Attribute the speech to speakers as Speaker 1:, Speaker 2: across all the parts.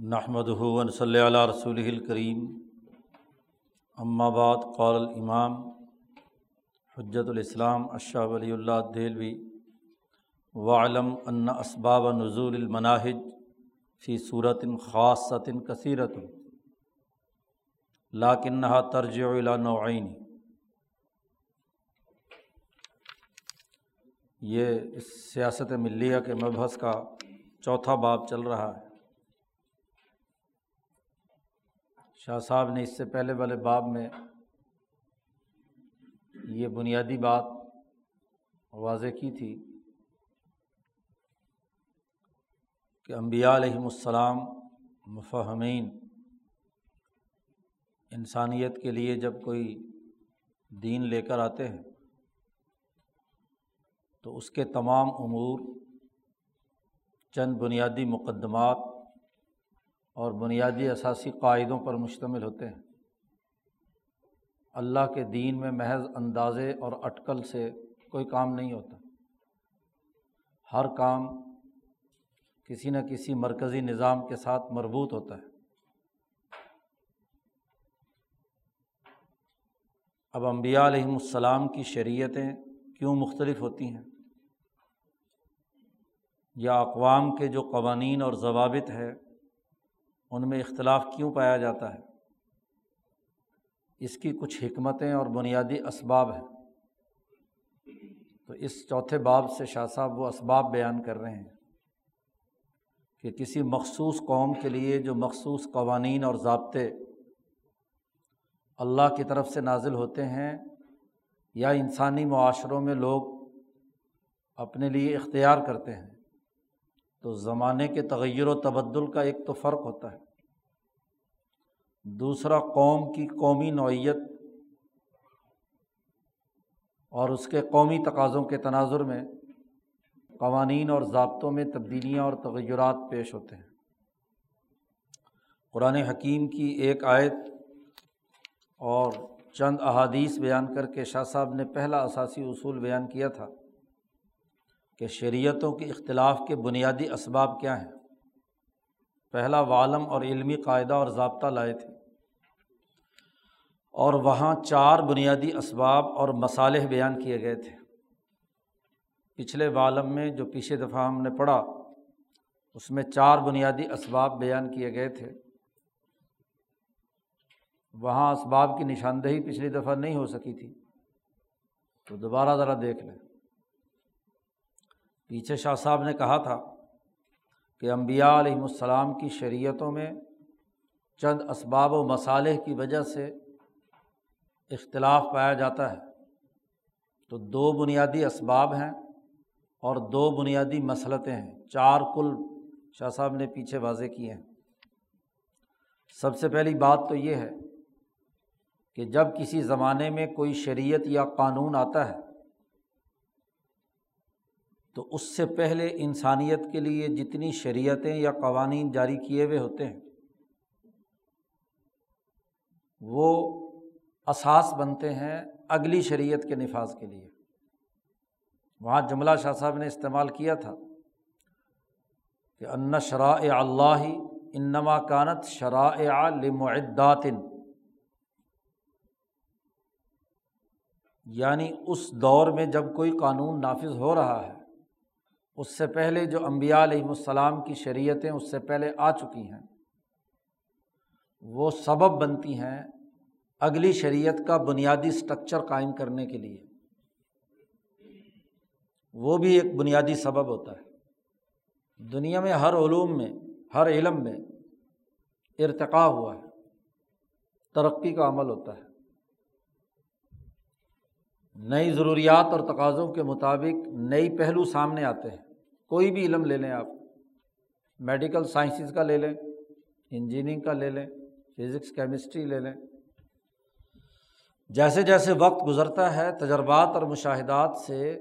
Speaker 1: نحمد ہُون صلی اللہ رسول الکریم بعد، قال الامام حجت الاسلام اشہ ولی اللہ دہلوی وعلم ان اسباب نزول المناہج فی صورت خاصۃ کثیرت لاکنہ ترج نوعین یہ اس سیاست ملیہ کے مبحث کا چوتھا باب چل رہا ہے۔ شاہ صاحب نے اس سے پہلے والے باب میں یہ بنیادی بات واضح کی تھی کہ امبیا علیہم السلام مفہمین انسانیت کے لیے جب کوئی دین لے کر آتے ہیں تو اس کے تمام امور چند بنیادی مقدمات اور بنیادی اثاثی قاعدوں پر مشتمل ہوتے ہیں۔ اللہ کے دین میں محض اندازے اور اٹکل سے کوئی کام نہیں ہوتا۔ ہر کام کسی نہ کسی مرکزی نظام کے ساتھ مربوط ہوتا ہے۔ اب امبیا علیہم السلام کی شریعتیں کیوں مختلف ہوتی ہیں؟ یا اقوام کے جو قوانین اور ضوابط ہے ان میں اختلاف کیوں پایا جاتا ہے؟ اس کی کچھ حکمتیں اور بنیادی اسباب ہیں۔ تو اس چوتھے باب سے شاہ صاحب وہ اسباب بیان کر رہے ہیں کہ کسی مخصوص قوم کے لیے جو مخصوص قوانین اور ضابطے اللہ کی طرف سے نازل ہوتے ہیں یا انسانی معاشروں میں لوگ اپنے لیے اختیار کرتے ہیں۔ تو زمانے کے تغیر و تبدل کا ایک تو فرق ہوتا ہے۔ دوسرا، قوم کی قومی نوعیت اور اس کے قومی تقاضوں کے تناظر میں قوانین اور ضابطوں میں تبدیلیاں اور تغیرات پیش ہوتے ہیں۔ قرآن حکیم کی ایک آیت اور چند احادیث بیان کر کے شاہ صاحب نے پہلا اثاثی اصول بیان کیا تھا۔ کہ شریعتوں کے اختلاف کے بنیادی اسباب کیا ہیں؟ پہلا والم اور علمی قاعدہ اور ضابطہ لائے تھے۔ اور وہاں چار بنیادی اسباب اور مصالح بیان کیے گئے تھے۔ پچھلے والم میں جو پچھلے دفعہ ہم نے پڑھا، اس میں چار بنیادی اسباب بیان کیے گئے تھے۔ وہاں اسباب کی نشاندہی پچھلی دفعہ نہیں ہو سکی تھی۔ تو دوبارہ ذرا دیکھ لیں۔ پیچھے شاہ صاحب نے کہا تھا کہ امبیا علیہم السلام کی شریعتوں میں چند اسباب و مصالح کی وجہ سے اختلاف پایا جاتا ہے۔ تو دو بنیادی اسباب ہیں اور دو بنیادی مسلطیں ہیں۔ چار کل شاہ صاحب نے پیچھے واضح کیے ہیں۔ سب سے پہلی بات تو یہ ہے کہ جب کسی زمانے میں کوئی شریعت یا قانون آتا ہے تو اس سے پہلے انسانیت کے لیے جتنی شریعتیں یا قوانین جاری کیے ہوئے ہوتے ہیں، وہ اساس بنتے ہیں اگلی شریعت کے نفاذ کے لیے۔ وہاں جملہ شاہ صاحب نے استعمال کیا تھا کہ ان شراء اللہ انما کانت شراء لمعداتن یعنی اس دور میں جب کوئی قانون نافذ ہو رہا ہے اس سے پہلے جو امبیا علیہم السلام کی شریعتیں اس سے پہلے آ چکی ہیں، وہ سبب بنتی ہیں اگلی شریعت کا بنیادی اسٹرکچر قائم کرنے کے لیے۔ وہ بھی ایک بنیادی سبب ہوتا ہے۔ دنیا میں ہر علوم میں، ہر علم میں ارتقا ہوا ہے، ترقی کا عمل ہوتا ہے۔ نئی ضروریات اور تقاضوں کے مطابق نئی پہلو سامنے آتے ہیں۔ کوئی بھی علم لے لیں آپ۔ میڈیکل سائنسز کا لے لیں، انجینئرنگ کا لے لیں، فزکس، کیمسٹری لے لیں۔ جیسے جیسے وقت گزرتا ہے، تجربات اور مشاہدات سے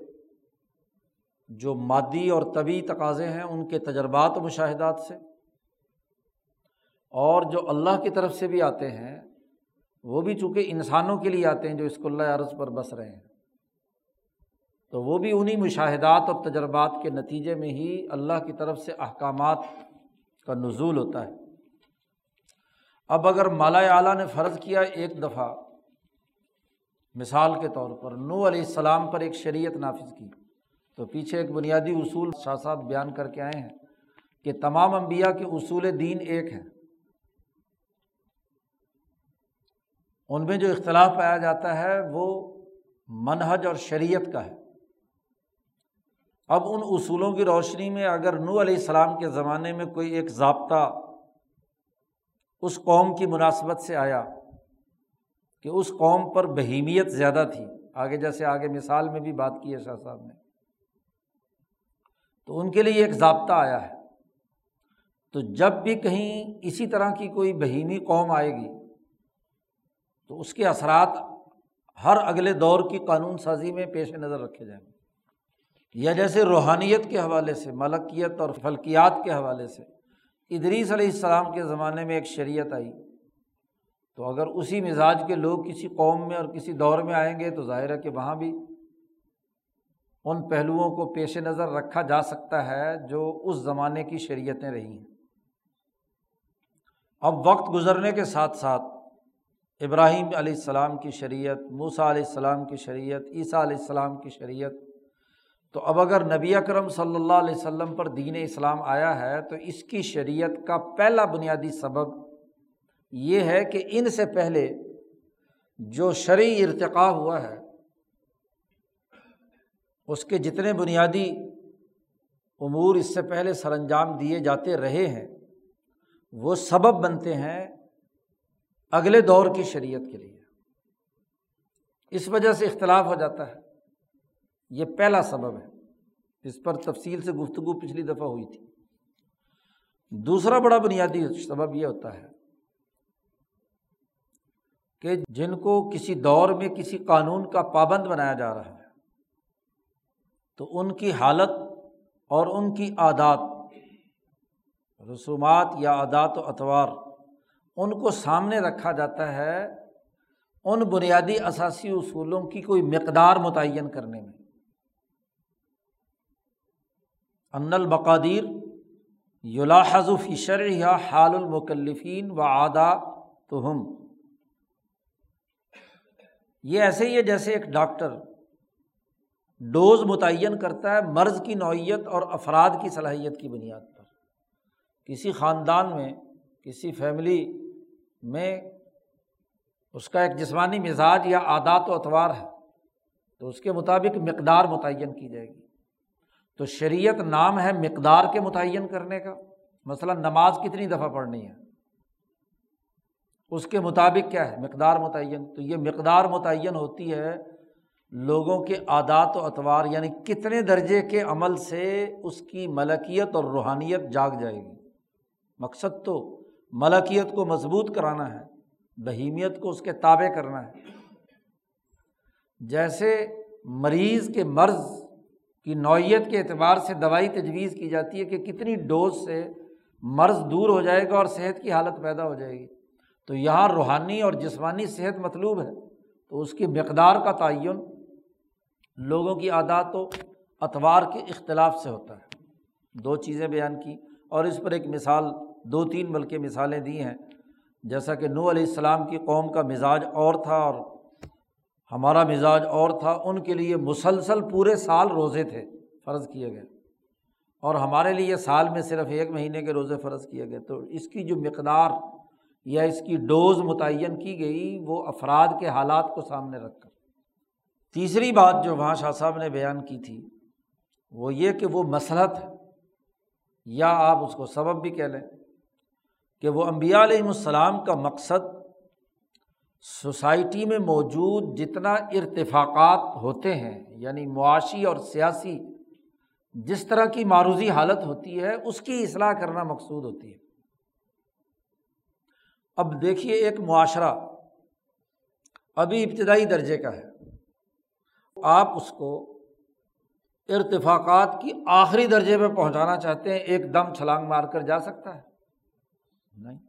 Speaker 1: جو مادی اور طبی تقاضے ہیں، ان کے تجربات و مشاہدات سے، اور جو اللہ کی طرف سے بھی آتے ہیں، وہ بھی چونکہ انسانوں کے لیے آتے ہیں جو اس کو اللہ عرض پر بس رہے ہیں۔ تو وہ بھی انہیں مشاہدات اور تجربات کے نتیجے میں ہی اللہ کی طرف سے احکامات کا نزول ہوتا ہے۔ اب اگر مالا اعلیٰ نے فرض کیا ایک دفعہ، مثال کے طور پر نو علیہ السلام پر ایک شریعت نافذ کی، تو پیچھے ایک بنیادی اصول شاہ صاحب بیان کر کے آئے ہیں کہ تمام انبیاء کے اصول دین ایک ہیں۔ ان میں جو اختلاف پایا جاتا ہے وہ منہج اور شریعت کا ہے۔ اب ان اصولوں کی روشنی میں اگر نو علیہ السلام کے زمانے میں کوئی ایک ضابطہ اس قوم کی مناسبت سے آیا کہ اس قوم پر بہیمیت زیادہ تھی، آگے جیسے آگے مثال میں بھی بات کی ہے شاہ صاحب نے، تو ان کے لیے ایک ضابطہ آیا ہے۔ تو جب بھی کہیں اسی طرح کی کوئی بہیمی قوم آئے گی، تو اس کے اثرات ہر اگلے دور کی قانون سازی میں پیش نظر رکھے جائیں گے۔ یا جیسے روحانیت کے حوالے سے، ملکیت اور فلکیات کے حوالے سے۔ ادریس علیہ السلام کے زمانے میں ایک شریعت آئی۔ تو اگر اسی مزاج کے لوگ کسی قوم میں اور کسی دور میں آئیں گے، تو ظاہر ہے کہ وہاں بھی ان پہلوؤں کو پیش نظر رکھا جا سکتا ہے جو اس زمانے کی شریعتیں رہی ہیں۔ اب وقت گزرنے کے ساتھ ساتھ ابراہیم علیہ السلام کی شریعت موسا علیہ السلام کی شریعت، عیسیٰ علیہ السلام کی شریعت تو اب اگر نبی اکرم صلی اللہ علیہ وسلم پر دین اسلام آیا ہے، تو اس کی شریعت کا پہلا بنیادی سبب یہ ہے کہ ان سے پہلے جو شرعی ارتقا ہوا ہے، اس کے جتنے بنیادی امور اس سے پہلے سر انجام دیے جاتے رہے ہیں، وہ سبب بنتے ہیں اگلے دور کی شریعت کے لیے۔ اس وجہ سے اختلاف ہو جاتا ہے۔ یہ پہلا سبب ہے۔ اس پر تفصیل سے گفتگو پچھلی دفعہ ہوئی تھی۔ دوسرا بڑا بنیادی سبب یہ ہوتا ہے کہ جن کو کسی دور میں کسی قانون کا پابند بنایا جا رہا ہے، تو ان کی حالت اور ان کی عادات، رسومات یا عادات و اطوار ان کو سامنے رکھا جاتا ہے ان بنیادی اثاثی اصولوں کی کوئی مقدار متعین کرنے میں۔ ان البقادیر یلاحظ فشر یا حال المکلفین و آدا تو ہم یہ ایسے ہی ہے جیسے ایک ڈاکٹر ڈوز متعین کرتا ہے مرض کی نوعیت اور افراد کی صلاحیت کی بنیاد پر۔ کسی خاندان میں، کسی فیملی میں اس کا ایک جسمانی مزاج یا عادات و اتوار ہے تو اس کے مطابق مقدار متعین کی جائے گی۔ تو شریعت نام ہے مقدار کے متعین کرنے کا۔ مثلاً نماز کتنی دفعہ پڑھنی ہے؟ اس کے مطابق کیا ہے؟ مقدار متعین۔ تو یہ مقدار متعین ہوتی ہے لوگوں کے عادات و اطوار یعنی کتنے درجے کے عمل سے اس کی ملکیت اور روحانیت جاگ جائے گی۔ مقصد تو ملکیت کو مضبوط کرانا ہے، بہیمیت کو اس کے تابع کرنا ہے۔ جیسے مریض کے مرض کی نوعیت کے اعتبار سے دوائی تجویز کی جاتی ہے کہ کتنی ڈوز سے مرض دور ہو جائے گا اور صحت کی حالت پیدا ہو جائے گی۔ تو یہاں روحانی اور جسمانی صحت مطلوب ہے۔ تو اس کی مقدار کا تعین لوگوں کی عادات و اتوار کے اختلاف سے ہوتا ہے۔ دو چیزیں بیان کی اور اس پر ایک مثال، دو تین بلکہ مثالیں دی ہیں۔ جیسا کہ نو علیہ السلام کی قوم کا مزاج اور تھا اور ہمارا مزاج اور تھا، ان کے لیے مسلسل پورے سال روزے تھے، فرض کیے گئے۔ اور ہمارے لیے سال میں صرف ایک مہینے کے روزے فرض کیے گئے۔ تو اس کی جو مقدار یا اس کی ڈوز متعین کی گئی، وہ افراد کے حالات کو سامنے رکھ کر۔ تیسری بات جو وہاں شاہ صاحب نے بیان کی تھی، وہ یہ کہ وہ مسلط ہے۔ یا آپ اس کو سبب بھی کہہ لیں کہ وہ امبیا علیہم السلام کا مقصد سوسائٹی میں موجود جتنا ارتفاقات ہوتے ہیں یعنی معاشی اور سیاسی، جس طرح کی معروضی حالت ہوتی ہے، اس کی اصلاح کرنا مقصود ہوتی ہے۔ اب دیکھیے ایک معاشرہ، ابھی ابتدائی درجے کا ہے۔ آپ اس کو ارتفاقات کی آخری درجے پہ پہنچانا چاہتے ہیں، ایک دم چھلانگ مار کر جا سکتا ہے۔ نہیں۔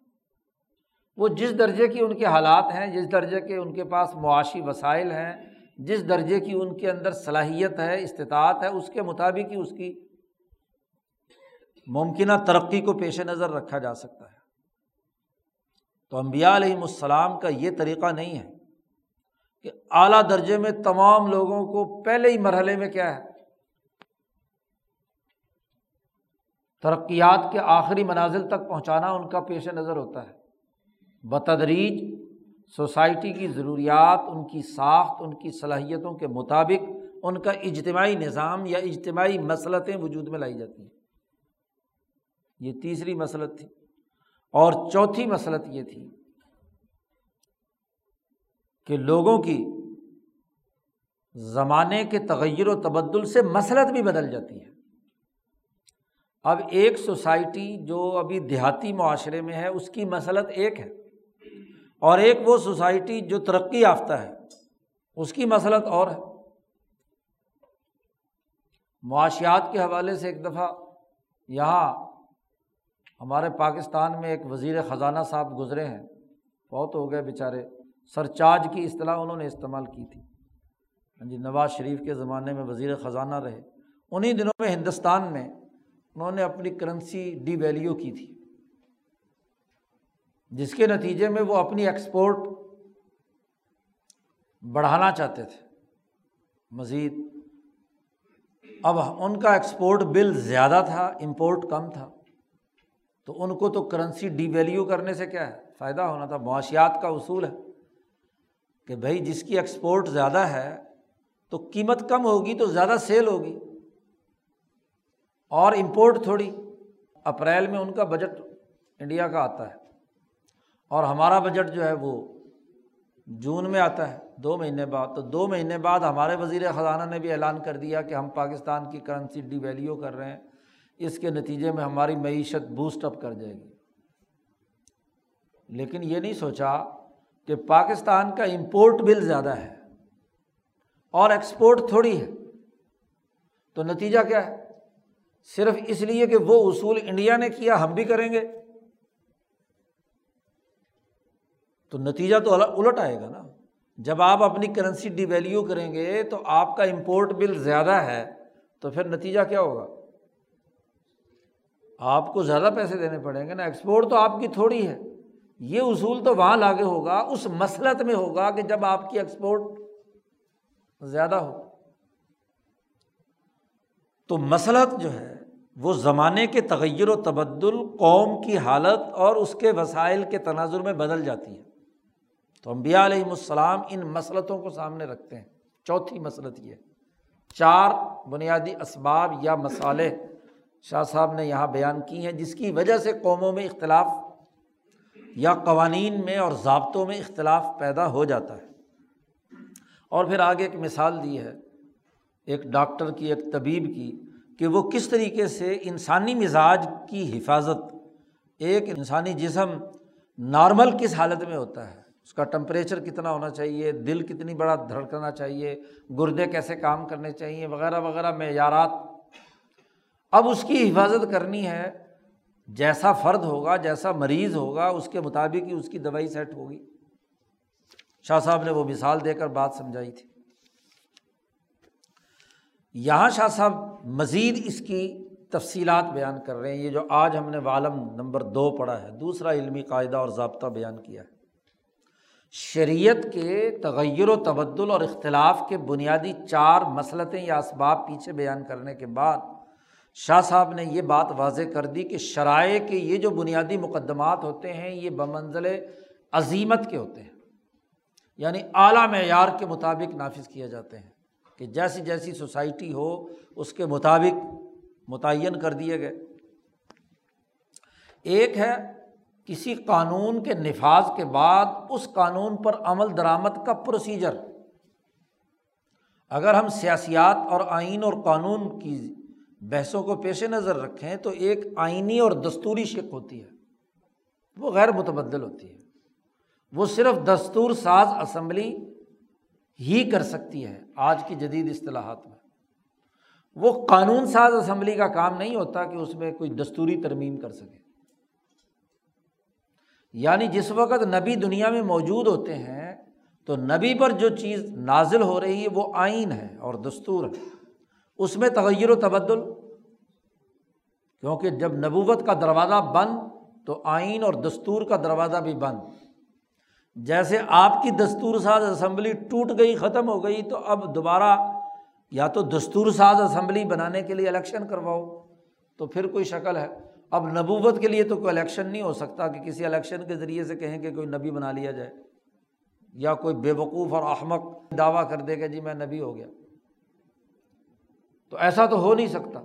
Speaker 1: وہ جس درجے کی ان کے حالات ہیں، جس درجے کے ان کے پاس معاشی وسائل ہیں، جس درجے کی ان کے اندر صلاحیت ہے، استطاعت ہے، اس کے مطابق ہی اس کی ممکنہ ترقی کو پیش نظر رکھا جا سکتا ہے۔ تو امبیا علیہم السلام کا یہ طریقہ نہیں ہے کہ اعلیٰ درجے میں تمام لوگوں کو پہلے ہی مرحلے میں کیا ہے؟ ترقیات کے آخری منازل تک پہنچانا ان کا پیش نظر ہوتا ہے۔ بتدریج سوسائٹی کی ضروریات، ان کی ساخت، ان کی صلاحیتوں کے مطابق ان کا اجتماعی نظام یا اجتماعی مسلطیں وجود میں لائی جاتی ہیں۔ یہ تیسری مسلط تھی اور چوتھی مسلط یہ تھی کہ لوگوں کی زمانے کے تغیر و تبدل سے مسلط بھی بدل جاتی ہے۔ اب ایک سوسائٹی جو ابھی دیہاتی معاشرے میں ہے، اس کی مسلط ایک ہے۔ اور ایک وہ سوسائٹی جو ترقی یافتہ ہے، اس کی مسلط اور ہے۔ معاشیات کے حوالے سے ایک دفعہ یہاں ہمارے پاکستان میں ایک وزیر خزانہ صاحب گزرے ہیں۔ بہت ہو گئے بیچارے۔ سرچارج کی اصطلاح انہوں نے استعمال کی تھی۔ ہاں جی نواز شریف کے زمانے میں وزیر خزانہ رہے۔ انہیں دنوں میں ہندوستان میں انہوں نے اپنی کرنسی ڈی ویلیو کی تھی۔ جس کے نتیجے میں وہ اپنی ایکسپورٹ بڑھانا چاہتے تھے۔ مزید، اب ان کا ایکسپورٹ بل زیادہ تھا، امپورٹ کم تھا۔ تو ان کو تو کرنسی ڈی ویلیو کرنے سے کیا ہے؟ فائدہ ہونا تھا۔ معاشیات کا اصول ہے کہ بھائی، جس کی ایکسپورٹ زیادہ ہے تو قیمت کم ہوگی تو زیادہ سیل ہوگی۔ اور امپورٹ تھوڑی۔ اپریل میں ان کا بجٹ انڈیا کا آتا ہے۔ اور ہمارا بجٹ جو ہے وہ جون میں آتا ہے، دو مہینے بعد۔ تو دو مہینے بعد ہمارے وزیر خزانہ نے بھی اعلان کر دیا کہ ہم پاکستان کی کرنسی ڈی ویلیو کر رہے ہیں۔ اس کے نتیجے میں ہماری معیشت بوسٹ اپ کر جائے گی۔ لیکن یہ نہیں سوچا کہ پاکستان کا امپورٹ بل زیادہ ہے اور ایکسپورٹ تھوڑی ہے۔ تو نتیجہ کیا ہے؟ صرف اس لیے کہ وہ اصول انڈیا نے کیا، ہم بھی کریں گے۔ تو نتیجہ تو الٹ آئے گا نا۔ جب آپ اپنی کرنسی ڈی ویلیو کریں گے تو آپ کا امپورٹ بل زیادہ ہے، تو پھر نتیجہ کیا ہوگا؟ آپ کو زیادہ پیسے دینے پڑیں گے نا۔ ایکسپورٹ تو آپ کی تھوڑی ہے۔ یہ اصول تو وہاں لاگے ہوگا، اس مسلط میں ہوگا کہ جب آپ کی ایکسپورٹ زیادہ ہو۔ تو مسلط جو ہے، وہ زمانے کے تغیر و تبدل قوم کی حالت اور اس کے وسائل کے تناظر میں بدل جاتی ہے۔ تو امبیا علیہم السلام ان مسلطوں کو سامنے رکھتے ہیں۔ چوتھی مسلط یہ چار بنیادی اسباب یا مسالے شاہ صاحب نے یہاں بیان کی ہیں، جس کی وجہ سے قوموں میں اختلاف یا قوانین میں اور ضابطوں میں اختلاف پیدا ہو جاتا ہے۔ اور پھر آگے ایک مثال دی ہے، ایک ڈاکٹر کی، ایک طبیب کی، کہ وہ کس طریقے سے انسانی مزاج کی حفاظت، ایک انسانی جسم نارمل کس حالت میں ہوتا ہے اس کا ٹمپریچر کتنا ہونا چاہیے، دل کتنی بڑا دھڑکنا چاہیے، گردے کیسے کام کرنے چاہیے، وغیرہ وغیرہ، معیارات۔ اب اس کی حفاظت کرنی ہے، جیسا فرد ہوگا، جیسا مریض ہوگا، اس کے مطابق ہی اس کی دوائی سیٹ ہوگی۔ شاہ صاحب نے وہ مثال دے کر بات سمجھائی تھی۔ یہاں شاہ صاحب مزید اس کی تفصیلات بیان کر رہے ہیں۔ یہ جو آج ہم نے والم نمبر دو پڑھا ہے، دوسرا علمی قاعدہ اور ضابطہ بیان کیا ہے۔ شریعت کے تغیر و تبدل اور اختلاف کے بنیادی چار مسلطیں یا اسباب پیچھے بیان کرنے کے بعد شاہ صاحب نے یہ بات واضح کر دی کہ شرائع کے یہ جو بنیادی مقدمات ہوتے ہیں، یہ بمنزل عظیمت کے ہوتے ہیں۔ یعنی اعلیٰ معیار کے مطابق نافذ کیے جاتے ہیں کہ جیسی جیسی سوسائٹی ہو، اس کے مطابق متعین کر دیے گئے۔ ایک ہے کسی قانون کے نفاذ کے بعد اس قانون پر عمل درآمد کا پروسیجر۔ اگر ہم سیاسیات اور آئین اور قانون کی بحثوں کو پیش نظر رکھیں تو ایک آئینی اور دستوری شک ہوتی ہے۔ وہ غیر متبدل ہوتی ہے۔ وہ صرف دستور ساز اسمبلی ہی کر سکتی ہے آج کی جدید اصطلاحات میں۔ وہ قانون ساز اسمبلی کا کام نہیں ہوتا کہ اس میں کوئی دستوری ترمیم کر سکے۔ یعنی جس وقت نبی دنیا میں موجود ہوتے ہیں، تو نبی پر جو چیز نازل ہو رہی ہے، وہ آئین ہے اور دستور ہے۔ اس میں تغیر و تبدل، کیونکہ جب نبوت کا دروازہ بند، تو آئین اور دستور کا دروازہ بھی بند۔ جیسے آپ کی دستور ساز اسمبلی ٹوٹ گئی، ختم ہو گئی، تو اب دوبارہ یا تو دستور ساز اسمبلی بنانے کے لیے الیکشن کرواؤ، تو پھر کوئی شکل ہے۔ اب نبوت کے لیے تو کوئی الیکشن نہیں ہو سکتا کہ کسی الیکشن کے ذریعے سے کہیں کہ کوئی نبی بنا لیا جائے یا کوئی بے وقوف اور احمق دعویٰ کر دے کہ جی میں نبی ہو گیا۔ تو ایسا تو ہو نہیں سکتا۔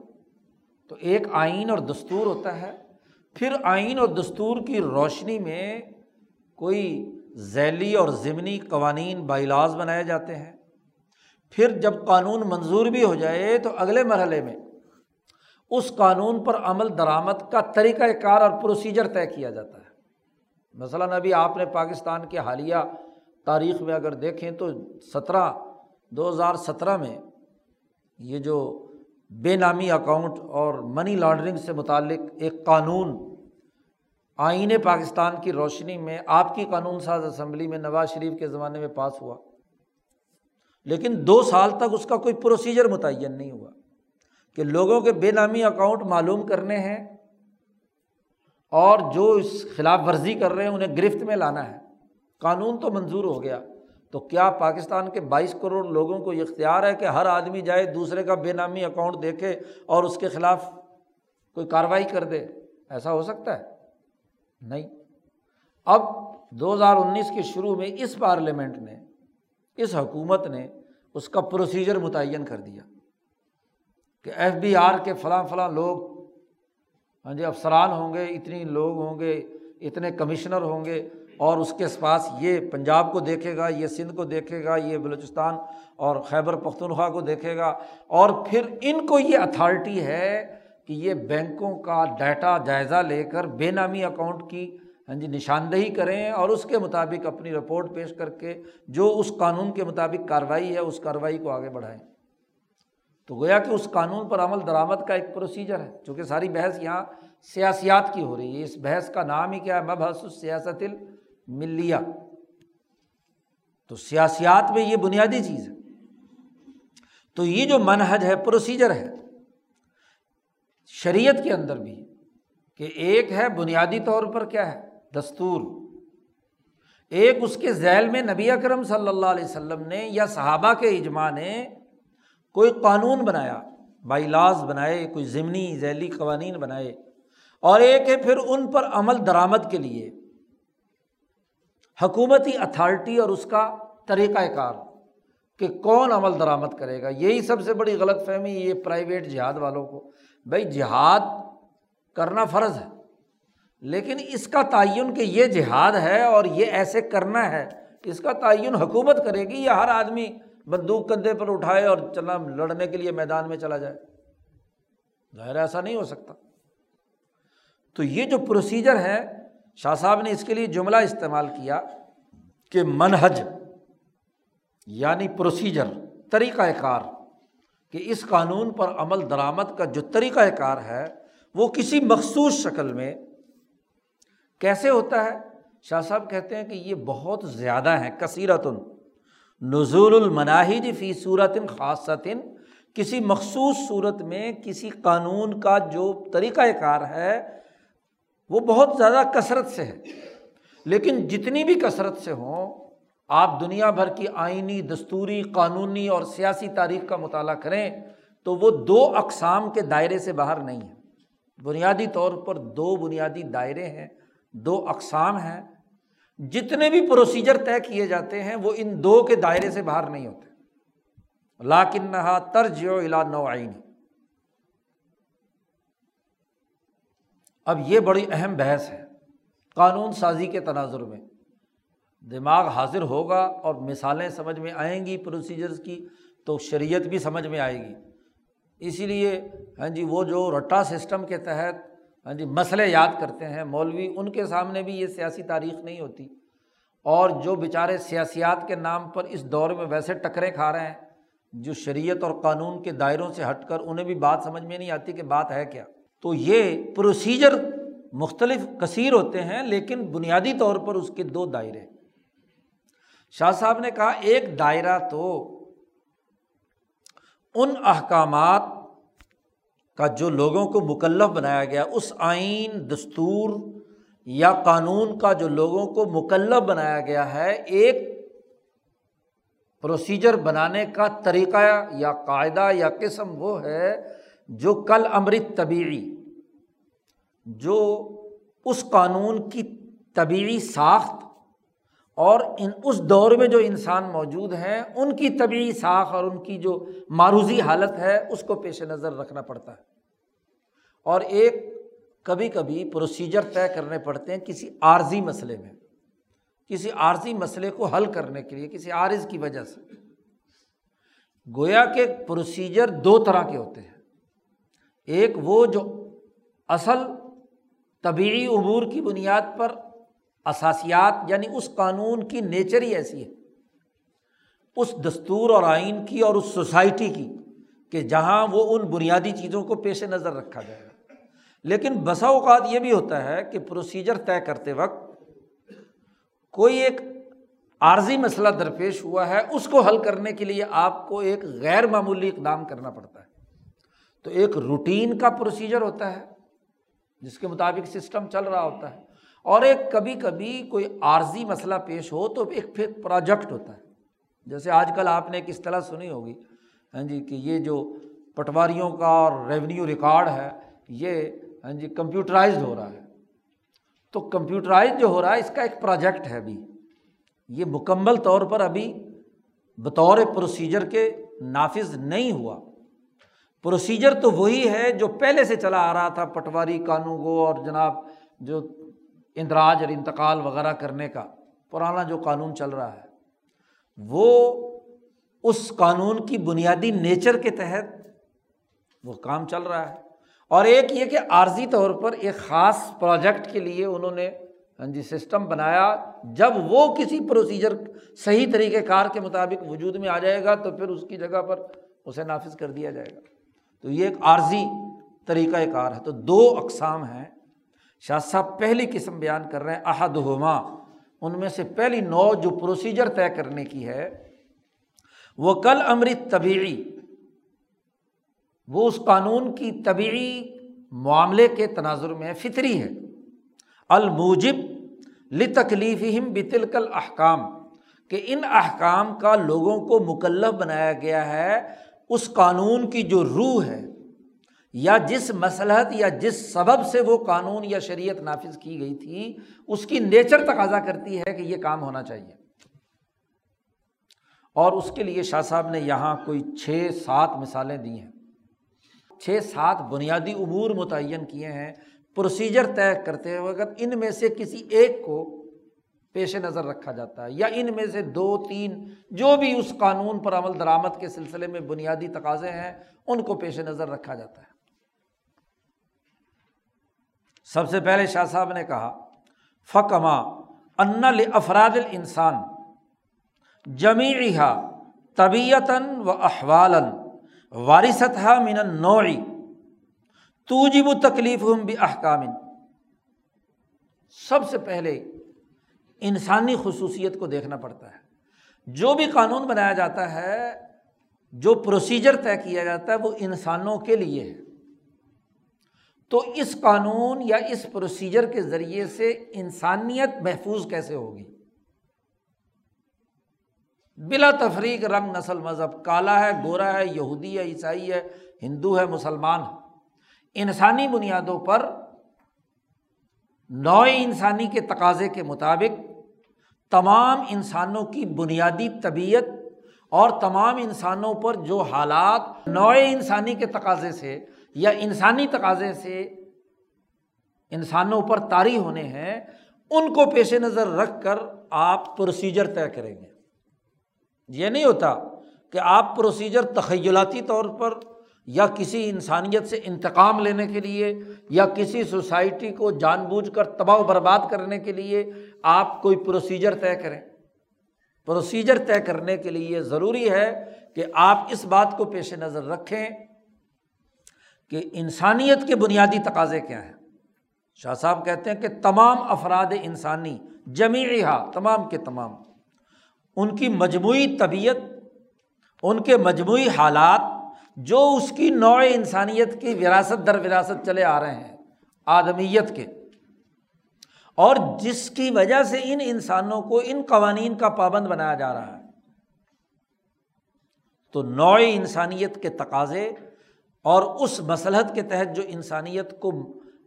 Speaker 1: تو ایک آئین اور دستور ہوتا ہے۔ پھر آئین اور دستور کی روشنی میں کوئی ذیلی اور ضمنی قوانین بائیلاز بنائے جاتے ہیں۔ پھر جب قانون منظور بھی ہو جائے تو اگلے مرحلے میں اس قانون پر عمل درآمد کا طریقۂ کار اور پروسیجر طے کیا جاتا ہے۔ مثلاً ابھی آپ نے پاکستان کے حالیہ تاریخ میں اگر دیکھیں تو سترہ، دو ہزار سترہ میں یہ جو بے نامی اکاؤنٹ اور منی لانڈرنگ سے متعلق ایک قانون آئین پاکستان کی روشنی میں آپ کی قانون ساز اسمبلی میں نواز شریف کے زمانے میں پاس ہوا۔ لیکن دو سال تک اس کا کوئی پروسیجر متعین نہیں ہوا۔ کہ لوگوں کے بے نامی اکاؤنٹ معلوم کرنے ہیں اور جو اس خلاف ورزی کر رہے ہیں انہیں گرفت میں لانا ہے۔ قانون تو منظور ہو گیا۔ تو کیا پاکستان کے بائیس کروڑ لوگوں کو یہ اختیار ہے کہ ہر آدمی جائے، دوسرے کا بے نامی اکاؤنٹ دیکھے اور اس کے خلاف کوئی کارروائی کر دے؟ ایسا ہو سکتا ہے؟ نہیں۔ اب دو ہزار انیس کے شروع میں اس پارلیمنٹ نے، اس حکومت نے اس کا پروسیجر متعین کر دیا۔ کہ ایف بی آر کے فلاں فلاں لوگ ہاں جی افسران ہوں گے، اتنی لوگ ہوں گے، اتنے کمشنر ہوں گے، اور اس کے پاس یہ پنجاب کو دیکھے گا، یہ سندھ کو دیکھے گا، یہ بلوچستان اور خیبر پختونخوا کو دیکھے گا، اور پھر ان کو یہ اتھارٹی ہے کہ یہ بینکوں کا ڈیٹا جائزہ لے کر بے نامی اکاؤنٹ کی ہاں جی نشاندہی کریں اور اس کے مطابق اپنی رپورٹ پیش کر کے جو اس قانون کے مطابق کارروائی ہے، اس کارروائی کو آگے بڑھائیں۔ تو گویا کہ اس قانون پر عمل درآمد کا ایک پروسیجر ہے چونکہ ساری بحث یہاں سیاسیات کی ہو رہی ہے۔ اس بحث کا نام ہی کیا ہے؟ مبحث سیاست ملیہ تو سیاسیات میں یہ بنیادی چیز ہے۔ تو یہ جو منحج ہے پروسیجر ہے، شریعت کے اندر بھی کہ ایک ہے بنیادی طور پر کیا ہے؟ دستور۔ ایک اس کے ذیل میں نبی اکرم صلی اللہ علیہ وسلم نے یا صحابہ کے اجماع نے کوئی قانون بنایا بائی لاز بنائے، کوئی ضمنی ذیلی قوانین بنائے، اور ایک ہے پھر ان پر عمل درآمد کے لیے۔ حکومتی اتھارٹی اور اس کا طریقۂ کار کہ کون عمل درآمد کرے گا، یہی سب سے بڑی غلط فہمی یہ پرائیویٹ جہاد والوں کو۔ بھائی جہاد کرنا فرض ہے، لیکن اس کا تعین کہ یہ جہاد ہے اور یہ ایسے کرنا ہے، اس کا تعین حکومت کرے گی یا ہر آدمی بندوق کندھے پر اٹھائے اور چلا لڑنے کے لیے میدان میں چلا جائے۔ ظاہر ایسا نہیں ہو سکتا۔ تو یہ جو پروسیجر ہے، شاہ صاحب نے اس کے لیے جملہ استعمال کیا کہ منہج یعنی پروسیجر طریقۂ کار، کہ اس قانون پر عمل درآمد کا جو طریقۂ کار ہے، وہ کسی مخصوص شکل میں کیسے ہوتا ہے؟ شاہ صاحب کہتے ہیں کہ یہ بہت زیادہ ہیں کثیرتن نزول المناہج فی صورت خاصتاً کسی مخصوص صورت میں کسی قانون کا جو طریقۂ کار ہے، وہ بہت زیادہ کثرت سے ہے۔ لیکن جتنی بھی کثرت سے ہوں آپ دنیا بھر کی آئینی، دستوری، قانونی اور سیاسی تاریخ کا مطالعہ کریں تو وہ دو اقسام کے دائرے سے باہر نہیں ہیں بنیادی طور پر دو بنیادی دائرے ہیں، دو اقسام ہیں۔ جتنے بھی پروسیجر طے کیے جاتے ہیں، وہ ان دو کے دائرے سے باہر نہیں ہوتے۔ لاکن نہا ترج و الا نو آئینی اب یہ بڑی اہم بحث ہے۔ قانون سازی کے تناظر میں۔ دماغ حاضر ہوگا اور مثالیں سمجھ میں آئیں گی پروسیجرس کی، تو شریعت بھی سمجھ میں آئے گی۔ اسی لیے ہاں جی وہ جو رٹا سسٹم کے تحت ہاں جی مسئلے یاد کرتے ہیں۔ مولوی، ان کے سامنے بھی یہ سیاسی تاریخ نہیں ہوتی۔ اور جو بیچارے سیاسیات کے نام پر اس دور میں ویسے ٹکرے کھا رہے ہیں، جو شریعت اور قانون کے دائروں سے ہٹ کر انہیں بھی بات سمجھ میں نہیں آتی کہ بات ہے کیا۔ تو یہ پروسیجر مختلف کثیر ہوتے ہیں، لیکن بنیادی طور پر اس کے دو دائرے شاہ صاحب نے کہا، ایک دائرہ تو ان احکامات کا جو لوگوں کو مکلف بنایا گیا، اس آئین، دستور یا قانون کا جو لوگوں کو مکلب بنایا گیا ہے، ایک پروسیجر بنانے کا طریقہ یا قاعدہ یا قسم وہ ہے جو کل امرت طبیعی، جو اس قانون کی طبیعی ساخت اور ان اس دور میں جو انسان موجود ہیں، ان کی طبعی ساخ اور ان کی جو معروضی حالت ہے، اس کو پیش نظر رکھنا پڑتا ہے۔ اور ایک کبھی کبھی پروسیجر طے کرنے پڑتے ہیں کسی عارضی مسئلے میں۔ کسی عارضی مسئلے کو حل کرنے کے لیے، کسی عارض کی وجہ سے۔ گویا کے پروسیجر دو طرح کے ہوتے ہیں۔ ایک وہ جو اصل طبعی امور کی بنیاد پر اساسیات یعنی اس قانون کی نیچر ہی ایسی ہے۔ اس دستور اور آئین کی اور اس سوسائٹی کی کہ جہاں وہ ان بنیادی چیزوں کو پیش نظر رکھا جائے۔ گا لیکن بسا اوقات یہ بھی ہوتا ہے کہ پروسیجر طے کرتے وقت کوئی ایک عارضی مسئلہ درپیش ہوا ہے، اس کو حل کرنے کے لیے آپ کو ایک غیر معمولی اقدام کرنا پڑتا ہے۔ تو ایک روٹین کا پروسیجر ہوتا ہے، جس کے مطابق سسٹم چل رہا ہوتا ہے۔ اور ایک کبھی کبھی کوئی عارضی مسئلہ پیش ہو تو ایک پھر پروجیکٹ ہوتا ہے۔ جیسے آج کل آپ نے ایک اصطلاح سنی ہوگی ہاں جی کہ یہ جو پٹواریوں کا اور ریونیو ریکارڈ ہے، یہ ہاں جی کمپیوٹرائزڈ ہو رہا ہے۔ تو کمپیوٹرائز جو ہو رہا ہے، اس کا ایک پروجیکٹ ہے ابھی یہ مکمل طور پر ابھی بطور پروسیجر کے نافذ نہیں ہوا۔ پروسیجر تو وہی ہے جو پہلے سے چلا آ رہا تھا، پٹواری کانوں کو اور جناب جو اندراج اور انتقال وغیرہ کرنے کا پرانا جو قانون چل رہا ہے، وہ اس قانون کی بنیادی نیچر کے تحت وہ کام چل رہا ہے۔ اور ایک یہ کہ عارضی طور پر ایک خاص پروجیکٹ کے لیے انہوں نے ہاں جی سسٹم بنایا۔ جب وہ کسی پروسیجر صحیح طریقۂ کار کے مطابق وجود میں آ جائے گا، تو پھر اس کی جگہ پر اسے نافذ کر دیا جائے گا۔ تو یہ ایک عارضی طریقۂ کار ہے۔ تو دو اقسام ہیں۔ شاہ صاحب پہلی قسم بیان کر رہے ہیں احد ہما ان میں سے پہلی نو جو پروسیجر طے کرنے کی ہے، وہ کل امرت طبعی وہ اس قانون کی طبعی معاملے کے تناظر میں فطری ہے۔ الموجب لتکلیف بتل کل احکام کہ ان احکام کا لوگوں کو مکلف بنایا گیا ہے، اس قانون کی جو روح ہے یا جس مسلحت یا جس سبب سے وہ قانون یا شریعت نافذ کی گئی تھی، اس کی نیچر تقاضا کرتی ہے کہ یہ کام ہونا چاہیے۔ اور اس کے لیے شاہ صاحب نے یہاں کوئی چھ سات مثالیں دی ہیں۔ چھ سات بنیادی امور متعین کیے ہیں۔ پروسیجر طے کرتے وقت ان میں سے کسی ایک کو پیش نظر رکھا جاتا ہے یا ان میں سے دو، تین جو بھی اس قانون پر عمل، درآمد کے سلسلے میں بنیادی تقاضے ہیں، ان کو پیش نظر رکھا جاتا ہے۔ سب سے پہلے شاہ صاحب نے کہا فکما ان افراد انسان جمیعہ طبیعتاً و احوال وارثت من نوعی توجب تکلیف ہم بھی احکام سب سے پہلے انسانی خصوصیت کو دیکھنا پڑتا ہے۔ جو بھی قانون بنایا جاتا ہے، جو پروسیجر طے کیا جاتا ہے، وہ انسانوں کے لیے ہے۔ تو اس قانون یا اس پروسیجر کے ذریعے سے انسانیت محفوظ کیسے ہوگی؟ بلا تفریق رنگ، نسل، مذہب، کالا ہے، گورا ہے، یہودی ہے، عیسائی ہے، ہندو ہے، مسلمان ہے۔ انسانی بنیادوں پر نو انسانی کے تقاضے کے مطابق تمام انسانوں کی بنیادی طبیعت اور تمام انسانوں پر جو حالات نو انسانی کے تقاضے سے یا انسانی تقاضے سے انسانوں پر طاری ہونے ہیں، ان کو پیش نظر رکھ کر آپ پروسیجر طے کریں گے۔ یہ نہیں ہوتا کہ آپ پروسیجر تخیلاتی طور پر یا کسی انسانیت سے انتقام لینے کے لیے یا کسی سوسائٹی کو جان بوجھ کر تباہ و برباد کرنے کے لیے آپ کوئی پروسیجر طے کریں۔ پروسیجر طے کرنے کے لیے ضروری ہے کہ آپ اس بات کو پیش نظر رکھیں کہ انسانیت کے بنیادی تقاضے کیا ہیں؟ شاہ صاحب کہتے ہیں کہ تمام افراد انسانی جمی تمام کے تمام، ان کی مجموعی طبیعت، ان کے مجموعی حالات، جو اس کی نوع انسانیت کی وراثت در وراثت چلے آ رہے ہیں، آدمیت کے۔ اور جس کی وجہ سے ان انسانوں کو ان قوانین کا پابند بنایا جا رہا ہے۔ تو نوع انسانیت کے تقاضے اور اس مسلحت کے تحت جو انسانیت کو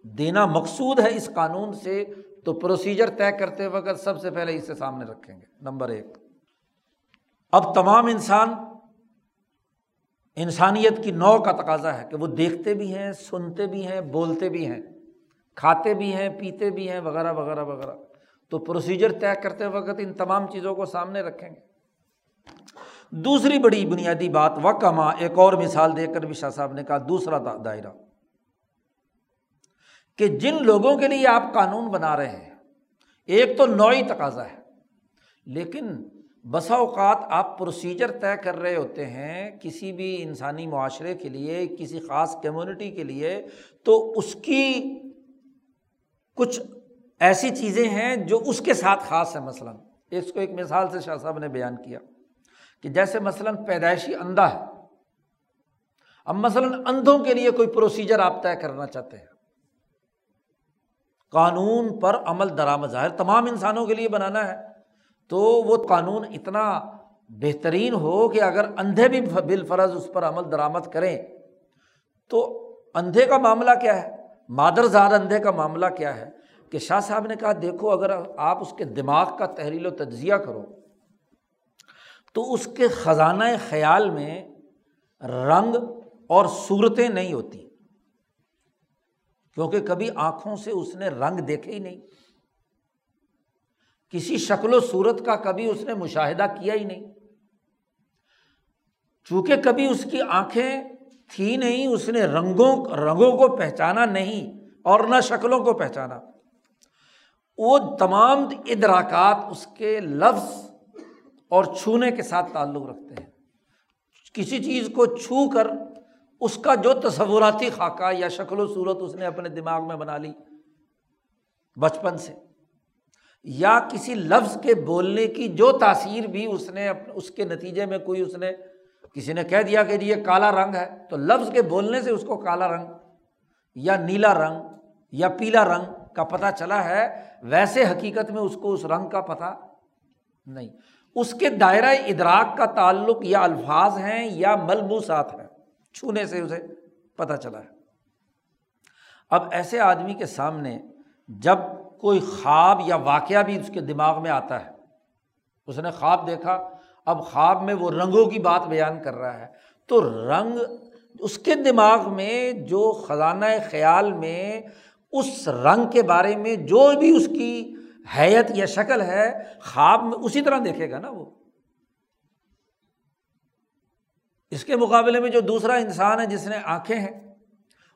Speaker 1: دینا مقصود ہے اس قانون سے، تو پروسیجر طے کرتے وقت سب سے پہلے اسے سامنے رکھیں گے۔ نمبر ایک۔ اب تمام انسان انسانیت کی نو کا تقاضا ہے کہ وہ دیکھتے بھی ہیں، سنتے بھی ہیں، بولتے بھی ہیں، کھاتے بھی ہیں، پیتے بھی ہیں، وغیرہ وغیرہ وغیرہ۔ تو پروسیجر طے کرتے وقت ان تمام چیزوں کو سامنے رکھیں گے۔ دوسری بڑی بنیادی بات و کما ایک اور مثال دے کر بھی شاہ صاحب نے کہا، دوسرا دائرہ کہ جن لوگوں کے لیے آپ قانون بنا رہے ہیں، ایک تو نوئی تقاضا ہے، لیکن بسا اوقات آپ پروسیجر طے کر رہے ہوتے ہیں کسی بھی انسانی معاشرے کے لیے، کسی خاص کمیونٹی کے لیے، تو اس کی کچھ ایسی چیزیں ہیں جو اس کے ساتھ خاص ہے مثلاً۔ اس کو ایک مثال سے شاہ صاحب نے بیان کیا۔ کہ جیسے مثلاً پیدائشی اندھا ہے، اب مثلاً اندھوں کے لیے کوئی پروسیجر آپ طے کرنا چاہتے ہیں۔ قانون پر عمل درآمد ظاہر تمام انسانوں کے لیے بنانا ہے، تو وہ قانون اتنا بہترین ہو کہ اگر اندھے بھی بال فرض اس پر عمل درآمد کریں، تو اندھے کا معاملہ کیا ہے؟ مادر زاد اندھے کا معاملہ کیا ہے؟ کہ شاہ صاحب نے کہا، دیکھو اگر آپ اس کے دماغ کا تحریل و تجزیہ کرو تو اس کے خزانہ خیال میں رنگ اور صورتیں نہیں ہوتی۔ کیونکہ کبھی آنکھوں سے اس نے رنگ دیکھے ہی نہیں۔ کسی شکل و صورت کا کبھی اس نے مشاہدہ کیا ہی نہیں۔ چونکہ کبھی اس کی آنکھیں تھی نہیں، اس نے رنگوں رنگوں کو پہچانا نہیں اور نہ شکلوں کو پہچانا۔ وہ تمام ادراکات اس کے لفظ اور چھونے کے ساتھ تعلق رکھتے ہیں۔ کسی چیز کو چھو کر اس کا جو تصوراتی خاکہ یا شکل و صورت اس نے اپنے دماغ میں بنا لی بچپن سے، یا کسی لفظ کے بولنے کی جو تاثیر بھی اس نے اس کے نتیجے میں کوئی اس نے، کسی نے کہہ دیا کہ جی یہ کالا رنگ ہے، تو لفظ کے بولنے سے اس کو کالا رنگ یا نیلا رنگ یا پیلا رنگ کا پتہ چلا ہے، ویسے حقیقت میں اس کو اس رنگ کا پتہ نہیں۔ اس کے دائرۂ ادراک کا تعلق یا الفاظ ہیں یا ملبوسات ہیں۔ چھونے سے اسے پتہ چلا ہے۔ اب ایسے آدمی کے سامنے جب کوئی خواب یا واقعہ بھی اس کے دماغ میں آتا ہے، اس نے خواب دیکھا، اب خواب میں وہ رنگوں کی بات بیان کر رہا ہے، تو رنگ اس کے دماغ میں جو خزانہ خیال میں، اس رنگ کے بارے میں جو بھی اس کی حیت یا شکل ہے، خواب میں اسی طرح دیکھے گا نا وہ۔ اس کے مقابلے میں جو دوسرا انسان ہے، جس نے آنکھیں ہیں،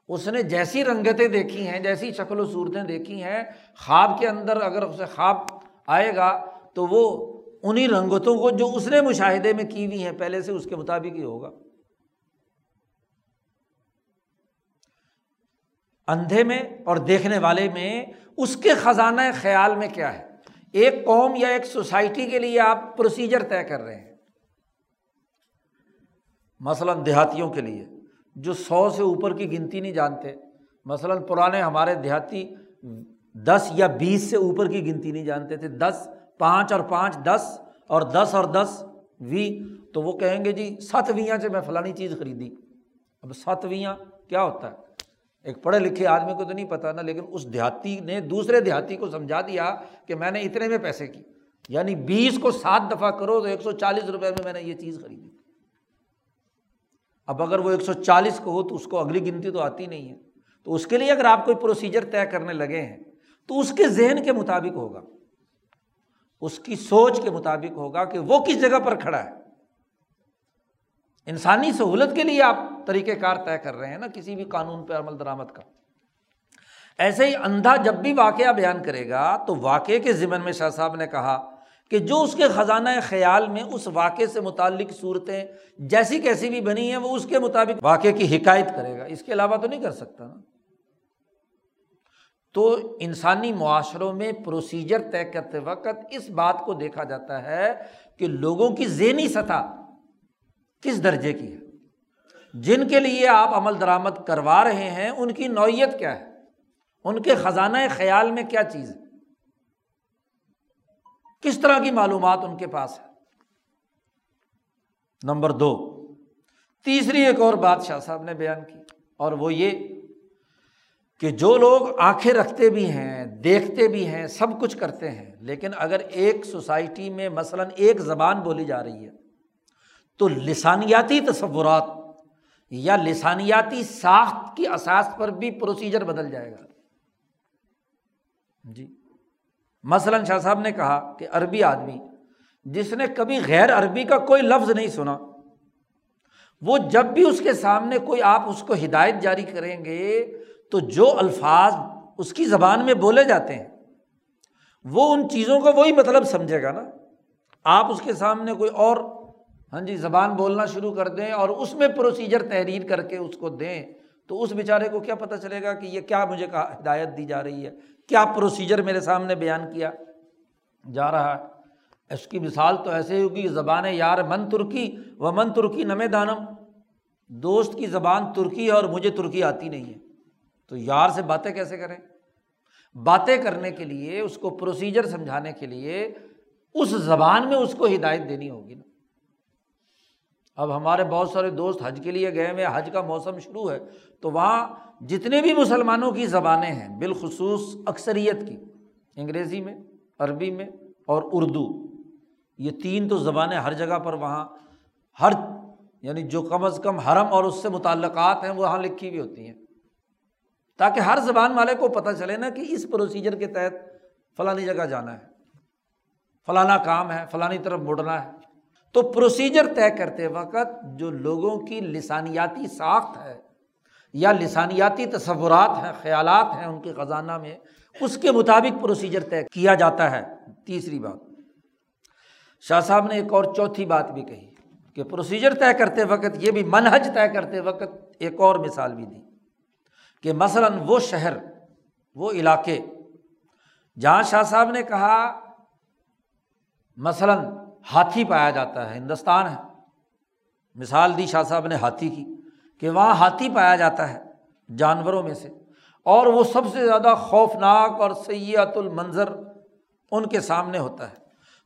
Speaker 1: اس نے جیسی رنگتیں دیکھی ہیں، جیسی شکل و صورتیں دیکھی ہیں، خواب کے اندر اگر اسے خواب آئے گا تو وہ انہیں رنگتوں کو جو اس نے مشاہدے میں کی ہوئی ہیں، پہلے سے اس کے مطابق ہی ہوگا۔ اندھے میں اور دیکھنے والے میں، اس کے خزانہ خیال میں کیا ہے؟ ایک قوم یا ایک سوسائٹی کے لیے آپ پروسیجر طے کر رہے ہیں۔ مثلاً دیہاتیوں کے لیے، جو سو سے اوپر کی گنتی نہیں جانتے۔ مثلاً پرانے ہمارے دیہاتی دس یا بیس سے اوپر کی گنتی نہیں جانتے تھے۔ دس، پانچ اور پانچ، دس اور دس اور دس، وی۔ تو وہ کہیں گے جی ستویاں سے میں فلانی چیز خریدی۔ اب ستویاں کیا ہوتا ہے؟ ایک پڑھے لکھے آدمی کو تو نہیں پتا نا، لیکن اس دیہاتی نے دوسرے دیہاتی کو سمجھا دیا کہ میں نے اتنے میں پیسے کی۔ یعنی بیس کو سات دفعہ کرو تو ایک سو چالیس روپئے میں میں نے یہ چیز خریدی۔ اب اگر وہ ایک سو چالیس کو ہو تو اس کو اگلی گنتی تو آتی نہیں ہے۔ تو اس کے لیے اگر آپ کوئی پروسیجر طے کرنے لگے ہیں، تو اس کے ذہن کے مطابق ہوگا۔ اس کی سوچ کے مطابق ہوگا کہ وہ کس جگہ پر کھڑا ہے۔ انسانی سہولت کے لیے آپ طریقۂ کار طے کر رہے ہیں نا، کسی بھی قانون پہ عمل درآمد کا۔ ایسے ہی اندھا جب بھی واقعہ بیان کرے گا، تو واقعے کے ذمن میں شاہ صاحب نے کہا کہ جو اس کے خزانہ خیال میں اس واقعے سے متعلق صورتیں جیسی کیسی بھی بنی ہیں، وہ اس کے مطابق واقعے کی حکایت کرے گا۔ اس کے علاوہ تو نہیں کر سکتا نا۔ تو انسانی معاشروں میں پروسیجر طے کرتے وقت اس بات کو دیکھا جاتا ہے کہ لوگوں کی ذہنی سطح کس درجے کی ہے؟ جن کے لیے آپ عمل درآمد کروا رہے ہیں، ان کی نوعیت کیا ہے؟ ان کے خزانہ خیال میں کیا چیز ہے؟ کس طرح کی معلومات ان کے پاس ہے؟ نمبر دو، تیسری ایک اور بات شاہ صاحب نے بیان کی، اور وہ یہ کہ جو لوگ آنکھیں رکھتے بھی ہیں، دیکھتے بھی ہیں، سب کچھ کرتے ہیں، لیکن اگر ایک سوسائٹی میں مثلاً ایک زبان بولی جا رہی ہے تو لسانیاتی تصورات یا لسانیاتی ساخت کی اساس پر بھی پروسیجر بدل جائے گا۔ جی۔ مثلاً شاہ صاحب نے کہا کہ عربی آدمی جس نے کبھی غیر عربی کا کوئی لفظ نہیں سنا، وہ جب بھی اس کے سامنے کوئی آپ اس کو ہدایت جاری کریں گے تو جو الفاظ اس کی زبان میں بولے جاتے ہیں، وہ ان چیزوں کا وہی مطلب سمجھے گا نا۔ آپ اس کے سامنے کوئی اور ہاں جی زبان بولنا شروع کر دیں اور اس میں پروسیجر تحریر کر کے اس کو دیں، تو اس بیچارے کو کیا پتہ چلے گا کہ یہ کیا مجھے کہا، ہدایت دی جا رہی ہے؟ کیا پروسیجر میرے سامنے بیان کیا؟ جا رہا ہے۔ اس کی مثال تو ایسے ہی ہوگی، زبان یار من ترکی و من ترکی نمے دانم۔ دوست کی زبان ترکی ہے اور مجھے ترکی آتی نہیں ہے۔ تو یار سے باتیں کیسے کریں؟ باتیں کرنے کے لیے، اس کو پروسیجر سمجھانے کے لیے، اس زبان میں اس کو ہدایت دینی ہوگی نا۔ اب ہمارے بہت سارے دوست حج کے لیے گئے ہوئے حج کا موسم شروع ہے، تو وہاں جتنے بھی مسلمانوں کی زبانیں ہیں، بالخصوص اکثریت کی، انگریزی میں، عربی میں اور اردو، یہ تین تو زبانیں ہر جگہ پر وہاں، ہر یعنی جو کم از کم حرم اور اس سے متعلقات ہیں وہاں لکھی ہوئی ہوتی ہیں۔ تاکہ ہر زبان والے کو پتہ چلے نا کہ اس پروسیجر کے تحت فلانی جگہ جانا ہے، فلانا کام ہے، فلانی طرف مڑنا ہے۔ تو پروسیجر طے کرتے وقت جو لوگوں کی لسانیاتی ساخت ہے یا لسانیاتی تصورات ہیں، خیالات ہیں ان کے خزانہ میں، اس کے مطابق پروسیجر طے کیا جاتا ہے۔ تیسری بات، شاہ صاحب نے ایک اور چوتھی بات بھی کہی کہ پروسیجر طے کرتے وقت، یہ بھی منہج طے کرتے وقت ایک اور مثال بھی دی کہ مثلاً وہ شہر، وہ علاقے جہاں شاہ صاحب نے کہا، مثلاً ہاتھی پایا جاتا ہے، ہندوستان ہے۔ مثال دی شاہ صاحب نے ہاتھی کی کہ وہاں ہاتھی پایا جاتا ہے جانوروں میں سے۔ اور وہ سب سے زیادہ خوفناک اور سیاحت المنظر ان کے سامنے ہوتا ہے۔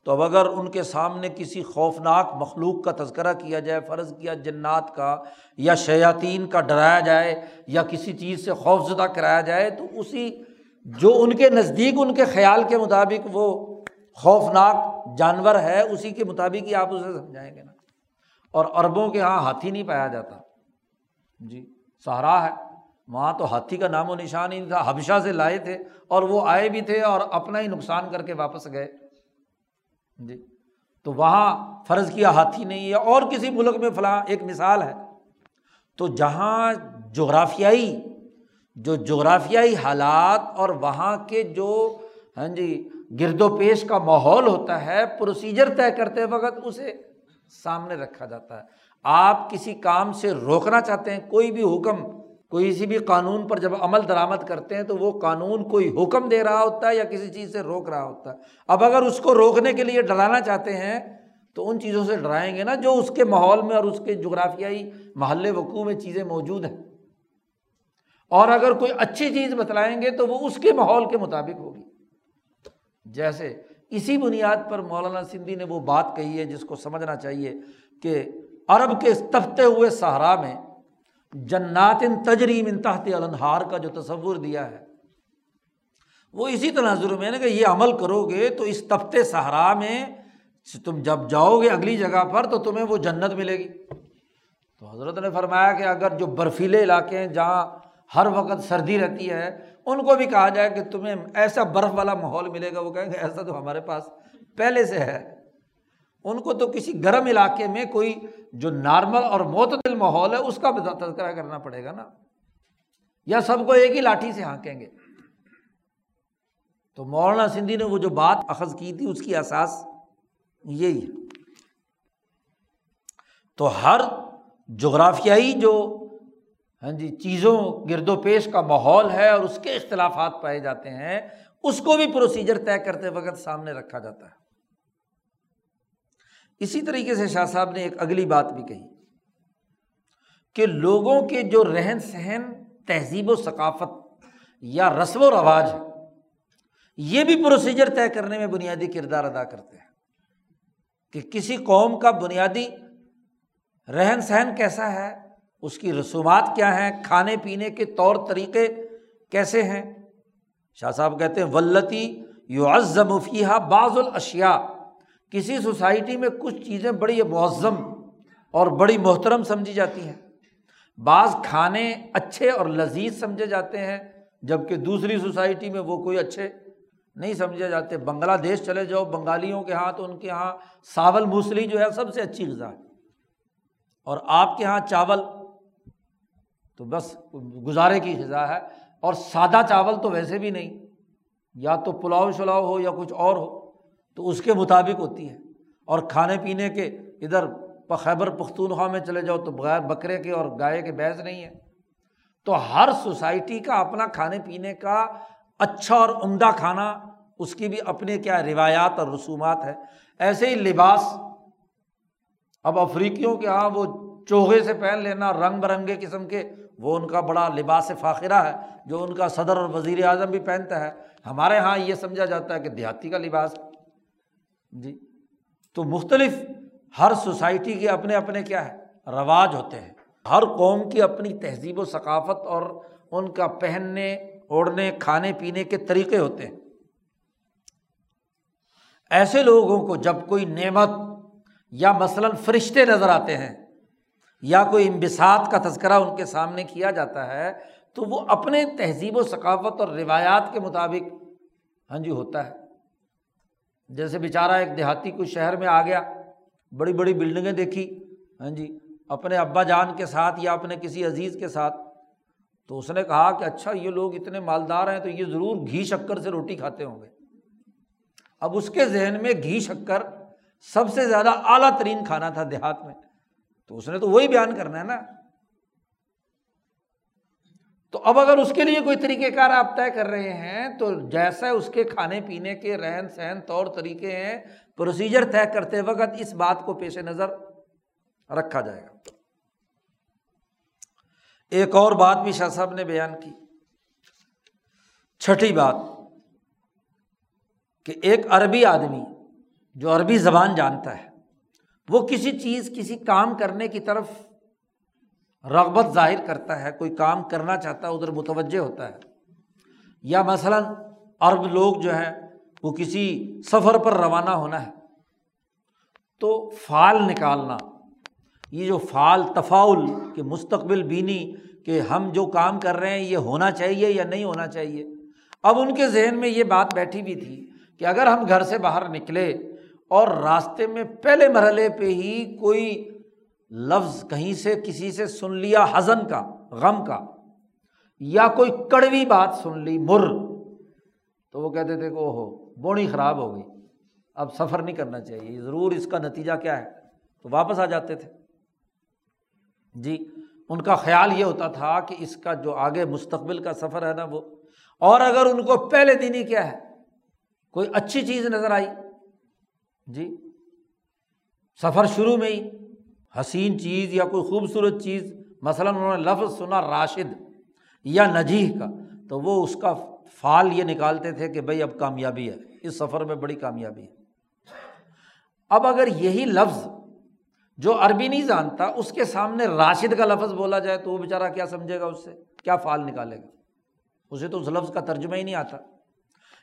Speaker 1: تو اب اگر ان کے سامنے کسی خوفناک مخلوق کا تذکرہ کیا جائے، فرض کیا جنات کا یا شیاطین کا ڈرایا جائے یا کسی چیز سے خوف زدہ کرایا جائے، تو اسی جو ان کے نزدیک، ان کے خیال کے مطابق وہ خوفناک جانور ہے، اسی کے مطابق ہی آپ اسے سمجھائیں گے نا۔ اور عربوں کے یہاں ہاتھی نہیں پایا جاتا۔ جی سہارا ہے۔ وہاں تو ہاتھی کا نام و نشان ہی نہیں تھا۔ حبشہ سے لائے تھے اور وہ آئے بھی تھے اور اپنا ہی نقصان کر کے واپس گئے۔ جی تو وہاں فرض کیا ہاتھی نہیں ہے۔ اور کسی ملک میں فلاں ایک مثال ہے۔ تو جہاں جغرافیائی، جو جغرافیائی حالات اور وہاں کے جو ہاں جی گرد و پیش کا ماحول ہوتا ہے پروسیجر طے کرتے وقت اسے سامنے رکھا جاتا ہے۔ آپ کسی کام سے روکنا چاہتے ہیں، کوئی بھی حکم، کوئی کسی بھی قانون پر جب عمل درآمد کرتے ہیں تو وہ قانون کوئی حکم دے رہا ہوتا ہے یا کسی چیز سے روک رہا ہوتا ہے۔ اب اگر اس کو روکنے کے لیے ڈرانا چاہتے ہیں، تو ان چیزوں سے ڈرائیں گے نا جو اس کے ماحول میں اور اس کے جغرافیائی محلے وقوع میں چیزیں موجود ہیں۔ اور اگر کوئی اچھی چیز بتلائیں گے تو وہ اس کے ماحول کے مطابق ہوگی۔ جیسے اسی بنیاد پر مولانا سندھی نے وہ بات کہی ہے جس کو سمجھنا چاہیے کہ عرب کے تفتے ہوئے صحرا میں جنات ان تجریم ان النہار کا جو تصور دیا ہے، وہ اسی تناظر میں نا کہ یہ عمل کرو گے تو اس تفتے صحرا میں تم جب جاؤ گے اگلی جگہ پر تو تمہیں وہ جنت ملے گی۔ تو حضرت نے فرمایا کہ اگر جو برفیلے علاقے ہیں جہاں ہر وقت سردی رہتی ہے ان کو بھی کہا جائے کہ تمہیں ایسا برف والا ماحول ملے گا، وہ کہیں گے ایسا تو ہمارے پاس پہلے سے ہے۔ ان کو تو کسی گرم علاقے میں کوئی جو نارمل اور معتدل ماحول ہے، اس کا تذکرہ کرنا پڑے گا نا۔ یا سب کو ایک ہی لاٹھی سے ہانکیں گے۔ تو مولانا سندھی نے وہ جو بات اخذ کی تھی، اس کی احساس یہی ہے۔ تو ہر جغرافیائی جو ہاں جی چیزوں، گرد و پیش کا ماحول ہے اور اس کے اختلافات پائے جاتے ہیں، اس کو بھی پروسیجر طے کرتے وقت سامنے رکھا جاتا ہے۔ اسی طریقے سے شاہ صاحب نے ایک اگلی بات بھی کہی کہ لوگوں کے جو رہن سہن، تہذیب و ثقافت یا رسم و رواج یہ بھی پروسیجر طے کرنے میں بنیادی کردار ادا کرتے ہیں کہ کسی قوم کا بنیادی رہن سہن کیسا ہے اس کی رسومات کیا ہیں؟ کھانے پینے کے طور طریقے کیسے ہیں؟ شاہ صاحب کہتے ہیں ولتی یو ازم فیحہ بعض الاشیا کسی سوسائٹی میں کچھ چیزیں بڑی معظم اور بڑی محترم سمجھی جاتی ہیں۔ بعض کھانے اچھے اور لذیذ سمجھے جاتے ہیں جبکہ دوسری سوسائٹی میں وہ کوئی اچھے نہیں سمجھے جاتے۔ بنگلہ دیش چلے جاؤ، بنگالیوں کے یہاں تو ان کے یہاں ساول موسلی جو ہے سب سے اچھی غذا ہے۔ اور آپ کے یہاں چاول تو بس گزارے کی غذا ہے اور سادہ چاول تو ویسے بھی نہیں، یا تو پلاؤ شلاؤ ہو یا کچھ اور ہو، تو اس کے مطابق ہوتی ہے۔ اور کھانے پینے کے ادھر خیبر پختونخوا میں چلے جاؤ تو بغیر بکرے کے اور گائے کے بحث نہیں ہے۔ تو ہر سوسائٹی کا اپنا کھانے پینے کا اچھا اور عمدہ کھانا، اس کی بھی اپنے کیا روایات اور رسومات ہے ایسے ہی لباس، اب افریقیوں کے یہاں وہ چوہے سے پہن لینا، رنگ برنگے قسم کے وہ ان کا بڑا لباس فاخرہ ہے، جو ان کا صدر اور وزیر اعظم بھی پہنتا ہے۔ ہمارے یہاں یہ سمجھا جاتا ہے کہ دیہاتی کا لباس۔ جی تو مختلف ہر سوسائٹی کے اپنے اپنے کیا ہے، رواج ہوتے ہیں۔ ہر قوم کی اپنی تہذیب و ثقافت اور ان کا پہننے، اوڑھنے، کھانے، پینے کے طریقے ہوتے ہیں۔ ایسے لوگوں کو جب کوئی نعمت یا مثلاً فرشتے نظر آتے ہیں یا کوئی امبسات کا تذکرہ ان کے سامنے کیا جاتا ہے، تو وہ اپنے تہذیب و ثقافت اور روایات کے مطابق ہاں جی ہوتا ہے۔ جیسے بیچارہ ایک دیہاتی کچھ شہر میں آ گیا، بڑی بڑی بلڈنگیں دیکھی ہاں جی اپنے ابا جان کے ساتھ یا اپنے کسی عزیز کے ساتھ، تو اس نے کہا کہ اچھا یہ لوگ اتنے مالدار ہیں تو یہ ضرور گھی شکر سے روٹی کھاتے ہوں گے۔ اب اس کے ذہن میں گھی شکر سب سے زیادہ اعلیٰ ترین کھانا تھا دیہات میں۔ تو اس نے تو وہی بیان کرنا ہے نا۔ تو اب اگر اس کے لیے کوئی طریقہ کار آپ طے کر رہے ہیں، تو جیسا اس کے کھانے پینے کے رہن سہن، طور طریقے ہیں پروسیجر طے کرتے وقت اس بات کو پیش نظر رکھا جائے گا۔ ایک اور بات بھی شاہ صاحب نے بیان کی۔ چھٹی بات، کہ ایک عربی آدمی جو عربی زبان جانتا ہے وہ کسی چیز، کسی کام کرنے کی طرف رغبت ظاہر کرتا ہے، کوئی کام کرنا چاہتا ہے، ادھر متوجہ ہوتا ہے۔ یا مثلاً عرب لوگ جو ہیں، وہ کسی سفر پر روانہ ہونا ہے۔ تو فال نکالنا، یہ جو فال تفاول کہ مستقبل بینی کہ ہم جو کام کر رہے ہیں، یہ ہونا چاہیے یا نہیں ہونا چاہیے۔ اب ان کے ذہن میں یہ بات بیٹھی بھی تھی کہ اگر ہم گھر سے باہر نکلے اور راستے میں پہلے مرحلے پہ ہی کوئی لفظ کہیں سے کسی سے سن لیا حزن کا، غم کا، یا کوئی کڑوی بات سن لی مر، تو وہ کہتے تھے کہ او ہو بونی خراب ہو گئی۔ اب سفر نہیں کرنا چاہیے ضرور اس کا نتیجہ کیا ہے؟ تو واپس آ جاتے تھے۔ جی ان کا خیال یہ ہوتا تھا کہ اس کا جو آگے مستقبل کا سفر ہے نا وہ، اور اگر ان کو پہلے دن ہی کیا ہے، کوئی اچھی چیز نظر آئی جی؟ سفر شروع میں ہی حسین چیز یا کوئی خوبصورت چیز، مثلاً انہوں نے لفظ سنا راشد یا نجیح کا، تو وہ اس کا فال یہ نکالتے تھے کہ بھائی اب کامیابی ہے، اس سفر میں بڑی کامیابی ہے۔ اب اگر یہی لفظ جو عربی نہیں جانتا، اس کے سامنے راشد کا لفظ بولا جائے تو وہ بیچارہ کیا سمجھے گا اس سے؟ کیا فال نکالے گا؟ اسے تو اس لفظ کا ترجمہ ہی نہیں آتا۔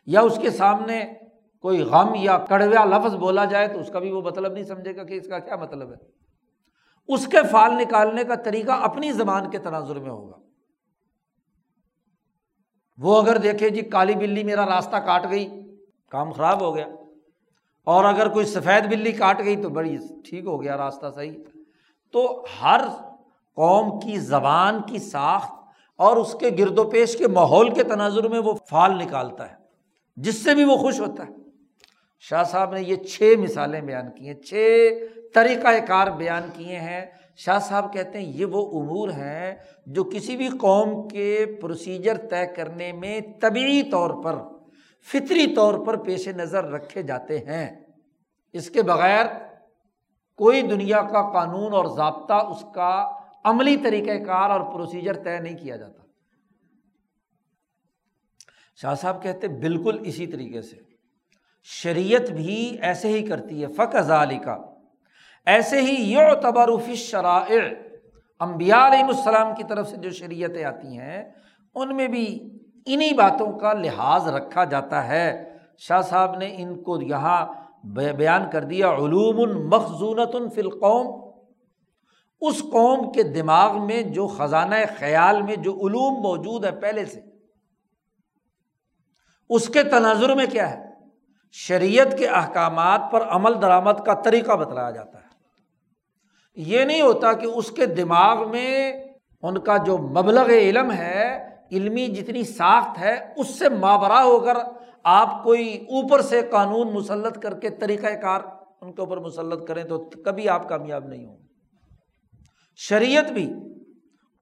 Speaker 1: یا اس کے سامنے کوئی غم یا کڑوا لفظ بولا جائے تو اس کا بھی وہ مطلب نہیں سمجھے گا کہ اس کا کیا مطلب ہے۔ اس کے فال نکالنے کا طریقہ اپنی زبان کے تناظر میں ہوگا۔ وہ اگر دیکھے جی کالی بلی میرا راستہ کاٹ گئی، کام خراب ہو گیا، اور اگر کوئی سفید بلی کاٹ گئی تو بڑی ٹھیک ہو گیا، راستہ صحیح۔ تو ہر قوم کی زبان کی ساخت اور اس کے گرد و پیش کے ماحول کے تناظر میں وہ فال نکالتا ہے، جس سے بھی وہ خوش ہوتا ہے۔ شاہ صاحب نے یہ چھ مثالیں بیان کی ہیں، چھ طریقۂ کار بیان کیے ہیں۔ شاہ صاحب کہتے ہیں یہ وہ امور ہیں جو کسی بھی قوم کے پروسیجر طے کرنے میں طبعی طور پر، فطری طور پر پیش نظر رکھے جاتے ہیں۔ اس کے بغیر کوئی دنیا کا قانون اور ضابطہ اس کا عملی طریقۂ کار اور پروسیجر طے نہیں کیا جاتا۔ شاہ صاحب کہتے بالکل اسی طریقے سے۔ شریعت بھی ایسے ہی کرتی ہے فق ازالی کا ایسے ہی یو تبارف شرائع امبیا علیہ السلام کی طرف سے جو شریعتیں آتی ہیں، ان میں بھی انہیں باتوں کا لحاظ رکھا جاتا ہے۔ شاہ صاحب نے ان کو یہاں بیان کر دیا، علوم المخضونت فی القوم۔ اس قوم کے دماغ میں جو خزانہ خیال میں جو علوم موجود ہے پہلے سے، اس کے تناظر میں کیا ہے؟ شریعت کے احکامات پر عمل درآمد کا طریقہ بتلایا جاتا ہے۔ یہ نہیں ہوتا کہ اس کے دماغ میں ان کا جو مبلغ علم ہے، علمی جتنی ساخت ہے، اس سے ماورا ہو کر آپ کوئی اوپر سے قانون مسلط کر کے طریقۂ کار ان کے اوپر مسلط کریں تو کبھی آپ کامیاب نہیں ہوں۔ شریعت بھی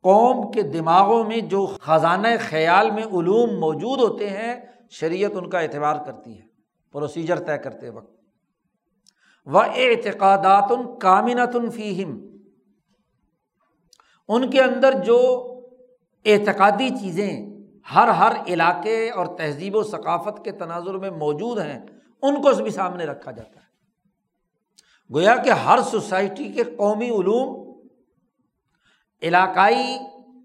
Speaker 1: قوم کے دماغوں میں جو خزانہ خیال میں علوم موجود ہوتے ہیں، شریعت ان کا اعتبار کرتی ہے۔ پروسیجر طے کرتے وقت۔ و اعتقادات کامنت فیم ان کے اندر جو اعتقادی چیزیں ہر ہر علاقے اور تہذیب و ثقافت کے تناظر میں موجود ہیں، ان کو بھی سامنے رکھا جاتا ہے۔ گویا کہ ہر سوسائٹی کے قومی علوم، علاقائی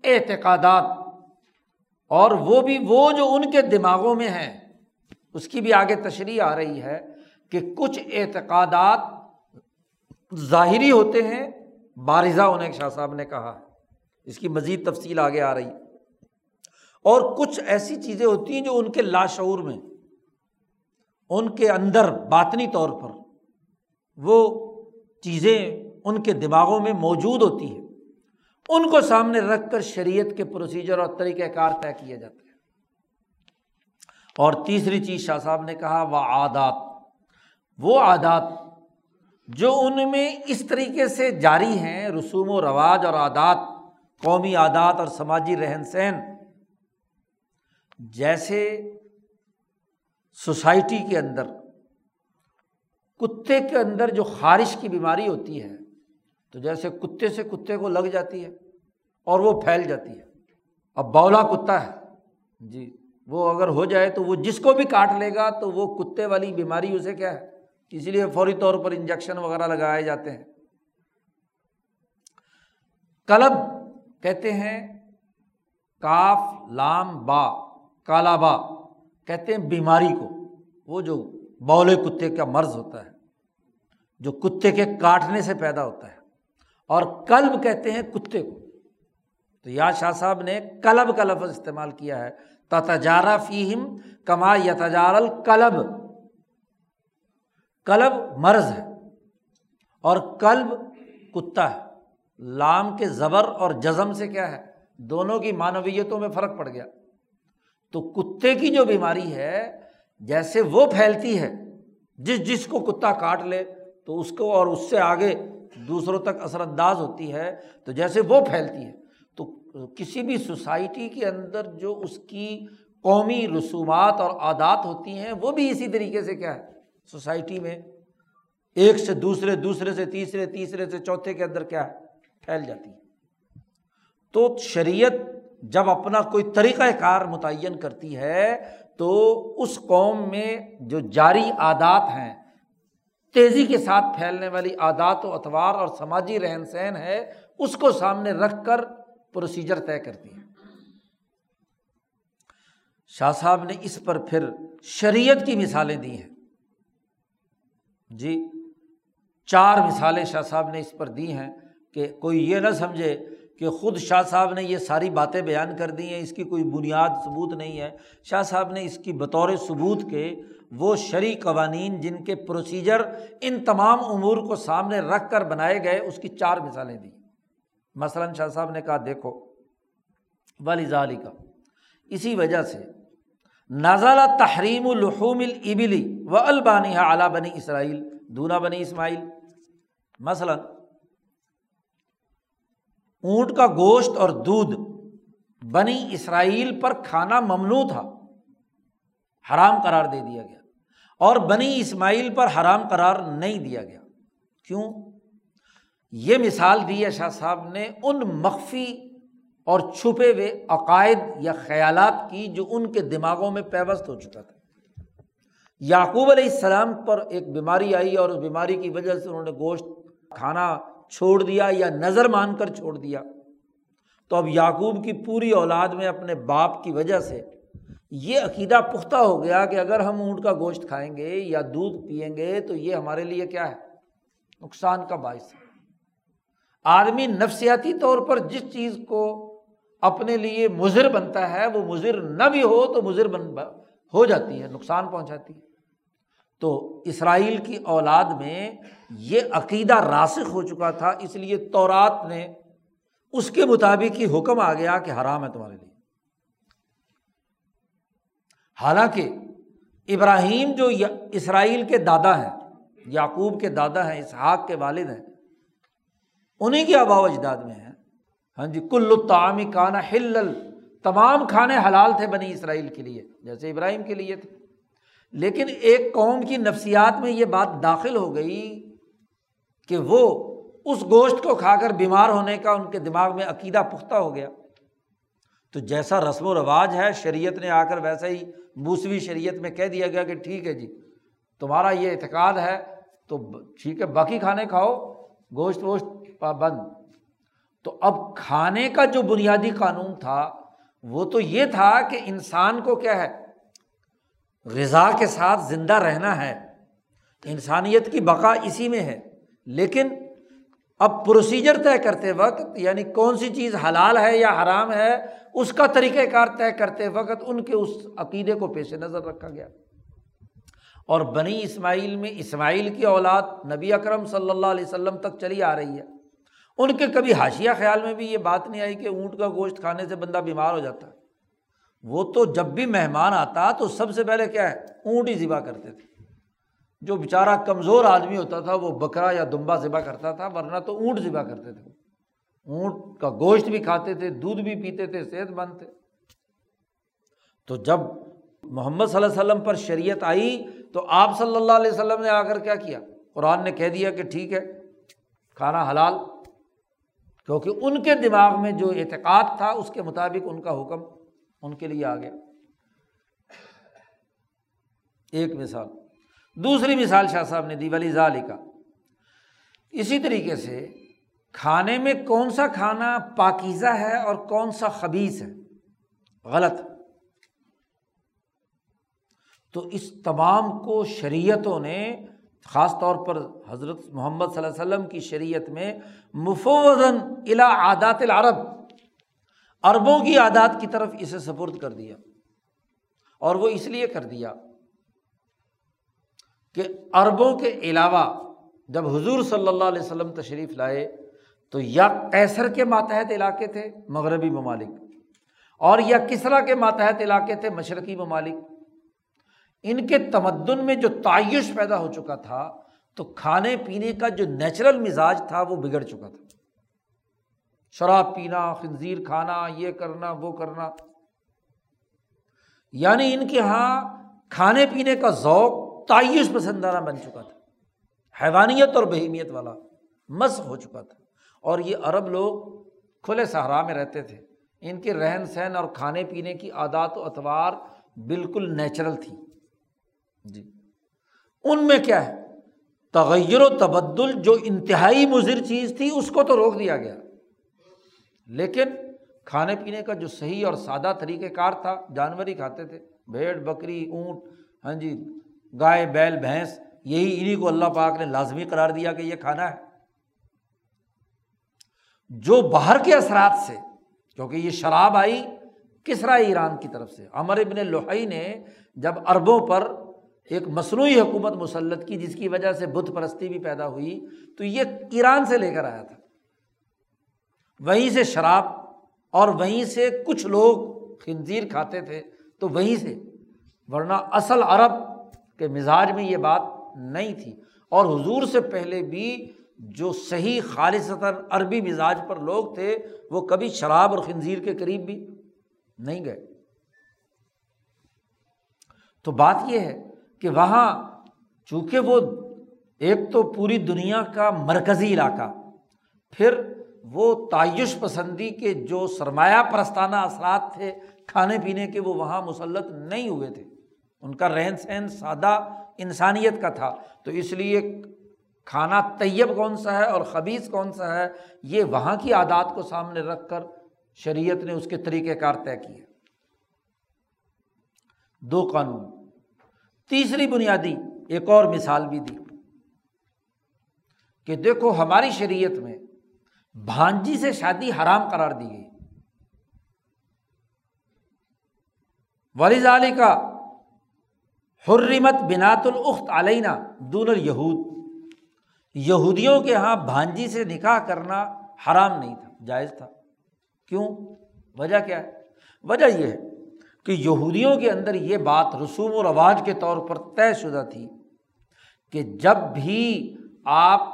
Speaker 1: اعتقادات اور وہ بھی وہ جو ان کے دماغوں میں ہیں اس کی بھی آگے تشریح آ رہی ہے کہ کچھ اعتقادات ظاہری ہوتے ہیں، بارزہ انہیں شاہ صاحب نے کہا اس کی مزید تفصیل آگے آ رہی۔ اور کچھ ایسی چیزیں ہوتی ہیں جو ان کے لاشعور میں، ان کے اندر باطنی طور پر وہ چیزیں ان کے دماغوں میں موجود ہوتی ہیں۔ ان کو سامنے رکھ کر شریعت کے پروسیجر اور طریقۂ کار طے کیے جاتے ہیں۔ اور تیسری چیز شاہ صاحب نے کہا، وہ عادات۔ وہ عادات جو ان میں اس طریقے سے جاری ہیں، رسوم و رواج اور عادات، قومی عادات اور سماجی رہن سہن۔ جیسے سوسائٹی کے اندر، کتے کے اندر جو خارش کی بیماری ہوتی ہے، تو جیسے کتے سے کتے کو لگ جاتی ہے اور وہ پھیل جاتی ہے۔ اب بولا کتا ہے۔ جی۔ وہ اگر ہو جائے تو وہ جس کو بھی کاٹ لے گا تو وہ کتے والی بیماری اسے کیا ہے؟ اسی لیے فوری طور پر انجیکشن وغیرہ لگائے جاتے ہیں۔ کلب کہتے ہیں کاف، لام، با، کالا با، کہتے ہیں بیماری کو۔ وہ جو بولے کتے کا مرض ہوتا ہے، جو کتے کے کاٹنے سے پیدا ہوتا ہے۔ اور کلب کہتے ہیں کتے کو۔ تو یا شاہ صاحب نے کلب کا لفظ استعمال کیا ہے۔ تجارہ فیم کما یا تجار الکلب کلب مرض ہے اور کلب کتا ہے۔ لام کے زبر اور جزم سے کیا ہے؟ دونوں کی مانویتوں میں فرق پڑ گیا۔ تو کتے کی جو بیماری ہے، جیسے وہ پھیلتی ہے، جس جس کو کتا کاٹ لے، تو اس کو اور اس سے آگے دوسروں تک اثر انداز ہوتی ہے، تو جیسے وہ پھیلتی ہے۔ تو کسی بھی سوسائٹی کے اندر جو اس کی قومی رسومات اور عادات ہوتی ہیں، وہ بھی اسی طریقے سے کیا ہے، سوسائٹی میں ایک سے دوسرے دوسرے سے تیسرے تیسرے سے چوتھے کے اندر کیا ہے، پھیل جاتی ہے۔ تو شریعت جب اپنا کوئی طریقۂ کار متعین کرتی ہے، تو اس قوم میں جو جاری عادات ہیں، تیزی کے ساتھ پھیلنے والی عادات و اتوار اور سماجی رہن سہن ہے، اس کو سامنے رکھ کر پروسیجر طے کرتی ہے شاہ صاحب نے اس پر پھر شریعت کی مثالیں دی ہیں۔ جی چار مثالیں شاہ صاحب نے اس پر دی ہیں کہ کوئی یہ نہ سمجھے کہ خود شاہ صاحب نے یہ ساری باتیں بیان کر دی ہیں، اس کی کوئی بنیاد ثبوت نہیں ہے۔ شاہ صاحب نے اس کی بطور ثبوت کے وہ شرعی قوانین جن کے پروسیجر ان تمام امور کو سامنے رکھ کر بنائے گئے، اس کی چار مثالیں دی۔ مثلاً شاہ صاحب نے کہا، دیکھو ولی ظالی کا۔ اسی وجہ سے نزل تحریم الحوم البلی و البانی اعلیٰ بنی اسرائیل دونا بنی اسماعیل۔ مثلاً اونٹ کا گوشت اور دودھ بنی اسرائیل پر کھانا ممنوع تھا، حرام قرار دے دیا گیا، اور بنی اسماعیل پر حرام قرار نہیں دیا گیا۔ کیوں؟ یہ مثال دی ہے شاہ صاحب نے ان مخفی اور چھپے ہوئے عقائد یا خیالات کی جو ان کے دماغوں میں پیوست ہو چکا تھا۔ یعقوب علیہ السلام پر ایک بیماری آئی اور اس بیماری کی وجہ سے انہوں نے گوشت کھانا چھوڑ دیا یا نظر مان کر چھوڑ دیا۔ تو اب یعقوب کی پوری اولاد میں اپنے باپ کی وجہ سے یہ عقیدہ پختہ ہو گیا کہ اگر ہم اونٹ کا گوشت کھائیں گے یا دودھ پئیں گے تو یہ ہمارے لیے کیا ہے؟ نقصان کا باعث ہے۔ آدمی نفسیاتی طور پر جس چیز کو اپنے لیے مضر بنتا ہے، وہ مضر نہ بھی ہو تو مضر بن ہو جاتی ہے، نقصان پہنچاتی ہے۔ تو اسرائیل کی اولاد میں یہ عقیدہ راسخ ہو چکا تھا، اس لیے تورات نے اس کے مطابق ہی حکم آ گیا کہ حرام ہے تمہارے لیے۔ حالانکہ ابراہیم جو اسرائیل کے دادا ہیں، یعقوب کے دادا ہیں، اسحاق کے والد ہیں انہیں کی آبا و اجداد میں ہیں ہاں جی کل الطعام کانا ہل تمام کھانے حلال تھے بنی اسرائیل کے لیے، جیسے ابراہیم کے لیے تھے۔ لیکن ایک قوم کی نفسیات میں یہ بات داخل ہو گئی کہ وہ اس گوشت کو کھا کر بیمار ہونے کا ان کے دماغ میں عقیدہ پختہ ہو گیا۔ تو جیسا رسم و رواج ہے، شریعت نے آ کر ویسا ہی موسوی شریعت میں کہہ دیا گیا کہ ٹھیک ہے جی تمہارا یہ اعتقاد ہے، تو ٹھیک ہے، باقی کھانے کھاؤ، گوشت ووشت پابند۔ تو اب کھانے کا جو بنیادی قانون تھا، وہ تو یہ تھا کہ انسان کو کیا ہے؟ غذا کے ساتھ زندہ رہنا ہے۔ انسانیت کی بقا اسی میں ہے۔ لیکن اب پروسیجر طے کرتے وقت یعنی کون سی چیز حلال ہے یا حرام ہے، اس کا طریقہ کار طے کرتے وقت ان کے اس عقیدے کو پیش نظر رکھا گیا۔ اور بنی اسماعیل میں اسماعیل کی اولاد نبی اکرم صلی اللہ علیہ وسلم تک چلی آ رہی ہے۔ ان کے کبھی حاشیہ خیال میں بھی یہ بات نہیں آئی کہ اونٹ کا گوشت کھانے سے بندہ بیمار ہو جاتا ہے۔ وہ تو جب بھی مہمان آتا تو سب سے پہلے کیا ہے؟ اونٹ ہی ذبح کرتے تھے۔ جو بیچارہ کمزور آدمی ہوتا تھا، وہ بکرا یا دمبا ذبح کرتا تھا، ورنہ تو اونٹ ذبح کرتے تھے۔ اونٹ کا گوشت بھی کھاتے تھے، دودھ بھی پیتے تھے، صحت مند تھے۔ تو جب محمد صلی اللہ علیہ وسلم پر شریعت آئی تو آپ صلی اللہ علیہ وسلم نے آ کر کیا کیا؟ قرآن نے کہہ دیا کہ ٹھیک ہے، کھانا حلال۔ کیونکہ ان کے دماغ میں جو اعتقاد تھا، اس کے مطابق ان کا حکم ان کے لیے آ گیا ایک مثال۔ دوسری مثال شاہ صاحب نے دی، ولی ظالی کا اسی طریقے سے کھانے میں کون سا کھانا پاکیزہ ہے اور کون سا خبیص ہے؟ غلط۔ تو اس تمام کو شریعتوں نے خاص طور پر حضرت محمد صلی اللہ علیہ وسلم کی شریعت میں مفوزن الا عادات العرب، عربوں کی عادات کی طرف اسے سپرد کر دیا اور وہ اس لیے کر دیا کہ عربوں کے علاوہ جب حضور صلی اللہ علیہ وسلم تشریف لائے تو یا کیسر کے ماتحت علاقے تھے مغربی ممالک، اور یا کسرا کے ماتحت علاقے تھے مشرقی ممالک ان کے تمدن میں جو تعیش پیدا ہو چکا تھا، تو کھانے پینے کا جو نیچرل مزاج تھا، وہ بگڑ چکا تھا۔ شراب پینا، خنزیر کھانا، یہ کرنا، وہ کرنا۔ یعنی ان کے یہاں کھانے پینے کا ذوق تعیش پسندانہ بن چکا تھا۔ حیوانیت اور بہیمیت والا مس ہو چکا تھا۔ اور یہ عرب لوگ کھلے صحرا میں رہتے تھے۔ ان کے رہن سہن اور کھانے پینے کی عادات و اتوار بالکل نیچرل تھی۔ جی۔ ان میں کیا ہے؟ تغیر و تبدل جو انتہائی مضر چیز تھی، اس کو تو روک دیا گیا۔ لیکن کھانے پینے کا جو صحیح اور سادہ طریقۂ کار تھا، جانور ہی کھاتے تھے۔ بھیڑ، بکری، اونٹ ہاں جی گائے، بیل، بھینس، یہی انہیں کو اللہ پاک نے لازمی قرار دیا کہ یہ کھانا ہے۔ جو باہر کے اثرات سے، کیونکہ یہ شراب آئی کس رائے ایران کی طرف سے۔ امر ابن لوہائی نے جب اربوں پر ایک مصنوعی حکومت مسلط کی جس کی وجہ سے بت پرستی بھی پیدا ہوئی، تو یہ ایران سے لے کر آیا تھا۔ وہیں سے شراب اور وہیں سے کچھ لوگ خنزیر کھاتے تھے، تو وہیں سے۔ ورنہ اصل عرب کے مزاج میں یہ بات نہیں تھی۔ اور حضور سے پہلے بھی جو صحیح خالص عربی مزاج پر لوگ تھے، وہ کبھی شراب اور خنزیر کے قریب بھی نہیں گئے۔ تو بات یہ ہے کہ وہاں چونکہ وہ ایک تو پوری دنیا کا مرکزی علاقہ، پھر وہ تعیش پسندی کے جو سرمایہ پرستانہ اثرات تھے کھانے پینے کے، وہ وہاں مسلط نہیں ہوئے تھے۔ ان کا رہن سہن سادہ انسانیت کا تھا۔ تو اس لیے کھانا طیب کون سا ہے اور خبیص کون سا ہے، یہ وہاں کی عادات کو سامنے رکھ کر شریعت نے اس کے طریقۂ کار طے کیے۔ دو قانون۔ تیسری بنیادی ایک اور مثال بھی دی کہ دیکھو ہماری شریعت میں بھانجی سے شادی حرام قرار دی گئی۔ ولیز علی کا حرمت بنات الخت علینا دون الہود یہودیوں کے یہاں بھانجی سے نکاح کرنا حرام نہیں تھا، جائز تھا۔ کیوں؟ وجہ کیا ہے؟ وجہ یہ ہے کہ یہودیوں کے اندر یہ بات رسوم و رواج کے طور پر طے شدہ تھی کہ جب بھی آپ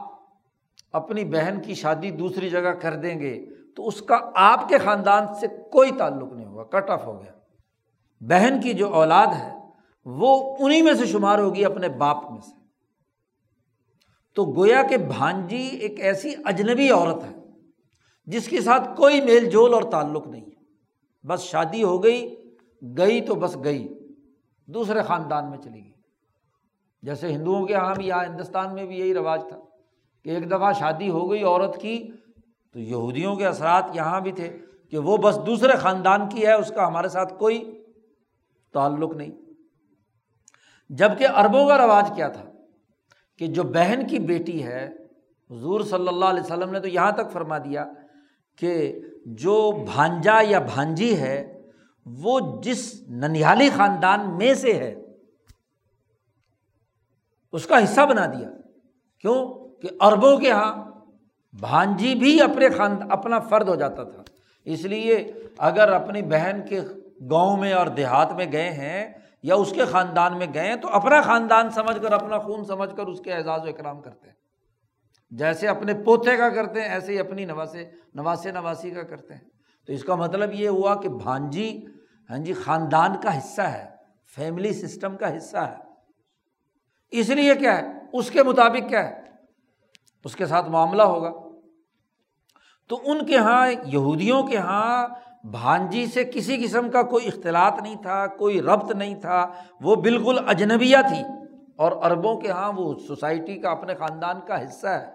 Speaker 1: اپنی بہن کی شادی دوسری جگہ کر دیں گے تو اس کا آپ کے خاندان سے کوئی تعلق نہیں ہوگا، کٹ آف ہو گیا۔ بہن کی جو اولاد ہے، وہ انہیں میں سے شمار ہوگی اپنے باپ میں سے۔ تو گویا کہ بھانجی ایک ایسی اجنبی عورت ہے جس کے ساتھ کوئی میل جول اور تعلق نہیں ہے۔ بس شادی ہو گئی گئی تو بس گئی، دوسرے خاندان میں چلی گئی۔ جیسے ہندوؤں کے یہاں بھی، یہاں ہندوستان میں بھی یہی رواج تھا کہ ایک دفعہ شادی ہو گئی عورت کی، تو یہودیوں کے اثرات یہاں بھی تھے کہ وہ بس دوسرے خاندان کی ہے، اس کا ہمارے ساتھ کوئی تعلق نہیں۔ جبکہ اربوں کا رواج کیا تھا کہ جو بہن کی بیٹی ہے، حضور صلی اللہ علیہ وسلم نے تو یہاں تک فرما دیا کہ جو بھانجا یا بھانجی ہے وہ جس ننیالی خاندان میں سے ہے، اس کا حصہ بنا دیا۔ کیوں؟ کہ اربوں کے یہاں بھانجی بھی اپنے خاند، اپنا فرد ہو جاتا تھا۔ اس لیے اگر اپنی بہن کے گاؤں میں اور دیہات میں گئے ہیں یا اس کے خاندان میں گئے تو اپنا خاندان سمجھ کر، اپنا خون سمجھ کر اس کے اعزاز و اکرام کرتے ہیں۔ جیسے اپنے پوتے کا کرتے ہیں، ایسے ہی اپنی نواسے نواسے نواسی کا کرتے ہیں۔ تو اس کا مطلب یہ ہوا کہ بھانجی ہاں جی خاندان کا حصہ ہے فیملی سسٹم کا حصہ ہے۔ اس لیے کیا ہے؟ اس کے مطابق کیا ہے؟ اس کے ساتھ معاملہ ہوگا۔ تو ان کے یہاں یہودیوں کے یہاں بھانجی سے کسی قسم کا کوئی اختلاط نہیں تھا، کوئی ربط نہیں تھا۔ وہ بالکل اجنبیہ تھی۔ اور اربوں کے یہاں وہ سوسائٹی کا اپنے خاندان کا حصہ ہے۔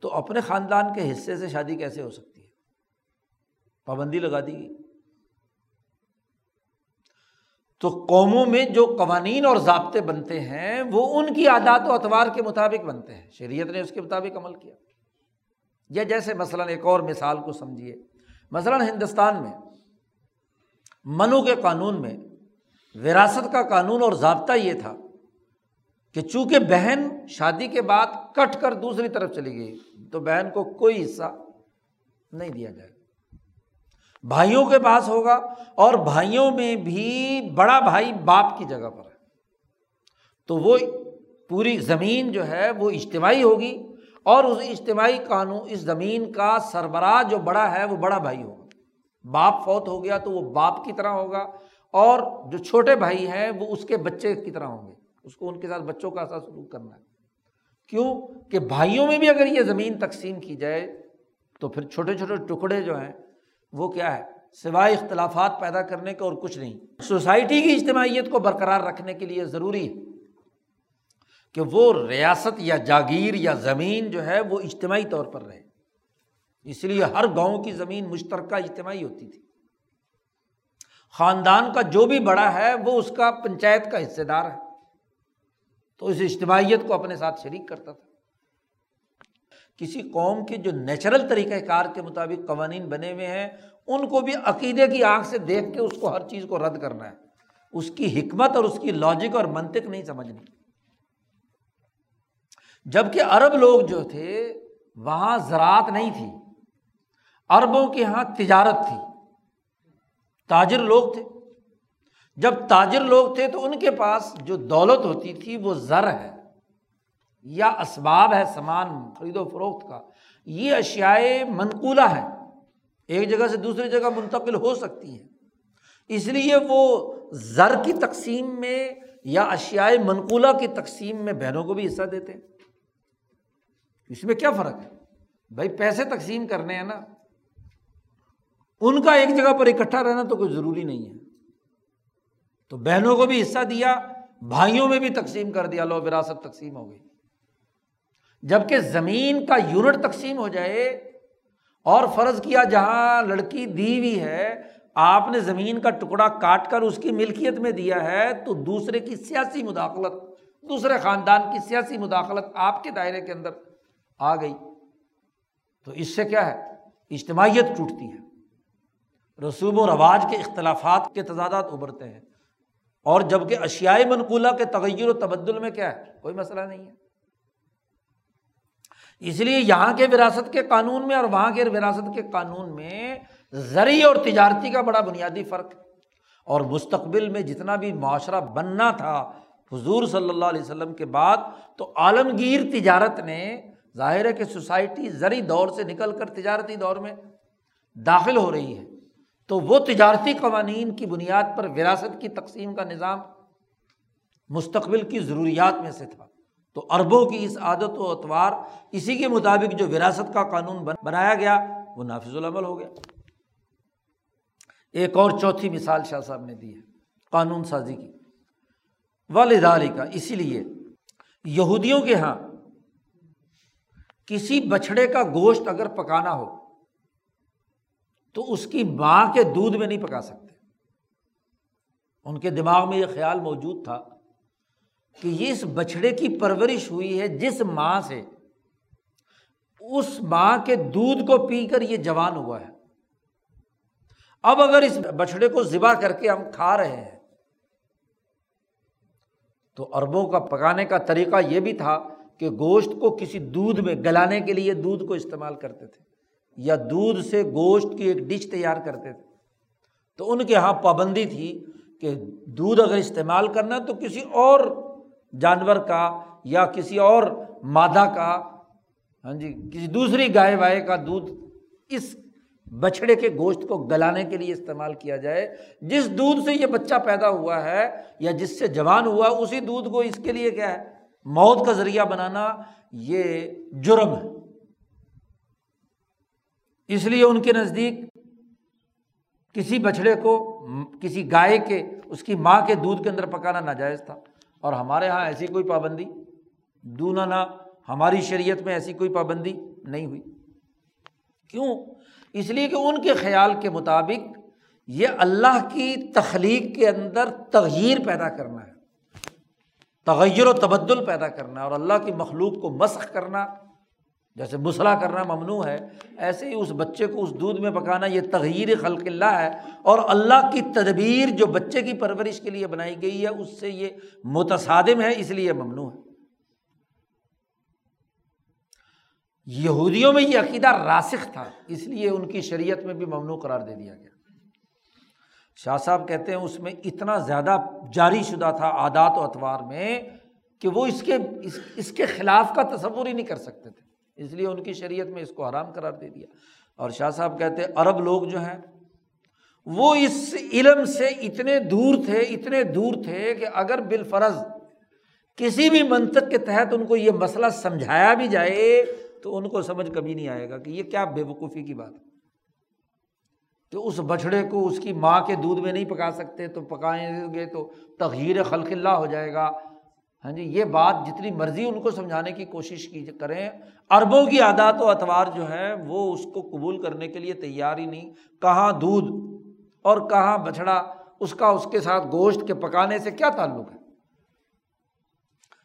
Speaker 1: تو اپنے خاندان کے حصے سے شادی کیسے ہو سکتی؟ پابندی لگا دی گئی۔ تو قوموں میں جو قوانین اور ضابطے بنتے ہیں، وہ ان کی عادات و اتوار کے مطابق بنتے ہیں۔ شریعت نے اس کے مطابق عمل کیا۔ یا جیسے مثلاً ایک اور مثال کو سمجھیے۔ مثلاً ہندوستان میں منو کے قانون میں وراثت کا قانون اور ضابطہ یہ تھا کہ چونکہ بہن شادی کے بعد کٹ کر دوسری طرف چلی گئی، تو بہن کو کوئی حصہ نہیں دیا جائے۔ بھائیوں کے پاس ہوگا اور بھائیوں میں بھی بڑا بھائی باپ کی جگہ پر ہے۔ تو وہ پوری زمین جو ہے وہ اجتماعی ہوگی اور اس اجتماعی قانون، اس زمین کا سربراہ جو بڑا ہے وہ بڑا بھائی ہوگا۔ باپ فوت ہو گیا تو وہ باپ کی طرح ہوگا اور جو چھوٹے بھائی ہیں وہ اس کے بچے کی طرح ہوں گے۔ اس کو ان کے ساتھ بچوں کا ایسا سلوک کرنا ہے۔ کیوں کہ بھائیوں میں بھی اگر یہ زمین تقسیم کی جائے تو پھر چھوٹے چھوٹے ٹکڑے جو ہیں وہ کیا ہے؟ سوائے اختلافات پیدا کرنے کا اور کچھ نہیں۔ سوسائٹی کی اجتماعیت کو برقرار رکھنے کے لیے ضروری ہے کہ وہ ریاست یا جاگیر یا زمین جو ہے وہ اجتماعی طور پر رہے۔ اس لیے ہر گاؤں کی زمین مشترکہ اجتماعی ہوتی تھی۔ خاندان کا جو بھی بڑا ہے وہ اس کا پنچایت کا حصے دار ہے۔ تو اس اجتماعیت کو اپنے ساتھ شریک کرتا تھا۔ کسی قوم کے جو نیچرل طریقۂ کار کے مطابق قوانین بنے ہوئے ہیں، ان کو بھی عقیدے کی آنکھ سے دیکھ کے اس کو ہر چیز کو رد کرنا ہے۔ اس کی حکمت اور اس کی لاجک اور منطق نہیں سمجھنی۔ جبکہ عرب لوگ جو تھے، وہاں زراعت نہیں تھی۔ عربوں کے یہاں تجارت تھی۔ تاجر لوگ تھے۔ جب تاجر لوگ تھے تو ان کے پاس جو دولت ہوتی تھی وہ زر ہے۔ یا اسباب ہے سامان خرید و فروخت کا، یہ اشیائے منقولہ ہیں۔ ایک جگہ سے دوسری جگہ منتقل ہو سکتی ہیں۔ اس لیے وہ زر کی تقسیم میں یا اشیائے منقولہ کی تقسیم میں بہنوں کو بھی حصہ دیتے ہیں۔ اس میں کیا فرق ہے؟ بھائی پیسے تقسیم کرنے ہیں نا۔ ان کا ایک جگہ پر اکٹھا رہنا تو کوئی ضروری نہیں ہے۔ تو بہنوں کو بھی حصہ دیا، بھائیوں میں بھی تقسیم کر دیا، لو وراثت تقسیم ہو گئی۔ جبکہ زمین کا یونٹ تقسیم ہو جائے اور فرض کیا جہاں لڑکی دی ہوئی ہے، آپ نے زمین کا ٹکڑا کاٹ کر اس کی ملکیت میں دیا ہے تو دوسرے کی سیاسی مداخلت، دوسرے خاندان کی سیاسی مداخلت آپ کے دائرے کے اندر آ گئی۔ تو اس سے کیا ہے؟ اجتماعیت ٹوٹتی ہے۔ رسوم و رواج کے اختلافات کے تضادات ابھرتے ہیں۔ اور جبکہ اشیائے منقولہ کے تغیر و تبدل میں کیا ہے؟ کوئی مسئلہ نہیں ہے۔ اس لیے یہاں کے وراثت کے قانون میں اور وہاں کے وراثت کے قانون میں زرعی اور تجارتی کا بڑا بنیادی فرق ہے۔ اور مستقبل میں جتنا بھی معاشرہ بننا تھا حضور صلی اللہ علیہ وسلم کے بعد، تو عالمگیر تجارت نے ظاہر ہے کہ سوسائٹی زرعی دور سے نکل کر تجارتی دور میں داخل ہو رہی ہے۔ تو وہ تجارتی قوانین کی بنیاد پر وراثت کی تقسیم کا نظام مستقبل کی ضروریات میں سے تھا۔ تو اربوں کی اس عادت و اتوار اسی کے مطابق جو وراثت کا قانون بنایا گیا، وہ نافذ العمل ہو گیا۔ ایک اور چوتھی مثال شاہ صاحب نے دی ہے، قانون سازی کی۔ والداری کا اسی لیے یہودیوں کے یہاں کسی بچھڑے کا گوشت اگر پکانا ہو، تو اس کی ماں کے دودھ میں نہیں پکا سکتے۔ ان کے دماغ میں یہ خیال موجود تھا کہ یہ اس بچھڑے کی پرورش ہوئی ہے جس ماں سے، اس ماں کے دودھ کو پی کر یہ جوان ہوا ہے۔ اب اگر اس بچھڑے کو ذبح کر کے ہم کھا رہے ہیں، تو اربوں کا پکانے کا طریقہ یہ بھی تھا کہ گوشت کو کسی دودھ میں گلانے کے لیے دودھ کو استعمال کرتے تھے، یا دودھ سے گوشت کی ایک ڈش تیار کرتے تھے۔ تو ان کے یہاں پابندی تھی کہ دودھ اگر استعمال کرنا تو کسی اور جانور کا یا کسی اور مادہ کا ہاں جی کسی دوسری گائے وائے کا دودھ اس بچھڑے کے گوشت کو گلانے کے لیے استعمال کیا جائے۔ جس دودھ سے یہ بچہ پیدا ہوا ہے یا جس سے جوان ہوا، اسی دودھ کو اس کے لیے کیا ہے؟ موت کا ذریعہ بنانا یہ جرم ہے۔ اس لیے ان کے نزدیک کسی بچھڑے کو، کسی گائے کے، اس کی ماں کے دودھ کے اندر پکانا ناجائز تھا۔ اور ہمارے یہاں ایسی کوئی پابندی؟ دونا نہ ہماری شریعت میں ایسی کوئی پابندی نہیں ہوئی۔ کیوں؟ اس لیے کہ ان کے خیال کے مطابق یہ اللہ کی تخلیق کے اندر تغیر پیدا کرنا ہے۔ تغیر و تبدل پیدا کرنا اور اللہ کی مخلوق کو مسخ کرنا جیسے مسئلہ کرنا ممنوع ہے، ایسے ہی اس بچے کو اس دودھ میں پکانا، یہ تغیر خلق اللہ ہے۔ اور اللہ کی تدبیر جو بچے کی پرورش کے لیے بنائی گئی ہے، اس سے یہ متصادم ہے، اس لیے ممنوع ہے۔ یہودیوں میں یہ عقیدہ راسخ تھا، اس لیے ان کی شریعت میں بھی ممنوع قرار دے دیا گیا۔ شاہ صاحب کہتے ہیں اس میں اتنا زیادہ جاری شدہ تھا عادات و اتوار میں کہ وہ اس کے، اس اس کے خلاف کا تصور ہی نہیں کر سکتے تھے۔ اس لیے ان کی شریعت میں اس کو حرام قرار دے دیا۔ اور شاہ صاحب کہتے ہیں، عرب لوگ جو ہیں، وہ اس علم سے اتنے دور تھے، اتنے دور تھے کہ اگر بالفرض کسی بھی منطق کے تحت ان کو یہ مسئلہ سمجھایا بھی جائے، تو ان کو سمجھ کبھی نہیں آئے گا کہ یہ کیا بے وقوفی کی بات ہے۔ کہ اس بچھڑے کو اس کی ماں کے دودھ میں نہیں پکا سکتے، تو پکائیں گے تو تغیر خلق اللہ ہو جائے گا۔ ہاں جی یہ بات جتنی مرضی ان کو سمجھانے کی کوشش کی کریں اربوں کی عادات و اتوار جو ہے وہ اس کو قبول کرنے کے لیے تیار ہی نہیں۔ کہاں دودھ اور کہاں بچھڑا، اس کا اس کے ساتھ گوشت کے پکانے سے کیا تعلق ہے؟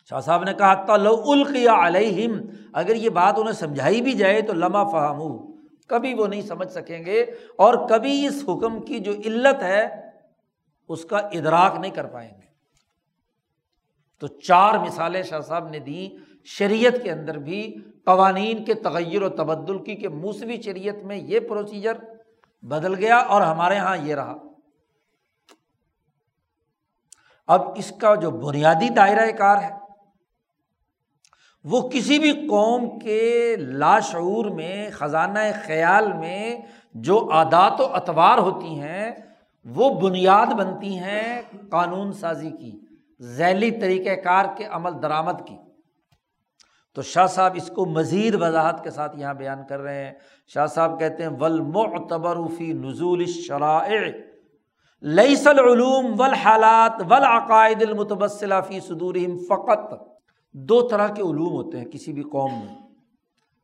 Speaker 1: شاہ صاحب نے کہا تلو القیا علیہم اگر یہ بات انہیں سمجھائی بھی جائے تو لمحہ فہم کبھی وہ نہیں سمجھ سکیں گے اور کبھی اس حکم کی جو علت ہے، اس کا ادراک نہیں کر پائیں گے۔ تو چار مثالیں شاہ صاحب نے دی شریعت کے اندر بھی قوانین کے تغیر و تبدل کی کہ موسوی شریعت میں یہ پروسیجر بدل گیا اور ہمارے یہاں یہ رہا۔ اب اس کا جو بنیادی دائرۂ کار ہے، وہ کسی بھی قوم کے لاشعور میں، خزانہ خیال میں جو عادات و اتوار ہوتی ہیں، وہ بنیاد بنتی ہیں قانون سازی کی۔ ذیلی طریقۂ کار کے عمل درآمد کی۔ تو شاہ صاحب اس کو مزید وضاحت کے ساتھ یہاں بیان کر رہے ہیں۔ شاہ صاحب کہتے ہیں ول معتبرفی نزول شرائع لئیس العلوم ول حالات المتبصلہ فی صدورہم فقط۔ دو طرح کے علوم ہوتے ہیں کسی بھی قوم میں۔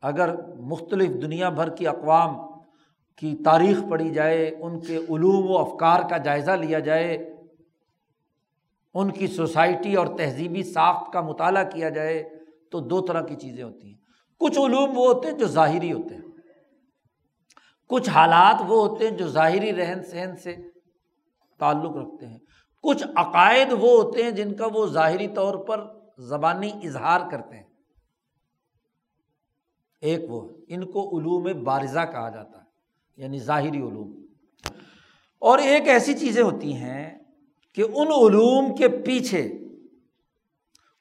Speaker 1: اگر مختلف دنیا بھر کی اقوام کی تاریخ پڑھی جائے، ان کے علوم و افکار کا جائزہ لیا جائے ان کی سوسائٹی اور تہذیبی ساخت کا مطالعہ کیا جائے تو دو طرح کی چیزیں ہوتی ہیں۔ کچھ علوم وہ ہوتے ہیں جو ظاہری ہوتے ہیں۔ کچھ حالات وہ ہوتے ہیں جو ظاہری رہن سہن سے تعلق رکھتے ہیں۔ کچھ عقائد وہ ہوتے ہیں جن کا وہ ظاہری طور پر زبانی اظہار کرتے ہیں۔ ایک وہ ان کو علوم بارزہ کہا جاتا ہے یعنی ظاہری علوم۔ اور ایک ایسی چیزیں ہوتی ہیں کہ ان علوم کے پیچھے،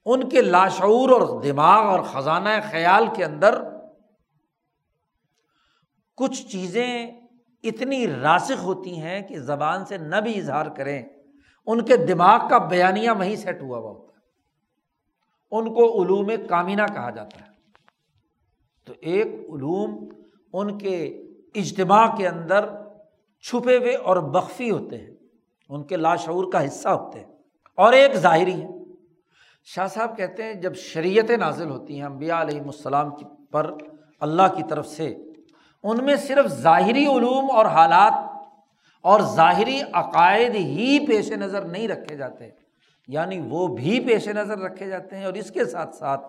Speaker 1: ان کے لاشعور اور دماغ اور خزانہ خیال کے اندر کچھ چیزیں اتنی راسخ ہوتی ہیں کہ زبان سے نہ بھی اظہار کریں، ان کے دماغ کا بیانیہ وہیں سیٹ ہوا ہوا ہوتا ہے۔ ان کو علوم کامینہ کہا جاتا ہے۔ تو ایک علوم ان کے اجتماع کے اندر چھپے ہوئے اور بخفی ہوتے ہیں۔ ان کے لاشعور کا حصہ ہوتے ہیں۔ اور ایک ظاہری ہے۔ شاہ صاحب کہتے ہیں، جب شریعت نازل ہوتی ہیں امبیا علیہم السلام کی پر اللہ کی طرف سے، ان میں صرف ظاہری علوم اور حالات اور ظاہری عقائد ہی پیش نظر نہیں رکھے جاتے۔ یعنی وہ بھی پیش نظر رکھے جاتے ہیں اور اس کے ساتھ ساتھ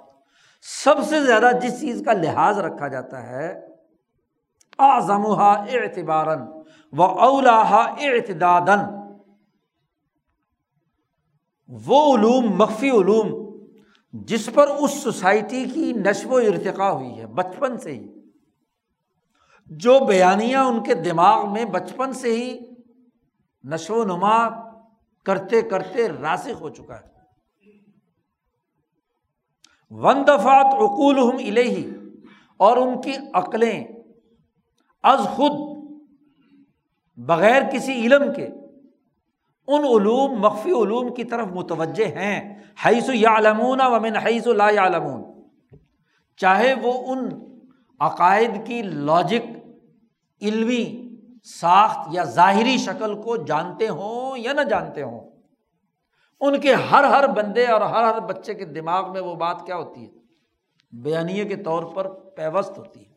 Speaker 1: سب سے زیادہ جس چیز کا لحاظ رکھا جاتا ہے آزمہ اعتبارن و اولا اعتدادن وہ علوم، مخفی علوم، جس پر اس سوسائٹی کی نشو و ارتقا ہوئی ہے، بچپن سے ہی۔ جو بیانیاں ان کے دماغ میں بچپن سے ہی نشو و نما کرتے کرتے راسک ہو چکا ہے۔ ون دفات اقول ہم الہی اور ان کی عقلیں از خود بغیر کسی علم کے ان علوم، مخفی علوم کی طرف متوجہ ہیں. حیث یا علمون و حیث لا علمون چاہے وہ ان عقائد کی لاجک علمی، ساخت یا ظاہری شکل کو جانتے ہوں یا نہ جانتے ہوں، ان کے ہر ہر بندے اور ہر ہر بچے کے دماغ میں وہ بات کیا ہوتی ہے؟ بیانیے کے طور پر پیوست ہوتی ہے۔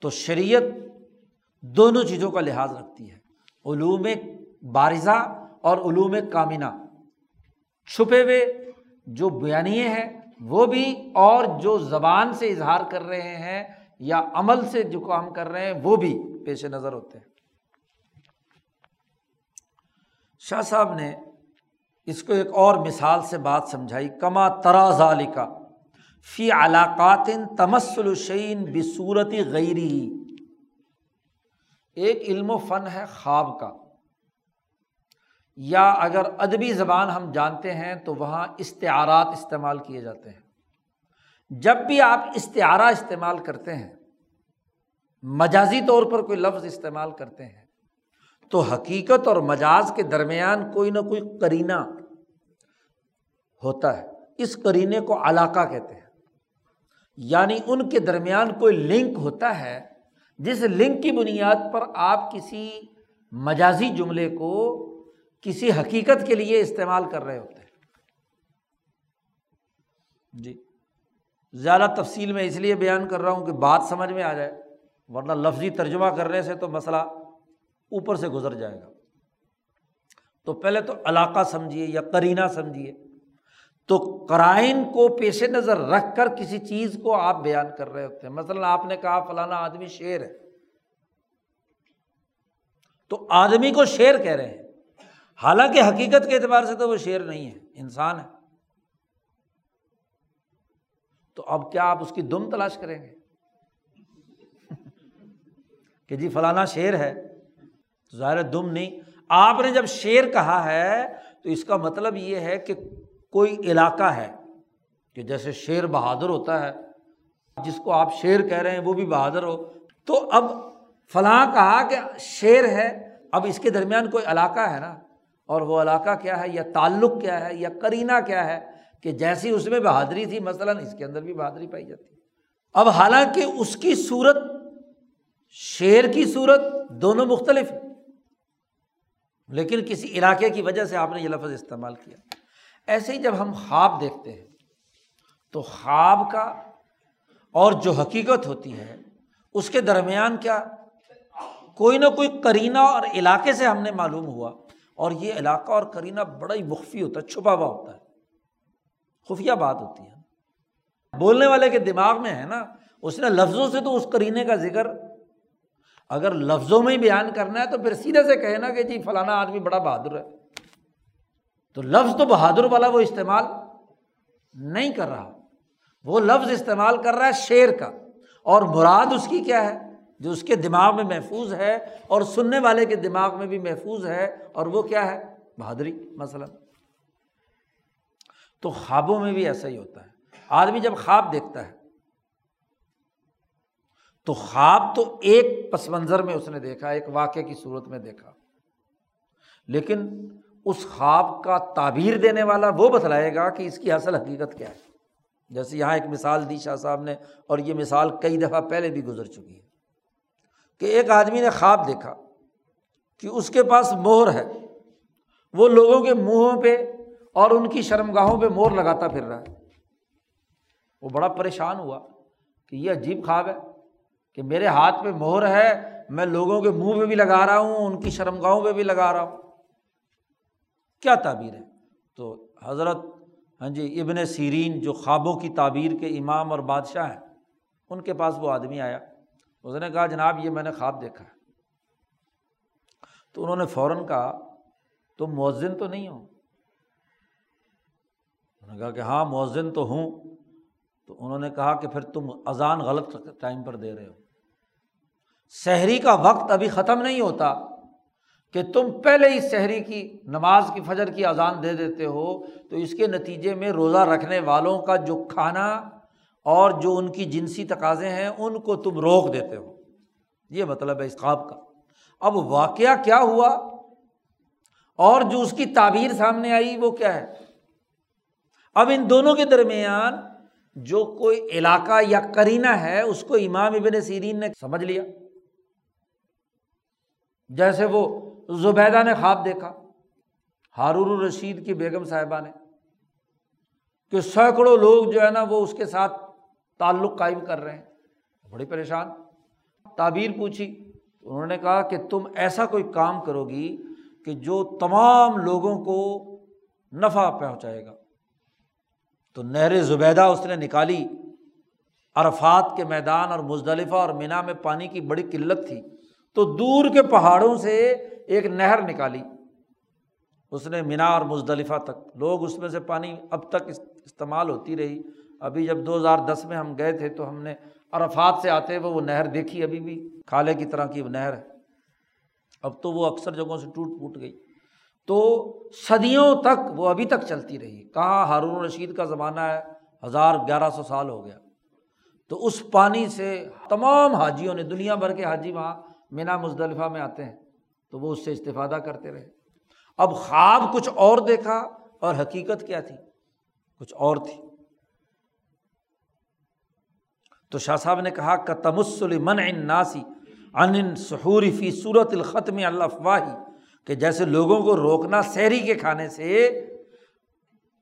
Speaker 1: تو شریعت دونوں چیزوں کا لحاظ رکھتی ہے۔ علوم بارزہ اور علوم کامینہ۔ چھپے ہوئے جو بیانیے ہیں، وہ بھی اور جو زبان سے اظہار کر رہے ہیں یا عمل سے جو کام کر رہے ہیں، وہ بھی پیش نظر ہوتے ہیں۔ شاہ صاحب نے اس کو ایک اور مثال سے بات سمجھائی، کما ترا ذالکا، فی علاقات تمسل الشعین بصورتی غیری ایک علم و فن ہے خواب کا۔ یا اگر ادبی زبان ہم جانتے ہیں تو وہاں استعارات استعمال کیے جاتے ہیں۔ جب بھی آپ استعارہ استعمال کرتے ہیں، مجازی طور پر کوئی لفظ استعمال کرتے ہیں، تو حقیقت اور مجاز کے درمیان کوئی نہ کوئی کرینہ ہوتا ہے۔ اس کرینے کو علاقہ کہتے ہیں۔ یعنی ان کے درمیان کوئی لنک ہوتا ہے، جس لنک کی بنیاد پر آپ کسی مجازی جملے کو کسی حقیقت کے لیے استعمال کر رہے ہوتے ہیں۔ جی۔ زیادہ تفصیل میں اس لیے بیان کر رہا ہوں کہ بات سمجھ میں آ جائے، ورنہ لفظی ترجمہ کرنے سے تو مسئلہ اوپر سے گزر جائے گا۔ تو پہلے تو علاقہ سمجھیے یا کرینہ سمجھیے۔ تو کرائن کو پیش نظر رکھ کر کسی چیز کو آپ بیان کر رہے ہوتے ہیں۔ مثلاً آپ نے کہا فلانا آدمی شیر ہے۔ تو آدمی کو شیر کہہ رہے ہیں۔ حالانکہ حقیقت کے اعتبار سے تو وہ شیر نہیں ہے، انسان ہے۔ تو اب کیا آپ اس کی دم تلاش کریں گے؟ کہ جی فلانا شیر ہے، ظاہر دم نہیں۔ آپ نے جب شیر کہا ہے تو اس کا مطلب یہ ہے کہ کوئی علاقہ ہے کہ جیسے شیر بہادر ہوتا ہے، جس کو آپ شیر کہہ رہے ہیں وہ بھی بہادر ہو۔ تو اب فلاں کہا کہ شیر ہے، اب اس کے درمیان کوئی علاقہ ہے نا۔ اور وہ علاقہ کیا ہے یا تعلق کیا ہے یا کرینہ کیا ہے کہ جیسی اس میں بہادری تھی، مثلاً اس کے اندر بھی بہادری پائی جاتی۔ ہے اب حالانکہ اس کی صورت، شیر کی صورت دونوں مختلف ہے لیکن کسی علاقے کی وجہ سے آپ نے یہ لفظ استعمال کیا۔ ایسے ہی جب ہم خواب دیکھتے ہیں، تو خواب کا اور جو حقیقت ہوتی ہے، اس کے درمیان کیا کوئی نہ کوئی کرینہ اور علاقے سے ہم نے معلوم ہوا۔ اور یہ علاقہ اور کرینہ بڑا ہی مخفی ہوتا ہے، چھپا ہوا ہوتا ہے۔ خفیہ بات ہوتی ہے۔ بولنے والے کے دماغ میں ہے نا، اس نے لفظوں سے تو اس کرینے کا ذکر، اگر لفظوں میں ہی بیان کرنا ہے تو پھر سیدھے سے کہے نا کہ جی فلانا آدمی بڑا بہادر ہے۔ تو لفظ تو بہادر والا وہ استعمال نہیں کر رہا۔ وہ لفظ استعمال کر رہا ہے شیر کا۔ اور مراد اس کی کیا ہے؟ جو اس کے دماغ میں محفوظ ہے اور سننے والے کے دماغ میں بھی محفوظ ہے، اور وہ کیا ہے؟ بہادری، مثلاً۔ تو خوابوں میں بھی ایسا ہی ہوتا ہے۔ آدمی جب خواب دیکھتا ہے، تو خواب تو ایک پس منظر میں اس نے دیکھا، ایک واقعے کی صورت میں دیکھا۔ لیکن اس خواب کا تعبیر دینے والا وہ بتلائے گا کہ اس کی اصل حقیقت کیا ہے۔ جیسے یہاں ایک مثال دی شاہ صاحب نے، اور یہ مثال کئی دفعہ پہلے بھی گزر چکی ہے۔ کہ ایک آدمی نے خواب دیکھا کہ اس کے پاس مہر ہے، وہ لوگوں کے منہوں پہ اور ان کی شرم گاہوں پہ مور لگاتا پھر رہا ہے۔ وہ بڑا پریشان ہوا کہ یہ عجیب خواب ہے کہ میرے ہاتھ پہ مہر ہے، میں لوگوں کے منہ پہ بھی لگا رہا ہوں، ان کی شرم گاہوں پہ بھی لگا رہا ہوں۔ کیا تعبیر ہے؟ تو حضرت ہاں جی ابن سیرین جو خوابوں کی تعبیر کے امام اور بادشاہ ہیں، ان کے پاس وہ آدمی آیا۔ اس نے کہا، جناب، یہ میں نے خواب دیکھا ہے۔ تو انہوں نے فوراً کہا، تم مؤذن تو نہیں ہو؟ انہوں نے کہا کہ ہاں مؤذن تو ہوں۔ تو انہوں نے کہا کہ پھر تم اذان غلط ٹائم پر دے رہے ہو۔ شہری کا وقت ابھی ختم نہیں ہوتا کہ تم پہلے ہی شہری کی نماز کی فجر کی اذان دے دیتے ہو۔ تو اس کے نتیجے میں روزہ رکھنے والوں کا جو کھانا اور جو ان کی جنسی تقاضے ہیں ان کو تم روک دیتے ہو۔ یہ مطلب ہے اس خواب کا۔ اب واقعہ کیا ہوا؟ اور جو اس کی تعبیر سامنے آئی وہ کیا ہے؟ اب ان دونوں کے درمیان جو کوئی علاقہ یا کرینہ ہے، اس کو امام ابن سیرین نے سمجھ لیا۔ جیسے وہ زبیدہ نے خواب دیکھا ہارور الرشید کی بیگم صاحبہ نے، کہ سینکڑوں لوگ جو ہے نا وہ اس کے ساتھ تعلق قائم کر رہے ہیں۔ بڑی پریشان۔ تعبیر پوچھی۔ تو انہوں نے کہا کہ تم ایسا کوئی کام کرو گی کہ جو تمام لوگوں کو نفع پہنچائے گا۔ تو نہر زبیدہ اس نے نکالی۔ عرفات کے میدان اور مزدلفہ اور مینا میں پانی کی بڑی قلت تھی۔ تو دور کے پہاڑوں سے ایک نہر نکالی۔ اس نے مینا اور مزدلفہ تک۔ لوگ اس میں سے پانی اب تک استعمال ہوتی رہی۔ ابھی جب دو ہزار دس میں ہم گئے تھے تو ہم نے عرفات سے آتے ہوئے وہ نہر دیکھی ابھی بھی، کھالے کی طرح کی وہ نہر ہے۔ اب تو وہ اکثر جگہوں سے ٹوٹ پھوٹ گئی۔ تو صدیوں تک وہ ابھی تک چلتی رہی۔ کہاں ہارون رشید کا زمانہ ہے؟ ہزار گیارہ سو سال ہو گیا۔ تو اس پانی سے تمام حاجیوں نے، دنیا بھر کے حاجی وہاں مینا مزدلفہ میں آتے ہیں۔ تو وہ اس سے استفادہ کرتے رہے۔ اب خواب کچھ اور دیکھا اور حقیقت کیا تھی؟ کچھ اور تھی۔ تو شاہ صاحب نے کہا کہ تمسل من ان ناسی ان سحوری فی صورت الختم اللہ فواہی کہ جیسے لوگوں کو روکنا سحری کے کھانے سے،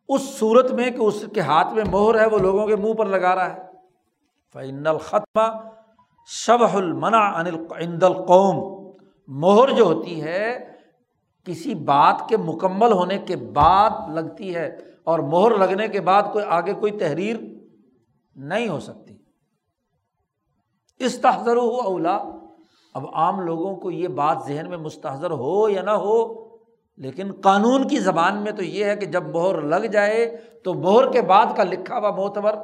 Speaker 1: اس صورت میں کہ اس کے ہاتھ میں مہر ہے، وہ لوگوں کے منہ پر لگا رہا ہے۔ فعن الختمہ شب المنا عند القوم۔ مہر جو ہوتی ہے، کسی بات کے مکمل ہونے کے بعد لگتی ہے اور مہر لگنے کے بعد کوئی، آگے کوئی تحریر نہیں ہو سکتی۔ اس تحظر ہو اولا اب عام لوگوں کو یہ بات ذہن میں مستحضر ہو یا نہ ہو، لیکن قانون کی زبان میں تو یہ ہے کہ جب مہر لگ جائے تو مہر کے بعد کا لکھا ہوا معتبر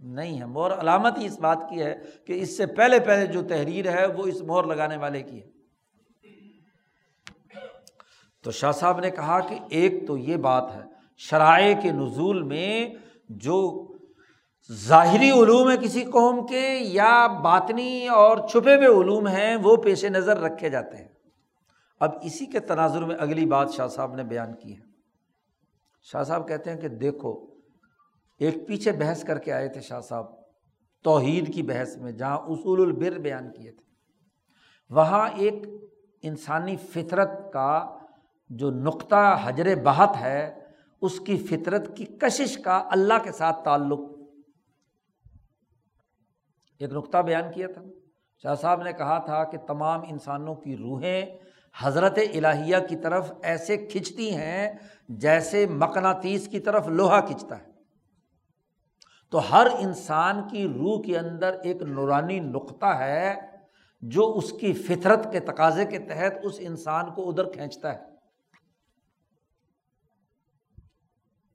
Speaker 1: نہیں ہے۔ مہر علامت ہی اس بات کی ہے کہ اس سے پہلے پہلے جو تحریر ہے وہ اس مہر لگانے والے کی ہے۔ تو شاہ صاحب نے کہا کہ ایک تو یہ بات ہے، شرائع کے نزول میں جو ظاہری علوم ہے کسی قوم کے یا باطنی اور چھپے ہوئے علوم ہیں، وہ پیش نظر رکھے جاتے ہیں۔ اب اسی کے تناظر میں اگلی بات شاہ صاحب نے بیان کی ہے۔ شاہ صاحب کہتے ہیں کہ دیکھو، ایک پیچھے بحث کر کے آئے تھے شاہ صاحب، توحید کی بحث میں، جہاں اصول البر بیان کیے تھے۔ وہاں ایک انسانی فطرت کا جو نقطہ حجر بہت ہے، اس کی فطرت کی کشش کا اللہ کے ساتھ تعلق ایک نقطہ بیان کیا تھا۔ شاہ صاحب نے کہا تھا کہ تمام انسانوں کی روحیں حضرت الہیہ کی طرف ایسے کھنچتی ہیں جیسے مقناطیس کی طرف لوہا کھنچتا ہے۔ تو ہر انسان کی روح کے اندر ایک نورانی نقطہ ہے جو اس کی فطرت کے تقاضے کے تحت اس انسان کو ادھر کھینچتا ہے۔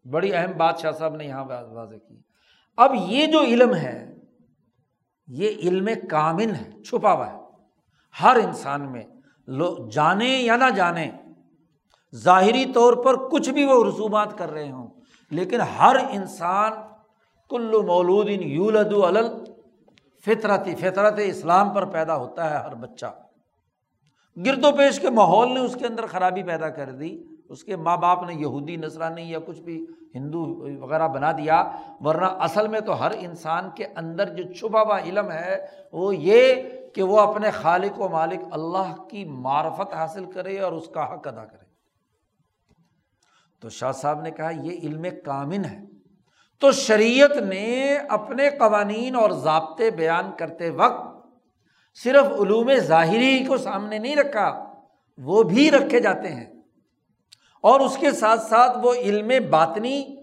Speaker 1: بڑی اہم بات شاہ صاحب نے یہاں واضح کی۔ اب یہ جو علم ہے یہ علم کامن ہے، چھپا ہوا ہے۔ ہر انسان میں لو، جانے یا نہ جانے، ظاہری طور پر کچھ بھی وہ رسومات کر رہے ہوں، لیکن ہر انسان کلو مولود ان یولد الل فطرتی فطرت اسلام پر پیدا ہوتا ہے، ہر بچہ۔ گرد و پیش کے ماحول نے اس کے اندر خرابی پیدا کر دی۔ اس کے ماں باپ نے یہودی نسرانی یا کچھ بھی ہندو وغیرہ بنا دیا، ورنہ اصل میں تو ہر انسان کے اندر جو چھپا ہوا علم ہے، وہ یہ کہ وہ اپنے خالق و مالک اللہ کی معرفت حاصل کرے اور اس کا حق ادا کرے۔ تو شاہ صاحب نے کہا، یہ علم کامن ہے۔ تو شریعت نے اپنے قوانین اور ضابطے بیان کرتے وقت صرف علوم ظاہری کو سامنے نہیں رکھا، وہ بھی رکھے جاتے ہیں۔ اور اس کے ساتھ ساتھ وہ علم باطنی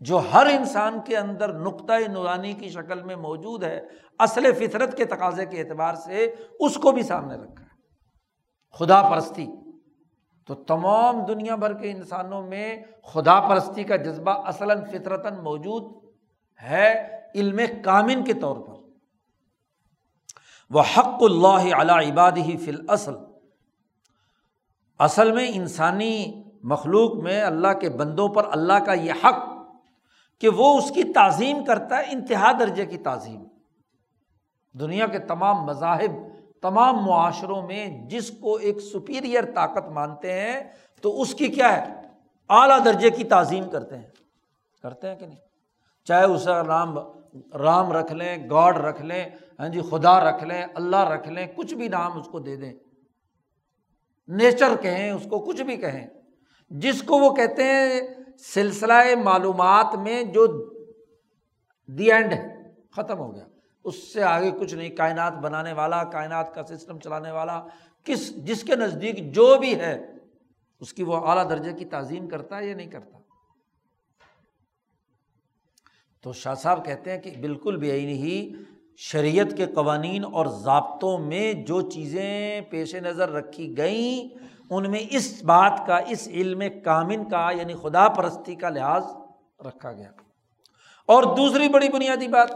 Speaker 1: جو ہر انسان کے اندر نقطۂ نورانی کی شکل میں موجود ہے، اصل فطرت کے تقاضے کے اعتبار سے اس کو بھی سامنے رکھا ہے۔ خدا پرستی۔ تو تمام دنیا بھر کے انسانوں میں خدا پرستی کا جذبہ اصلاً فطرتاً موجود ہے علم کامن کے طور پر۔ وہ حق اللہ علیہ عباد ہی فی اصل اصل میں انسانی مخلوق میں اللہ کے بندوں پر اللہ کا یہ حق کہ وہ اس کی تعظیم کرتا ہے، انتہا درجے کی تعظیم۔ دنیا کے تمام مذاہب، تمام معاشروں میں جس کو ایک سپیریئر طاقت مانتے ہیں، تو اس کی کیا ہے؟ اعلیٰ درجے کی تعظیم کرتے ہیں۔ کرتے ہیں کہ نہیں؟ چاہے اسے رام رام رکھ لیں، گاڈ رکھ لیں ہاں جی خدا رکھ لیں، اللہ رکھ لیں، کچھ بھی نام اس کو دے دیں۔ نیچر کہیں، اس کو کچھ بھی کہیں۔ جس کو وہ کہتے ہیں سلسلہ معلومات میں جو دی اینڈ ہے، ختم ہو گیا۔ اس سے آگے کچھ نہیں، کائنات بنانے والا، کائنات کا سسٹم چلانے والا، کس، جس کے نزدیک جو بھی ہے، اس کی وہ اعلیٰ درجے کی تعظیم کرتا ہے یا نہیں کرتا۔ تو شاہ صاحب کہتے ہیں کہ بالکل بے ہی شریعت کے قوانین اور ضابطوں میں جو چیزیں پیش نظر رکھی گئیں ان میں اس بات کا، اس علم کامن کا یعنی خدا پرستی کا لحاظ رکھا گیا۔ اور دوسری بڑی بنیادی بات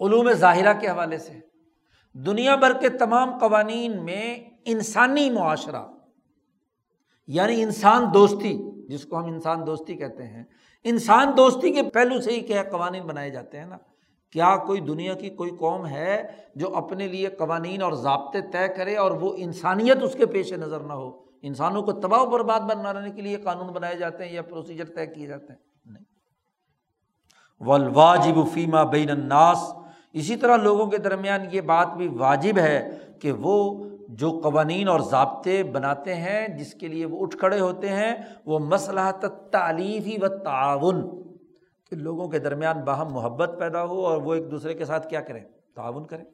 Speaker 1: علوم ظاہرہ کے حوالے سے، دنیا بھر کے تمام قوانین میں انسانی معاشرہ یعنی انسان دوستی، جس کو ہم انسان دوستی کہتے ہیں، انسان دوستی کے پہلو سے ہی کیا قوانین بنائے جاتے ہیں نا؟ کیا کوئی دنیا کی کوئی قوم ہے جو اپنے لیے قوانین اور ضابطے طے کرے اور وہ انسانیت اس کے پیش نظر نہ ہو؟ انسانوں کو تباہ و برباد بنانے کے لیے قانون بنائے جاتے ہیں یا پروسیجر طے کیے جاتے ہیں؟ نہیں۔ ولواجب فیمہ بین الناس۔ اسی طرح لوگوں کے درمیان یہ بات بھی واجب ہے کہ وہ جو قوانین اور ضابطے بناتے ہیں، جس کے لیے وہ اٹھ کھڑے ہوتے ہیں، وہ مسلحت تعلیفی و تعاون کہ لوگوں کے درمیان باہم محبت پیدا ہو اور وہ ایک دوسرے کے ساتھ کیا کریں؟ تعاون کریں۔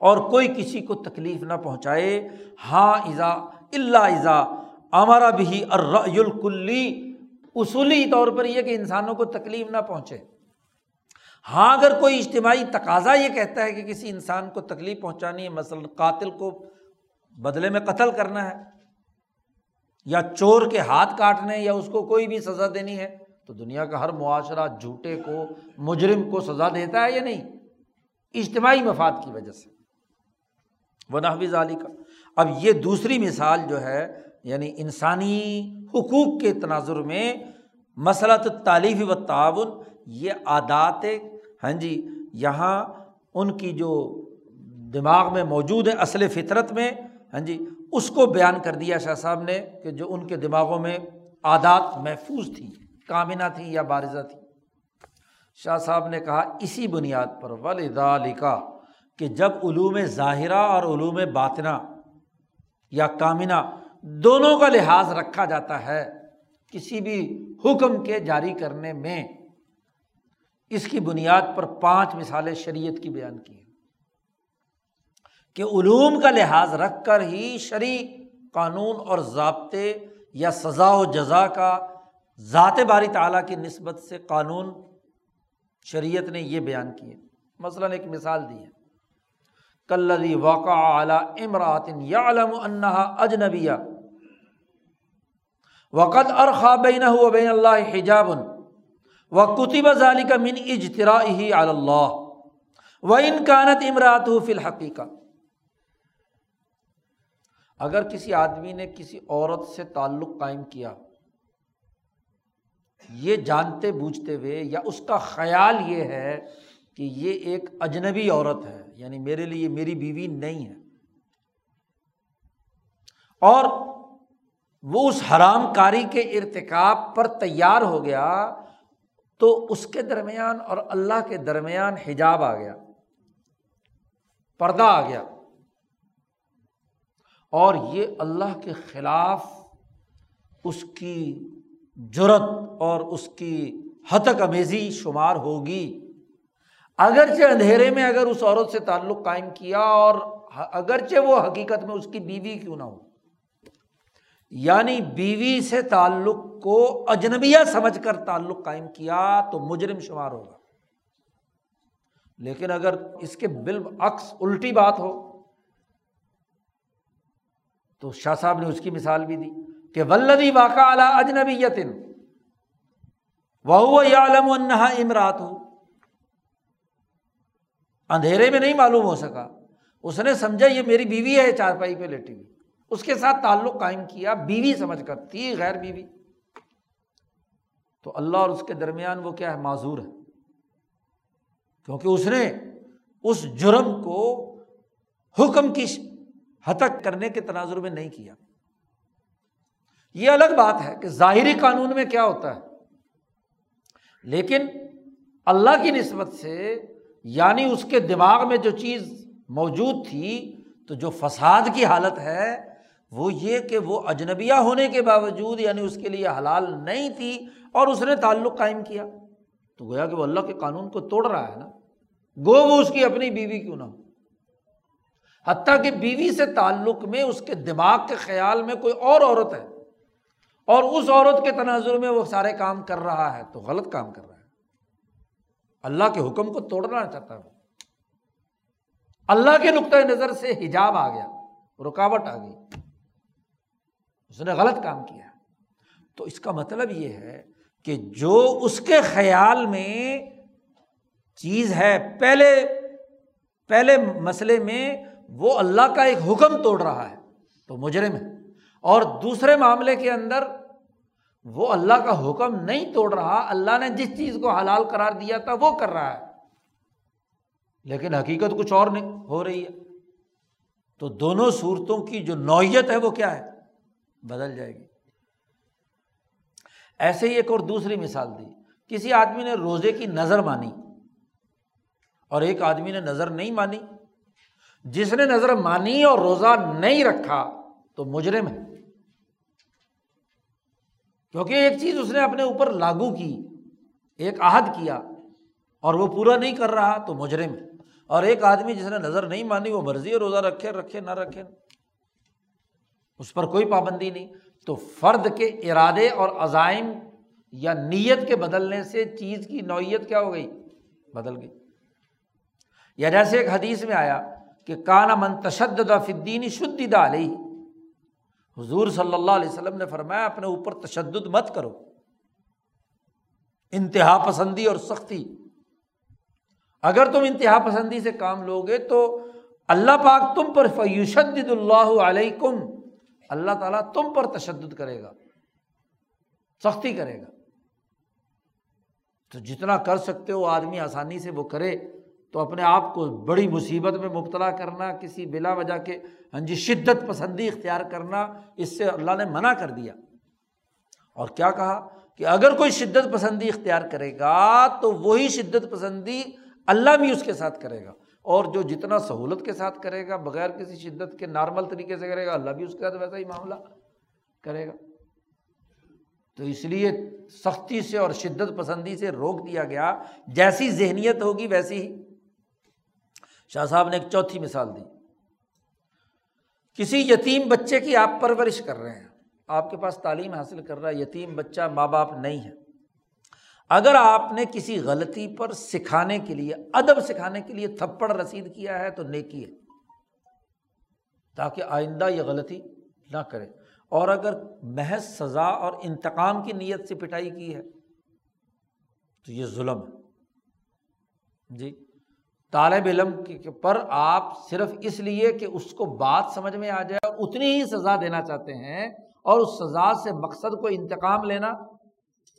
Speaker 1: اور کوئی کسی کو تکلیف نہ پہنچائے۔ ہاں ایزا اللہ ایزا ہمارا بھی الکلی۔ اصولی طور پر یہ کہ انسانوں کو تکلیف نہ پہنچے۔ ہاں اگر کوئی اجتماعی تقاضا یہ کہتا ہے کہ کسی انسان کو تکلیف پہنچانی ہے، مثلاً قاتل کو بدلے میں قتل کرنا ہے، یا چور کے ہاتھ کاٹنے، یا اس کو کوئی بھی سزا دینی ہے تو دنیا کا ہر معاشرہ جھوٹے کو، مجرم کو سزا دیتا ہے یا نہیں؟ اجتماعی مفاد کی وجہ سے۔ وہ نحویز علی کا اب یہ دوسری مثال جو ہے یعنی انسانی حقوق کے تناظر میں مسلط تعلیف و تعاون یہ عادات ہاں جی یہاں ان کی جو دماغ میں موجود ہے اصل فطرت میں ہاں جی اس کو بیان کر دیا شاہ صاحب نے کہ جو ان کے دماغوں میں عادات محفوظ تھیں۔ کامنا تھی یا بارزہ تھی۔ شاہ صاحب نے کہا، اسی بنیاد پر ولدا لکھا کہ جب علوم ظاہرہ اور علوم باطنا یا کامنا دونوں کا لحاظ رکھا جاتا ہے، کسی بھی حکم کے جاری کرنے میں اس کی بنیاد پر پانچ مثالیں شریعت کی بیان کی ہیں۔ کہ علوم کا لحاظ رکھ کر ہی شرع قانون اور ضابطے یا سزا و جزا کا ذات باری تعالیٰ کی نسبت سے قانون شریعت نے یہ بیان کیے۔ مثلاً ایک مثال دی ہے۔ کلدی واقع اعلیٰ امراطن یا علم انہا اجنبیہ۔ وقت ارخا بین ہو بین اللہ حجاب۔ و کتب ظالی کا من اجترا ہی اللہ۔ و ان کانت امراط فی الحقیقہ۔ اگر کسی آدمی نے کسی عورت سے تعلق قائم کیا یہ جانتے بوجھتے ہوئے یا اس کا خیال یہ ہے کہ یہ ایک اجنبی عورت ہے یعنی میرے لیے میری بیوی نہیں ہے۔ اور وہ اس حرام کاری کے ارتکاب پر تیار ہو گیا تو اس کے درمیان اور اللہ کے درمیان حجاب آ گیا، پردہ آ گیا۔ اور یہ اللہ کے خلاف اس کی جرت اور اس کی حتک امیزی شمار ہوگی۔ اگرچہ اندھیرے میں اگر اس عورت سے تعلق قائم کیا اور اگرچہ وہ حقیقت میں اس کی بیوی کیوں نہ ہو۔ یعنی بیوی سے تعلق کو اجنبیہ سمجھ کر تعلق قائم کیا تو مجرم شمار ہوگا۔ لیکن اگر اس کے بالعکس الٹی بات ہو تو شاہ صاحب نے اس کی مثال بھی دی۔ کہ ولدی واقع اعلیٰ اجنبی یتن وہ عالم انہا امرات ہو اندھیرے میں نہیں معلوم ہو سکا۔ اس نے سمجھا، یہ میری بیوی ہے، چارپائی پہ لیٹی ہوئی۔ اس کے ساتھ تعلق قائم کیا، بیوی سمجھ کر تھی غیر بیوی۔ تو اللہ اور اس کے درمیان وہ کیا ہے؟ معذور ہے۔ کیونکہ اس نے اس جرم کو حکم کی ہتک کرنے کے تناظر میں نہیں کیا۔ یہ الگ بات ہے کہ ظاہری قانون میں کیا ہوتا ہے۔ لیکن اللہ کی نسبت سے یعنی اس کے دماغ میں جو چیز موجود تھی، تو جو فساد کی حالت ہے، وہ یہ کہ وہ اجنبیہ ہونے کے باوجود یعنی اس کے لیے حلال نہیں تھی اور اس نے تعلق قائم کیا۔ تو گویا کہ وہ اللہ کے قانون کو توڑ رہا ہے نا۔ گو وہ اس کی اپنی بیوی کیوں نہ ہو۔ حتیٰ کہ بیوی سے تعلق میں اس کے دماغ کے خیال میں کوئی اور عورت ہے۔ اور اس عورت کے تناظر میں وہ سارے کام کر رہا ہے تو غلط کام کر رہا ہے۔ اللہ کے حکم کو توڑنا چاہتا ہے اللہ کے نقطۂ نظر سے حجاب آ گیا، رکاوٹ آ گئی۔ اس نے غلط کام کیا۔ تو اس کا مطلب یہ ہے کہ جو اس کے خیال میں چیز ہے، پہلے پہلے مسئلے میں وہ اللہ کا ایک حکم توڑ رہا ہے، تو مجرم ہے۔ اور دوسرے معاملے کے اندر وہ اللہ کا حکم نہیں توڑ رہا، اللہ نے جس چیز کو حلال قرار دیا تھا وہ کر رہا ہے۔ لیکن حقیقت کچھ اور نہیں، ہو رہی ہے۔ تو دونوں صورتوں کی جو نوعیت ہے وہ کیا ہے؟ بدل جائے گی۔ ایسے ہی ایک اور دوسری مثال دی۔ کسی آدمی نے روزے کی نظر مانی اور ایک آدمی نے نظر نہیں مانی۔ جس نے نظر مانی اور روزہ نہیں رکھا تو مجرم ہے۔ کیونکہ ایک چیز اس نے اپنے اوپر لاگو کی، ایک عہد کیا اور وہ پورا نہیں کر رہا تو مجرم ہے۔ اور ایک آدمی جس نے نظر نہیں مانی، وہ مرضی ہے روزہ رکھے رکھے، نہ رکھے۔ اس پر کوئی پابندی نہیں۔ تو فرد کے ارادے اور عزائم یا نیت کے بدلنے سے چیز کی نوعیت کیا ہو گئی؟ بدل گئی۔ یا جیسے ایک حدیث میں آیا کہ کانا من تشدد فدینی شدید علیہ۔ حضور صلی اللہ علیہ وسلم نے فرمایا، اپنے اوپر تشدد مت کرو۔ انتہا پسندی اور سختی۔ اگر تم انتہا پسندی سے کام لو گے تو اللہ پاک تم پر فیوشد اللہ علیہ کم اللہ تعالیٰ تم پر تشدد کرے گا، سختی کرے گا۔ تو جتنا کر سکتے ہو، آدمی آسانی سے وہ کرے۔ تو اپنے آپ کو بڑی مصیبت میں مبتلا کرنا، کسی بلا وجہ کے ہاں جی شدت پسندی اختیار کرنا، اس سے اللہ نے منع کر دیا۔ اور کیا کہا؟ کہ اگر کوئی شدت پسندی اختیار کرے گا، تو وہی شدت پسندی اللہ بھی اس کے ساتھ کرے گا۔ اور جو جتنا سہولت کے ساتھ کرے گا، بغیر کسی شدت کے نارمل طریقے سے کرے گا، اللہ بھی اس کے ساتھ ویسا ہی معاملہ کرے گا۔ تو اس لیے سختی سے اور شدت پسندی سے روک دیا گیا۔ جیسی ذہنیت ہوگی، ویسی ہی۔ شاہ صاحب نے ایک چوتھی مثال دی۔ کسی یتیم بچے کی آپ پرورش کر رہے ہیں، آپ کے پاس تعلیم حاصل کر رہا ہے، یتیم بچہ ماں باپ نہیں ہے۔ اگر آپ نے کسی غلطی پر سکھانے کے لیے، ادب سکھانے کے لیے تھپڑ رسید کیا ہے تو نیکی ہے۔ تاکہ آئندہ یہ غلطی نہ کرے۔ اور اگر محض سزا اور انتقام کی نیت سے پٹائی کی ہے تو یہ ظلم ہے۔ جی؟ طالب علم پر آپ صرف اس لیے کہ اس کو بات سمجھ میں آ جائے اور اتنی ہی سزا دینا چاہتے ہیں اور اس سزا سے مقصد کو انتقام لینا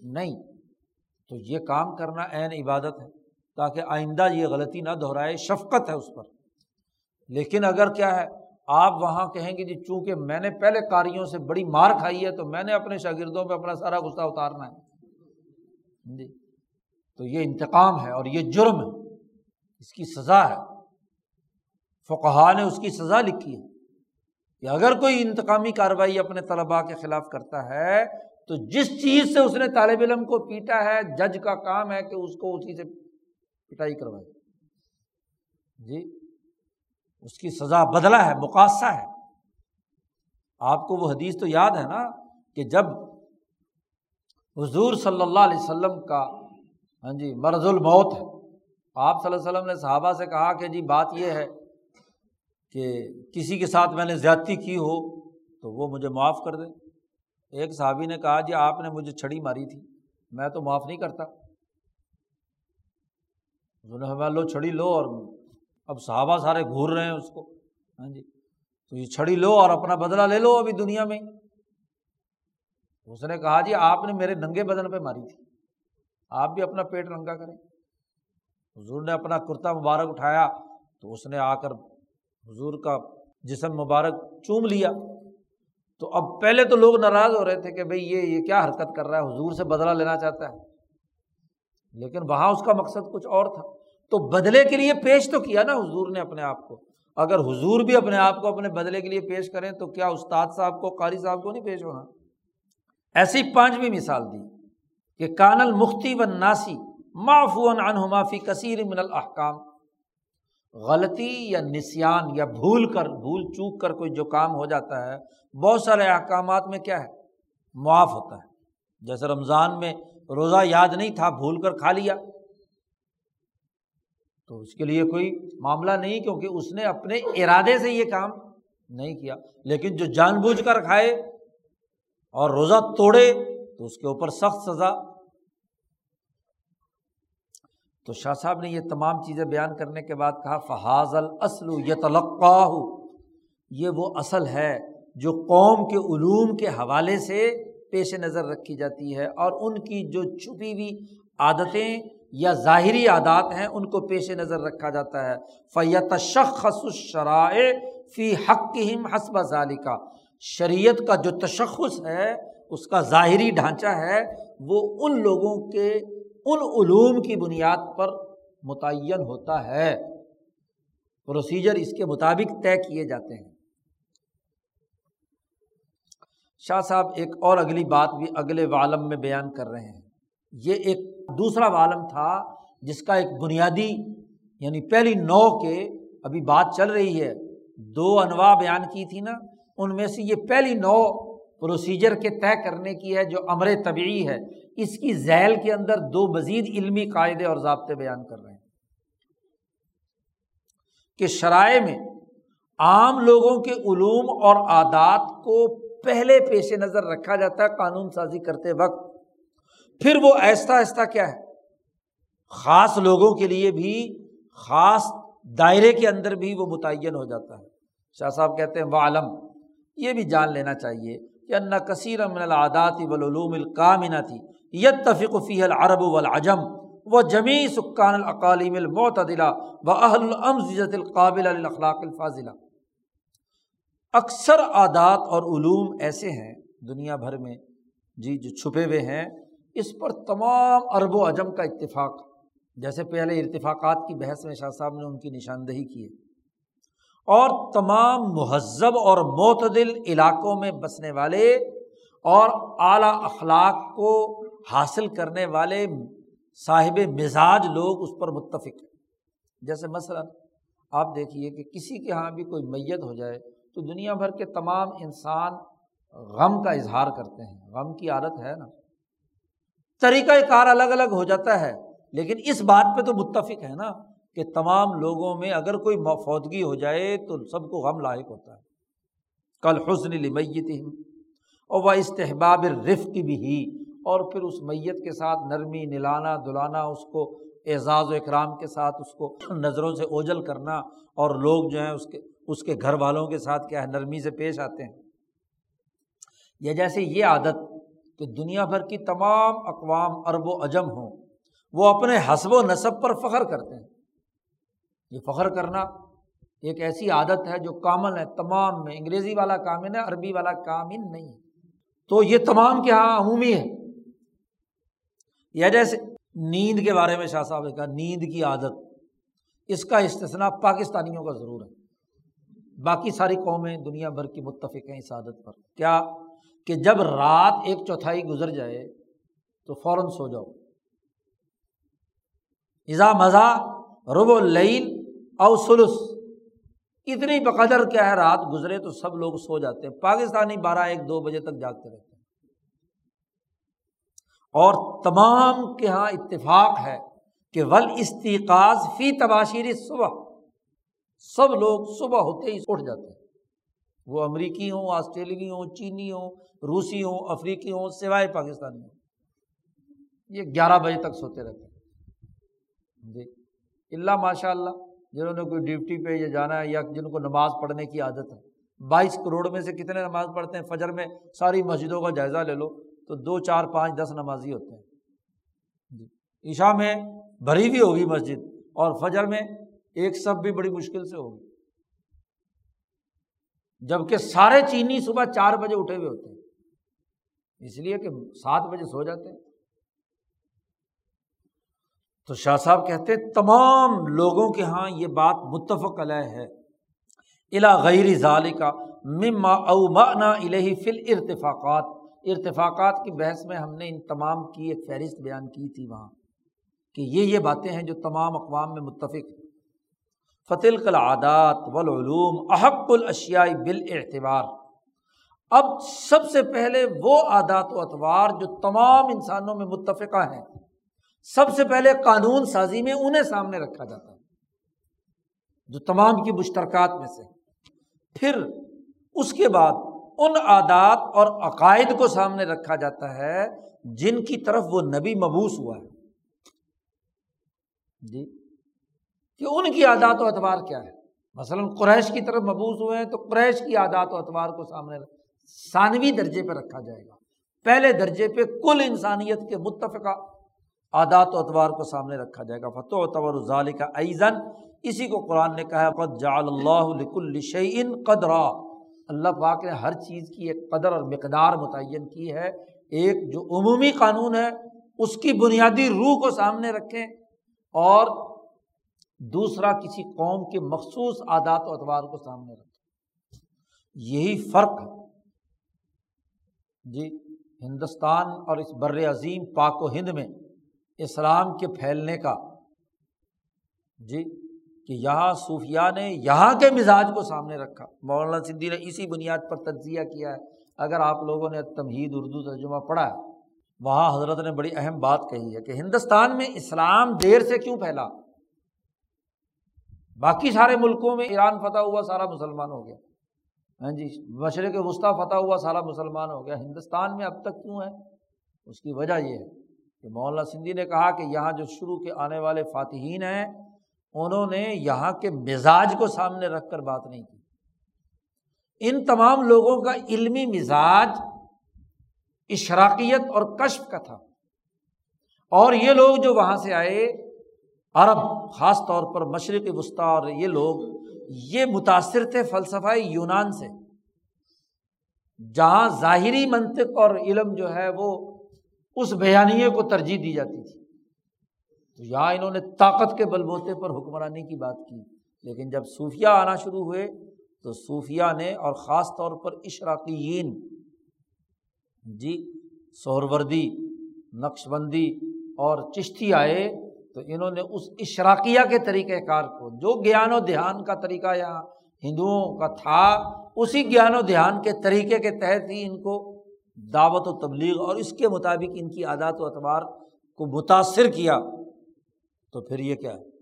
Speaker 1: نہیں۔ تو یہ کام کرنا عین عبادت ہے، تاکہ آئندہ یہ غلطی نہ دہرائے، شفقت ہے اس پر۔ لیکن اگر کیا ہے، آپ وہاں کہیں گے جی چونکہ میں نے پہلے کاریوں سے بڑی مار کھائی ہے، تو میں نے اپنے شاگردوں پہ اپنا سارا غصہ اتارنا ہے۔ جی تو یہ انتقام ہے اور یہ جرم ہے۔ اس کی سزا ہے۔ فقہ نے اس کی سزا لکھی ہے کہ اگر کوئی انتقامی کارروائی اپنے طلباء کے خلاف کرتا ہے، تو جس چیز سے اس نے طالب علم کو پیٹا ہے، جج کا کام ہے کہ اس کو اسی سے پٹائی کروائے۔ جی اس کی سزا بدلا ہے، مقاصہ ہے۔ آپ کو وہ حدیث تو یاد ہے نا کہ جب حضور صلی اللہ علیہ وسلم کا ہاں جی مرض الموت ہے۔ آپ صلی اللہ علیہ وسلم نے صحابہ سے کہا کہ جی بات یہ ہے کہ کسی کے ساتھ میں نے زیادتی کی ہو تو وہ مجھے معاف کر دے۔ ایک صحابی نے کہا جی آپ نے مجھے چھڑی ماری تھی، میں تو معاف نہیں کرتا۔ لو، چھڑی لو اور اب صحابہ سارے گھور رہے ہیں اس کو۔ ہاں جی تو یہ چھڑی لو اور اپنا بدلہ لے لو ابھی دنیا میں۔ اس نے کہا جی آپ نے میرے ننگے بدن پہ ماری تھی، آپ بھی اپنا پیٹ ننگا کریں۔ حضور نے اپنا کرتا مبارک اٹھایا تو اس نے آ کر حضور کا جسم مبارک چوم لیا۔ تو اب پہلے تو لوگ ناراض ہو رہے تھے کہ بھائی یہ یہ کیا حرکت کر رہا ہے، حضور سے بدلا لینا چاہتا ہے۔ لیکن وہاں اس کا مقصد کچھ اور تھا۔ تو بدلے کے لیے پیش تو کیا نا حضور نے اپنے آپ کو؟ اگر حضور بھی اپنے آپ کو اپنے بدلے کے لیے پیش کریں تو کیا استاد صاحب کو، قاری صاحب کو نہیں پیش ہونا؟ ایسی پانچویں مثال دی کہ کانل مختی و ناسی معفون عنہما فی کثیر من الحکام غلطی یا نسان یا بھول کر، بھول چوک کر کوئی جو کام ہو جاتا ہے، بہت سارے احکامات میں کیا ہے؟ معاف ہوتا ہے۔ جیسے رمضان میں روزہ یاد نہیں تھا، بھول کر کھا لیا۔ تو اس کے لیے کوئی معاملہ نہیں، کیونکہ اس نے اپنے ارادے سے یہ کام نہیں کیا۔ لیکن جو جان بوجھ کر کھائے اور روزہ توڑے، تو اس کے اوپر سخت سزا تو شاہ صاحب نے یہ تمام چیزیں بیان کرنے کے بعد کہا فحاظ الاصل یتلقا یہ وہ اصل ہے جو قوم کے علوم کے حوالے سے پیش نظر رکھی جاتی ہے اور ان کی جو چھپی ہوئی عادتیں یا ظاہری عادات ہیں، ان کو پیش نظر رکھا جاتا ہے۔ فیت شخص شرائع فی حق حسب ظالقہ شریعت کا جو تشخص ہے، اس کا ظاہری ڈھانچہ ہے، وہ ان لوگوں کے ان علوم کی بنیاد پر متعین ہوتا ہے۔ پروسیجر اس کے مطابق طے کیے جاتے ہیں۔ شاہ صاحب، ایک اور اگلی بات بھی اگلے عالم میں بیان کر رہے ہیں۔ یہ ایک دوسرا عالم تھا جس کا ایک بنیادی یعنی پہلی نو کے ابھی بات چل رہی ہے۔ دو انواع بیان کی تھی نا۔ ان میں سے یہ پہلی نو پروسیجر کے طے کرنے کی ہے جو امر طبعی ہے، اس کی ذیل کے اندر دو مزید علمی قاعدے اور ضابطے بیان کر رہے ہیں۔ کہ شرائع میں عام لوگوں کے علوم اور عادات کو پہلے پیش نظر رکھا جاتا ہے قانون سازی کرتے وقت۔ پھر وہ آہستہ آہستہ کیا ہے؟ خاص لوگوں کے لیے بھی، خاص دائرے کے اندر بھی وہ متعین ہو جاتا ہے۔ شاہ صاحب کہتے ہیں وہ عالم یہ بھی جان لینا چاہیے کہ انا کثیر من العادات والعلوم القامنہ تھی یتفق فی العرب والعجم وہ جمی سکان الاقالیم المعتدلہ و اہل الامزجت القابل للاخلاق الفاضلہ۔ اکثر عادات اور علوم ایسے ہیں دنیا بھر میں جی جو چھپے ہوئے ہیں، اس پر تمام ارب و اجم کا اتفاق، جیسے پہلے ارتفاقات کی بحث میں شاہ صاحب نے ان کی نشاندہی کی ہے۔ اور تمام مہذب اور معتدل علاقوں میں بسنے والے اور اعلیٰ اخلاق کو حاصل کرنے والے صاحب مزاج لوگ اس پر متفق ہیں۔ جیسے مثلاً آپ دیکھیے کہ کسی کے یہاں بھی کوئی میت ہو جائے تو دنیا بھر کے تمام انسان غم کا اظہار کرتے ہیں۔ غم کی عادت ہے نا۔ طریقۂ کار الگ الگ ہو جاتا ہے، لیکن اس بات پہ تو متفق ہے نا۔ کہ تمام لوگوں میں اگر کوئی مفودگی ہو جائے تو سب کو غم لاحق ہوتا ہے۔ کل حسن لمیت اور وہ استحباب رفق کی بھی ہی۔ اور پھر اس میت کے ساتھ نرمی، نلانا، دلانا، اس کو اعزاز و اکرام کے ساتھ، اس کو نظروں سے اوجل کرنا۔ اور لوگ جو ہیں، اس کے اس کے گھر والوں کے ساتھ کیا ہے، نرمی سے پیش آتے ہیں۔ یا جیسے یہ عادت کہ دنیا بھر کی تمام اقوام ارب و عجم ہوں، وہ اپنے حسب و نصب پر فخر کرتے ہیں۔ یہ فخر کرنا ایک ایسی عادت ہے جو کامن ہے، تمام میں، انگریزی والا کامن ہے، عربی والا کامن نہیں۔ ہے تو یہ تمام کے یہاں عمومی ہے۔ یا جیسے نیند کے بارے میں شاہ صاحب نے کہا، نیند کی عادت۔ اس کا استثنا پاکستانیوں کا ضرور ہے۔ باقی ساری قومیں دنیا بھر کی متفق ہیں اس عادت پر۔ کیا کہ جب رات ایک چوتھائی گزر جائے تو فوراً سو جاؤ۔ ایزا مزہ رب العین او سلس اتنی بقدر کیا ہے رات گزرے تو سب لوگ سو جاتے ہیں۔ پاکستانی بارہ ایک دو بجے تک جاگتے رہتے ہیں۔ اور تمام کے یہاں اتفاق ہے کہ ول استقاض فی تباشیر صبح۔ سب لوگ صبح ہوتے ہی اٹھ جاتے ہیں۔ وہ امریکی ہوں، آسٹریلوی ہوں، چینی ہوں، روسی ہوں، افریقی ہوں، سوائے پاکستانی ہوں۔ یہ گیارہ بجے تک سوتے رہتے ہیں۔ جی۔ اللہ ماشاء اللہ جنہوں نے کوئی ڈیوٹی پہ یہ جانا ہے یا جن کو نماز پڑھنے کی عادت ہے۔ بائیس کروڑ میں سے کتنے نماز پڑھتے ہیں؟ فجر میں ساری مسجدوں کا جائزہ لے لو تو دو، چار، پانچ، دس نمازی ہوتے ہیں۔ جی۔ عشاء میں بھری بھی ہوگی مسجد اور فجر میں ایک سب بھی بڑی مشکل سے ہوگی۔ جبکہ سارے چینی صبح چار بجے اٹھے ہوئے ہوتے ہیں۔ اس لیے کہ سات بجے سو جاتے ہیں۔ تو شاہ صاحب کہتے تمام لوگوں کے یہاں یہ بات متفق علیہ ہے۔ الا غیر ظال کا مما او مانا الہی فل ارتفاقات ارتفاقات کی بحث میں ہم نے ان تمام کی ایک فہرست بیان کی تھی وہاں کہ یہ یہ باتیں ہیں جو تمام اقوام میں متفق ہیں۔ فتل کل عادات ولعلوم احق الاشیاء بال اعتبار اب سب سے پہلے وہ عادات و اطوار جو تمام انسانوں میں متفقہ ہیں۔ سب سے پہلے قانون سازی میں انہیں سامنے رکھا جاتا ہے، جو تمام کی مشترکات میں سے۔ پھر اس کے بعد ان عادات اور عقائد کو سامنے رکھا جاتا ہے، جن کی طرف وہ نبی مبوس ہوا ہے۔ جی کہ ان کی عادات و اعتبار کیا ہے؟ مثلاً قریش کی طرف مبوس ہوئے ہیں تو قریش کی عادات و اعتبار کو سامنے ثانوی درجے پہ رکھا جائے گا۔ پہلے درجے پہ کل انسانیت کے متفقہ عادات و اطوار کو سامنے رکھا جائے گا۔ فتح و طور ظال کا ایزن اسی کو قرآن نے کہا قد جعل اللہ الشعین قدرا۔ اللہ پاک نے ہر چیز کی ایک قدر اور مقدار متعین کی ہے۔ ایک جو عمومی قانون ہے، اس کی بنیادی روح کو سامنے رکھیں۔ اور دوسرا، کسی قوم کے مخصوص عادات و اطوار کو سامنے رکھیں۔ یہی فرق ہے۔ جی ہندوستان اور اس بر عظیم پاک و ہند میں اسلام کے پھیلنے کا۔ جی کہ یہاں صوفیہ نے یہاں کے مزاج کو سامنے رکھا۔ مولانا سندھی نے اسی بنیاد پر تجزیہ کیا ہے۔ اگر آپ لوگوں نے تمہید اردو ترجمہ پڑھا ہے، وہاں حضرت نے بڑی اہم بات کہی ہے کہ ہندوستان میں اسلام دیر سے کیوں پھیلا؟ باقی سارے ملکوں میں ایران فتح ہوا، سارا مسلمان ہو گیا۔ ہاں جی مشرق وسطیٰ فتح ہوا، سارا مسلمان ہو گیا۔ ہندوستان میں اب تک کیوں ہے؟ اس کی وجہ یہ ہے۔ کہ مولانا سندھی نے کہا کہ یہاں جو شروع کے آنے والے فاتحین ہیں، انہوں نے یہاں کے مزاج کو سامنے رکھ کر بات نہیں کی۔ ان تمام لوگوں کا علمی مزاج اشراقیت اور کشف کا تھا۔ اور یہ لوگ جو وہاں سے آئے، عرب خاص طور پر مشرق وسطی، اور یہ لوگ، یہ متاثر تھے فلسفہ یونان سے۔ جہاں ظاہری منطق اور علم جو ہے وہ اس بیانیے کو ترجیح دی جاتی تھی۔ تو یہاں انہوں نے طاقت کے بل بوتے پر حکمرانی کی بات کی، لیکن جب صوفیہ آنا شروع ہوئے تو صوفیہ نے اور خاص طور پر اشراقیین جی سہروردی نقش بندی اور چشتی آئے تو انہوں نے اس اشراقیہ کے طریقۂ کار کو، جو گیان و دھیان کا طریقہ یہاں ہندوؤں کا تھا، اسی گیان و دھیان کے طریقے کے تحت ہی ان کو دعوت و تبلیغ اور اس کے مطابق ان کی عادات و اعتبار کو متاثر کیا، تو پھر یہ کیا؟ ہے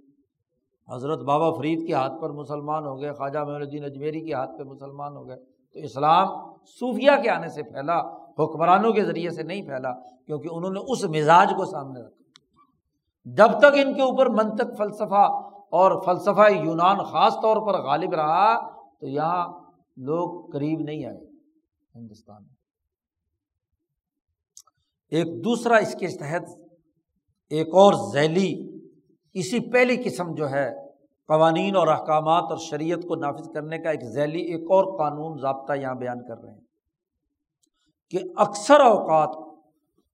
Speaker 1: حضرت بابا فرید کے ہاتھ پر مسلمان ہو گئے، خواجہ محل الدین اجمیری کے ہاتھ پہ مسلمان ہو گئے، تو اسلام صوفیہ کے آنے سے پھیلا، حکمرانوں کے ذریعے سے نہیں پھیلا، کیونکہ انہوں نے اس مزاج کو سامنے رکھا۔ جب تک ان کے اوپر منطق فلسفہ اور فلسفہ یونان خاص طور پر غالب رہا، تو یہاں لوگ قریب نہیں آئے ہندوستان میں۔ ایک دوسرا اس کے تحت ایک اور ذیلی، اسی پہلی قسم جو ہے، قوانین اور احکامات اور شریعت کو نافذ کرنے کا ایک ذیلی، ایک اور قانون ضابطہ یہاں بیان کر رہے ہیں کہ اکثر اوقات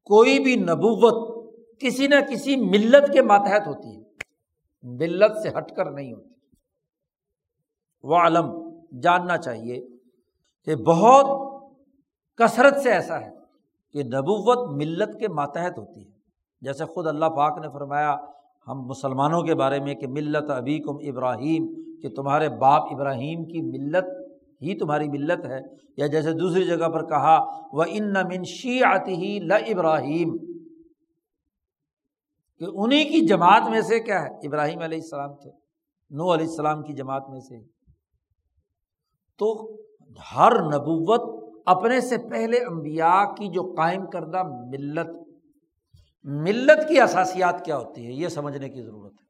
Speaker 1: کوئی بھی نبوت کسی نہ کسی ملت کے ماتحت ہوتی ہے، ملت سے ہٹ کر نہیں ہوتی۔ وہ علم جاننا چاہیے کہ بہت کثرت سے ایسا ہے۔ کہ نبوت ملت کے ماتحت ہوتی ہے۔ جیسے خود اللہ پاک نے فرمایا، ہم مسلمانوں کے بارے میں کہ ملت ابھی کم ابراہیم، کہ تمہارے باپ ابراہیم کی ملت ہی تمہاری ملت ہے۔ یا جیسے دوسری جگہ پر کہا وہ ان منشی آتی ہی ل ابراہیم کہ انہیں کی جماعت میں سے کیا ہے؟ ابراہیم علیہ السلام تھے نو علیہ السلام کی جماعت میں سے۔ تو ہر نبوت اپنے سے پہلے امبیا کی جو قائم کردہ ملت ملت کی اثاسیات کیا ہوتی ہے یہ سمجھنے کی ضرورت ہے۔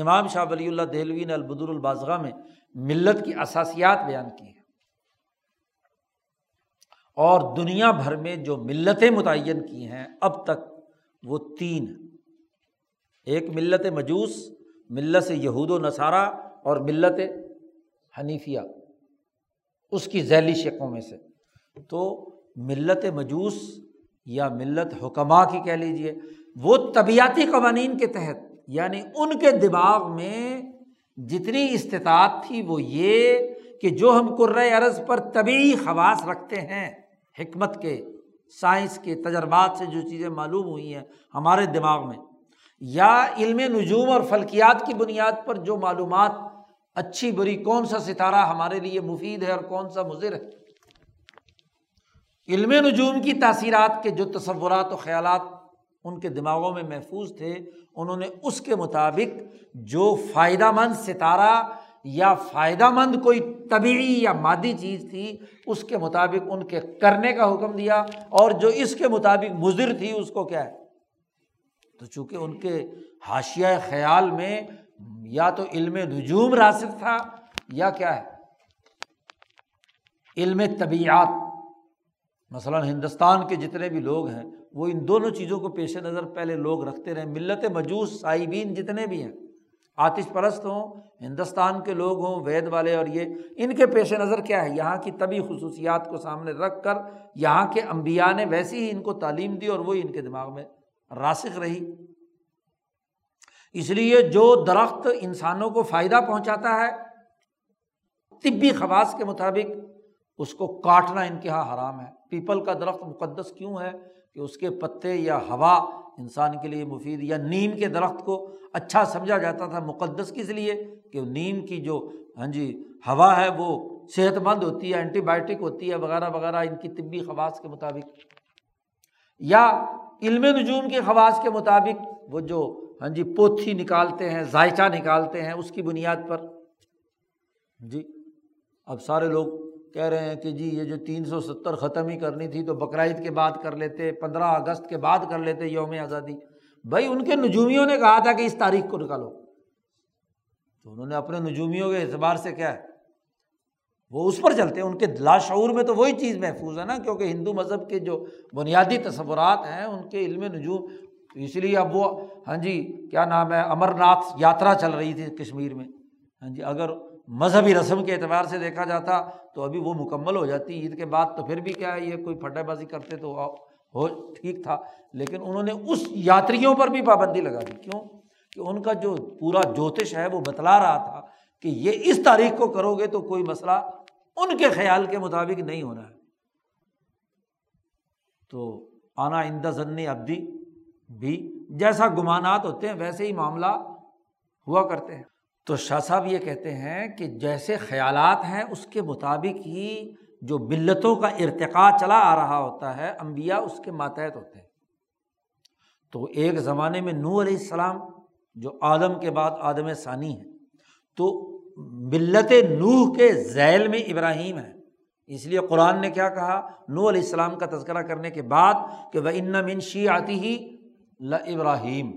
Speaker 1: امام شاہ ولی اللہ دہلوی نے البدر البازغہ میں ملت کی اثاسیات بیان کی ہے اور دنیا بھر میں جو ملتیں متعین کی ہیں، اب تک وہ تین ایک ملت مجوس، ملت یہود و نصارہ، اور ملت حنیفیہ۔ اس کی ذیلی شکوں میں سے۔ تو ملت مجوس یا ملت حکمہ کی کہہ لیجیے وہ طبیعتی قوانین کے تحت یعنی ان کے دماغ میں جتنی استطاعت تھی وہ یہ کہ جو ہم عرض پر طبی خواص رکھتے ہیں، حکمت کے، سائنس کے، تجربات سے جو چیزیں معلوم ہوئی ہیں ہمارے دماغ میں، یا علم نجوم اور فلکیات کی بنیاد پر جو معلومات، اچھی بری کون سا ستارہ ہمارے لیے مفید ہے اور کون سا مضر ہے۔ علم نجوم کی تاثیرات کے جو تصورات و خیالات ان کے دماغوں میں محفوظ تھے، انہوں نے اس کے مطابق جو فائدہ مند ستارہ یا فائدہ مند کوئی طبعی یا مادی چیز تھی، اس کے مطابق ان کے کرنے کا حکم دیا۔ اور جو اس کے مطابق مضر تھی، اس کو کیا ہے؟ تو چونکہ ان کے حاشیہ خیال میں یا تو علم نجوم راسد تھا یا کیا ہے؟ علم طبیعت۔ مثلاً ہندوستان کے جتنے بھی لوگ ہیں، وہ ان دونوں چیزوں کو پیش نظر پہلے لوگ رکھتے رہے۔ ملت مجوس، صاحبین جتنے بھی ہیں، آتش پرست ہوں، ہندوستان کے لوگ ہوں، وید والے اور یہ، ان کے پیش نظر کیا ہے؟ یہاں کی طبی خصوصیات کو سامنے رکھ کر، یہاں کے امبیا نے ویسی ہی ان کو تعلیم دی اور وہی ان کے دماغ میں راسک رہی۔ اس لیے جو درخت انسانوں کو فائدہ پہنچاتا ہے، طبی خواص کے مطابق اس کو کاٹنا ان کے یہاں حرام ہے۔ پیپل کا درخت مقدس کیوں ہے؟ کہ اس کے پتے یا ہوا انسان کے لیے مفید، یا نیم کے درخت کو اچھا سمجھا جاتا تھا مقدس کس لیے؟ کہ نیم کی جو ہاں جی ہوا ہے وہ صحت مند ہوتی ہے اینٹی بائیوٹک ہوتی ہے، وغیرہ وغیرہ، ان کی طبی خواص کے مطابق۔ یا علم نجوم کے خواص کے مطابق وہ جو ہاں جی پوتھی نکالتے ہیں ذائچہ نکالتے ہیں، اس کی بنیاد پر۔ جی اب سارے لوگ کہہ رہے ہیں کہ جی یہ جو تین سو ستر ختم ہی کرنی تھی تو بقرعید کے بعد کر لیتے، پندرہ اگست کے بعد کر لیتے یوم آزادی۔ بھائی ان کے نجومیوں نے کہا تھا کہ اس تاریخ کو نکالو۔ تو انہوں نے اپنے نجومیوں کے اعتبار سے کیا ہے؟ وہ اس پر چلتے ہیں۔ ان کے لاشعور میں تو وہی چیز محفوظ ہے نا، کیونکہ ہندو مذہب کے جو بنیادی تصورات ہیں، ان کے علم نجوم۔ اس لیے اب وہ ہاں جی کیا نام ہے امر ناتھ یاترا چل رہی تھی کشمیر میں۔ ہاں جی اگر مذہبی رسم کے اعتبار سے دیکھا جاتا تو ابھی وہ مکمل ہو جاتی عید کے بعد تو پھر بھی کیا ہے یہ کوئی پھٹے بازی کرتے تو ہو ٹھیک تھا۔ لیکن انہوں نے اس یاتریوں پر بھی پابندی لگا دی۔ کیوں؟ کہ ان کا جو پورا جوتش ہے وہ بتلا رہا تھا کہ یہ اس تاریخ کو کرو گے تو کوئی مسئلہ ان کے خیال کے مطابق نہیں ہونا ہے۔ تو آنا اندہ ضنی ابدی بھی جیسا گمانات ہوتے ہیں ویسے ہی معاملہ ہوا کرتے ہیں۔ تو شاہ صاحب یہ کہتے ہیں کہ جیسے خیالات ہیں، اس کے مطابق ہی جو ملتوں کا ارتقا چلا آ رہا ہوتا ہے امبیا اس کے ماتحت ہوتے ہیں۔ تو ایک زمانے میں نور علیہ السلام، جو آدم کے بعد آدم ثانی ہے تو ملت نوح کے ذیل میں ابراہیم ہے اس لیے قرآن نے کیا کہا؟ نو علیہ السلام کا تذکرہ کرنے کے بعد کہ وہ ان منشی آتی ہی ل ابراہیم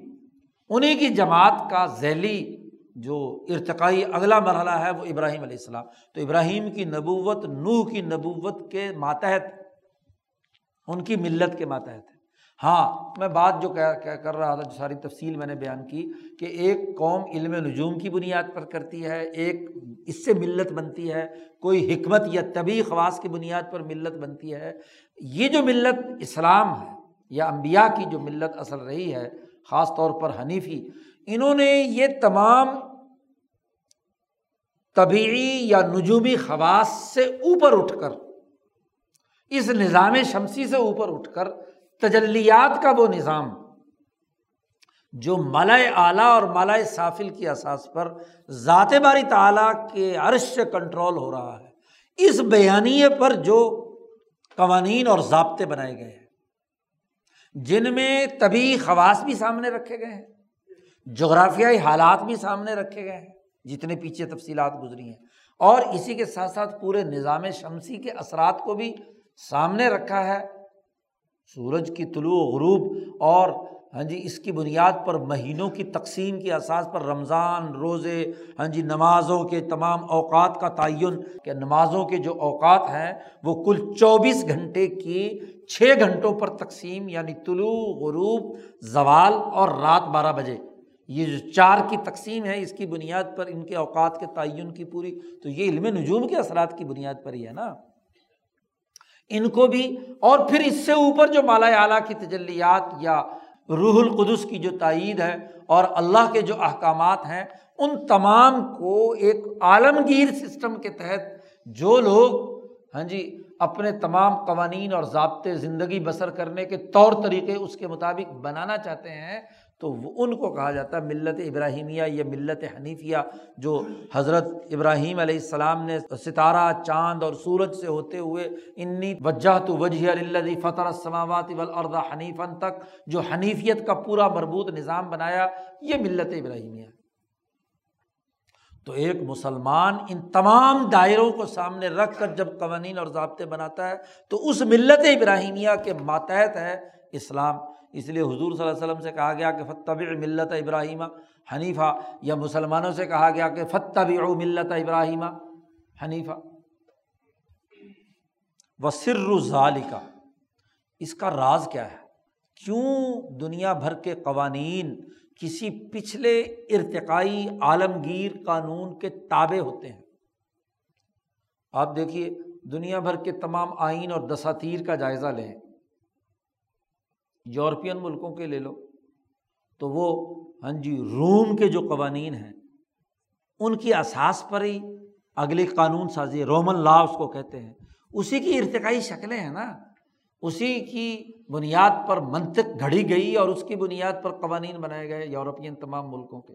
Speaker 1: انہیں کی جماعت کا ذیلی جو ارتقائی اگلا مرحلہ ہے وہ ابراہیم علیہ السلام۔ تو ابراہیم کی نبوت، نوح کی نبوت کے ماتحت، ان کی ملت کے ماتحت ہے۔ ہاں میں بات جو کر رہا تھا، جو ساری تفصیل میں نے بیان کی کہ ایک قوم علم نجوم کی بنیاد پر کرتی ہے، ایک اس سے ملت بنتی ہے، کوئی حکمت یا طبی خواص کی بنیاد پر ملت بنتی ہے۔ یہ جو ملت اسلام ہے یا امبیا کی جو ملت اثر رہی ہے، خاص طور پر حنیفی انہوں نے یہ تمام طبعی یا نجومی خواص سے اوپر اٹھ کر، اس نظام شمسی سے اوپر اٹھ کر، تجلیات کا وہ نظام، جو مالائے اعلیٰ اور مالائے صافل کی اساس پر ذات باری تعلیٰ کے عرش سے کنٹرول ہو رہا ہے، اس بیانیے پر جو قوانین اور ضابطے بنائے گئے ہیں، جن میں طبی خواص بھی سامنے رکھے گئے ہیں۔ جغرافیائی حالات بھی سامنے رکھے گئے ہیں، جتنے پیچھے تفصیلات گزری ہیں۔ اور اسی کے ساتھ ساتھ پورے نظام شمسی کے اثرات کو بھی سامنے رکھا ہے۔ سورج کی طلوع، غروب اور ہاں جی اس کی بنیاد پر مہینوں کی تقسیم کی اساس پر رمضان، روزے ہاں جی نمازوں کے تمام اوقات کا تعین۔ کہ نمازوں کے جو اوقات ہیں، وہ کل چوبیس گھنٹے کی چھ گھنٹوں پر تقسیم یعنی طلوع، غروب، زوال اور رات بارہ بجے۔ یہ جو چار کی تقسیم ہے اس کی بنیاد پر ان کے اوقات کے تعین کی پوری، تو یہ علم نجوم کے اثرات کی بنیاد پر ہی ہے نا۔ ان کو بھی، اور پھر اس سے اوپر جو مالا اعلیٰ کی تجلیات یا روح القدس کی جو تائید ہے اور اللہ کے جو احکامات ہیں، ان تمام کو ایک عالمگیر سسٹم کے تحت جو لوگ ہاں جی اپنے تمام قوانین اور ضابطے زندگی بسر کرنے کے طور طریقے اس کے مطابق بنانا چاہتے ہیں تو ان کو کہا جاتا ہے ملت ابراہیمیہ یا ملت حنیفیہ، جو حضرت ابراہیم علیہ السلام نے ستارہ چاند اور سورج سے ہوتے ہوئے انی وجہ تو وجہ اللہ فتح السماوات والارض حنیفن تک، جو حنیفیت کا پورا مربوط نظام بنایا، یہ ملت ابراہیمیہ تو ایک مسلمان ان تمام دائروں کو سامنے رکھ کر جب قوانین اور ضابطے بناتا ہے، تو اس ملت ابراہیمیہ کے ماتحت ہے اسلام۔ اس لیے حضور صلی اللہ علیہ وسلم سے کہا گیا کہ فتح ملت ابراہیم حنیفہ یا مسلمانوں سے کہا گیا کہ فتح ملت ابراہیم حنیفہ و سر اس کا راز کیا ہے؟ کیوں دنیا بھر کے قوانین کسی پچھلے ارتقائی عالمگیر قانون کے تابع ہوتے ہیں؟ آپ دیکھیے، دنیا بھر کے تمام آئین اور دساتیر کا جائزہ لیں۔ یورپین ملکوں کے لے لو، تو وہ ہاں جی روم کے جو قوانین ہیں، ان کی اساس پر ہی اگلی قانون سازی، رومن لا اس کو کہتے ہیں۔ اسی کی ارتقائی شکلیں ہیں نا۔ اسی کی بنیاد پر منطق گھڑی گئی اور اس کی بنیاد پر قوانین بنائے گئے یورپین تمام ملکوں کے۔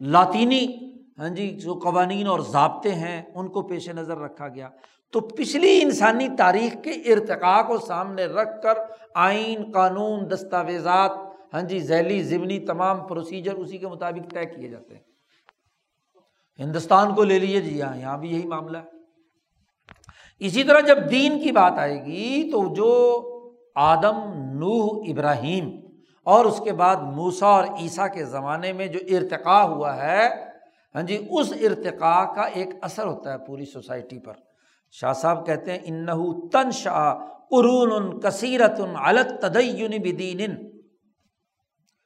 Speaker 1: لاطینی ہاں جی جو قوانین اور ضابطے ہیں، ان کو پیش نظر رکھا گیا۔ تو پچھلی انسانی تاریخ کے ارتقاء کو سامنے رکھ کر آئین، قانون، دستاویزات ہاں جی ذیلی، ضمنی تمام پروسیجر اسی کے مطابق طے کیے جاتے ہیں۔ ہندوستان کو لے لیجیے جی ہاں یہاں بھی یہی معاملہ ہے۔ اسی طرح جب دین کی بات آئے گی تو جو آدم، نوح، ابراہیم اور اس کے بعد موسا اور عیسیٰ کے زمانے میں جو ارتقا ہوا ہے ہاں جی اس ارتقاء کا ایک اثر ہوتا ہے پوری سوسائٹی پر۔ شاہ صاحب کہتے ہیں انہ تن شاہ قرون کثیرت الگ تدین بدین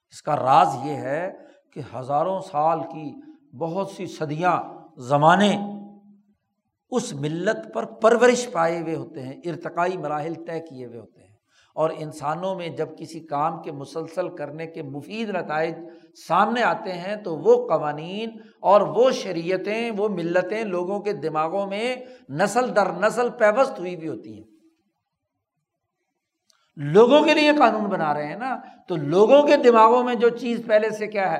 Speaker 1: اس کا راز یہ ہے کہ ہزاروں سال کی بہت سی صدیاں، زمانے اس ملت پر پرورش پائے ہوئے ہوتے ہیں، ارتقائی مراحل طے کیے ہوئے ہوتے ہیں۔ اور انسانوں میں جب کسی کام کے مسلسل کرنے کے مفید نتائج سامنے آتے ہیں تو وہ قوانین اور وہ شریعتیں، وہ ملتیں لوگوں کے دماغوں میں نسل در نسل پیوست ہوئی بھی ہوتی ہیں۔ لوگوں کے لیے قانون بنا رہے ہیں نا، تو لوگوں کے دماغوں میں جو چیز پہلے سے کیا ہے،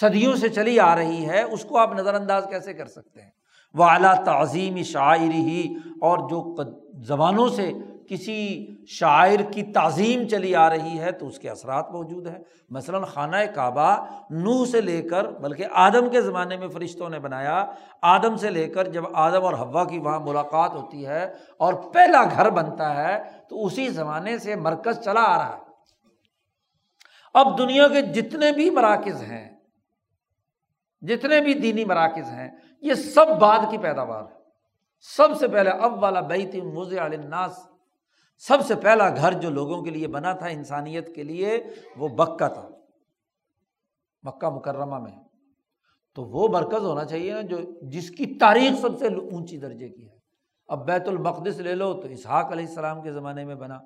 Speaker 1: صدیوں سے چلی آ رہی ہے، اس کو آپ نظر انداز کیسے کر سکتے ہیں؟ وہ اعلیٰ تعظیم شاعری ہی اور جو زبانوں سے کسی شاعر کی تعظیم چلی آ رہی ہے تو اس کے اثرات موجود ہیں۔ مثلاً خانہ کعبہ نوح سے لے کر، بلکہ آدم کے زمانے میں فرشتوں نے بنایا، آدم سے لے کر جب آدم اور ہوا کی وہاں ملاقات ہوتی ہے اور پہلا گھر بنتا ہے، تو اسی زمانے سے مرکز چلا آ رہا ہے۔ اب دنیا کے جتنے بھی مراکز ہیں، جتنے بھی دینی مراکز ہیں، یہ سب بعد کی پیداوار ہے۔ سب سے پہلے اب والا بیت مز الناس سب سے پہلا گھر جو لوگوں کے لیے بنا تھا انسانیت کے لیے، وہ بکا تھا۔ مکہ مکرمہ میں۔ تو وہ مرکز ہونا چاہیے نا جو جس کی تاریخ سب سے اونچی درجے کی ہے۔ اب بیت المقدس لے لو تو اسحاق علیہ السلام کے زمانے میں بنا۔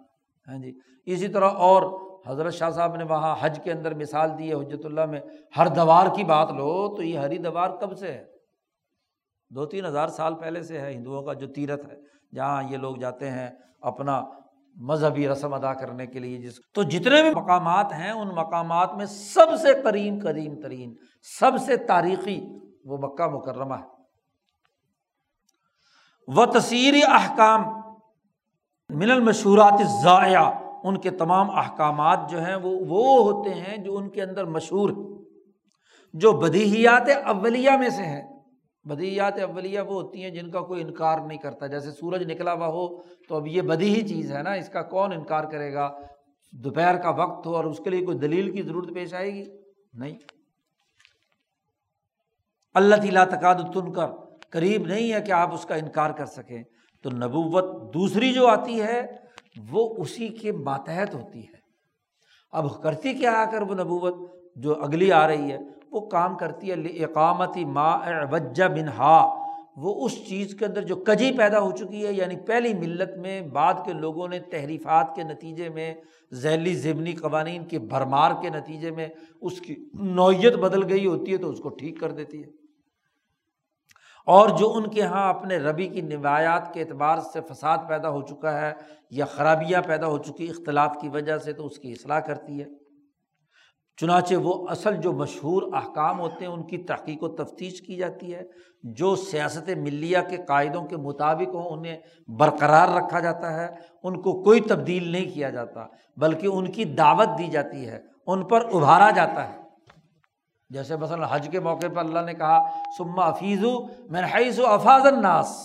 Speaker 1: ہاں جی۔ اسی طرح اور حضرت شاہ صاحب نے وہاں حج کے اندر مثال دی ہے حجرت اللہ میں۔ ہر دوار کی بات لو تو یہ ہری دوار کب سے ہے؟ دو تین ہزار سال پہلے سے ہے ہندوؤں کا جو تیرتھ ہے۔ جہاں یہ لوگ جاتے ہیں اپنا مذہبی رسم ادا کرنے کے لیے جس تو جتنے بھی مقامات ہیں، ان مقامات میں سب سے قریم قدیم ترین، سب سے تاریخی، وہ مکہ مکرمہ ہے۔ و تصیر احکام من المشہورات ضائع ان کے تمام احکامات جو ہیں، وہ وہ ہوتے ہیں جو ان کے اندر مشہور جو بدیہیات اولیہ میں سے ہیں۔ بدیات اولیہ وہ ہوتی ہیں جن کا کوئی انکار نہیں کرتا۔ جیسے سورج نکلا ہوا ہو تو اب یہ بدی ہی چیز ہے نا، اس کا کون انکار کرے گا؟ دوپہر کا وقت ہو اور اس کے لیے کوئی دلیل کی ضرورت پیش آئے گی؟ نہیں۔ اللہ تعالیٰ تقاد تن کر قریب نہیں ہے کہ آپ اس کا انکار کر سکیں۔ تو نبوت دوسری جو آتی ہے، وہ اسی کے ماتحت ہوتی ہے۔ اب کرتی کیا آ کر وہ نبوت جو اگلی آ رہی ہے؟ وہ کام کرتی ہے اقامتی ما وجہ بنہا وہ اس چیز کے اندر جو کجی پیدا ہو چکی ہے یعنی پہلی ملت میں بعد کے لوگوں نے تحریفات کے نتیجے میں، ذیلی ضمنی قوانین کی بھرمار کے نتیجے میں اس کی نوعیت بدل گئی ہوتی ہے تو اس کو ٹھیک کر دیتی ہے۔ اور جو ان کے یہاں اپنے ربی کی نوایات کے اعتبار سے فساد پیدا ہو چکا ہے یا خرابیاں پیدا ہو چکی اختلاط کی وجہ سے تو اس کی اصلاح کرتی ہے۔ چنانچہ وہ اصل جو مشہور احکام ہوتے ہیں ان کی تحقیق و تفتیش کی جاتی ہے، جو سیاست ملیہ کے قاعدوں کے مطابق ہوں، انہیں برقرار رکھا جاتا ہے، ان کو کوئی تبدیل نہیں کیا جاتا، بلکہ ان کی دعوت دی جاتی ہے، ان پر ابھارا جاتا ہے۔ جیسے مثلاً حج کے موقع پر اللہ نے کہا سما افیز میں حیث و افاظ الناس۔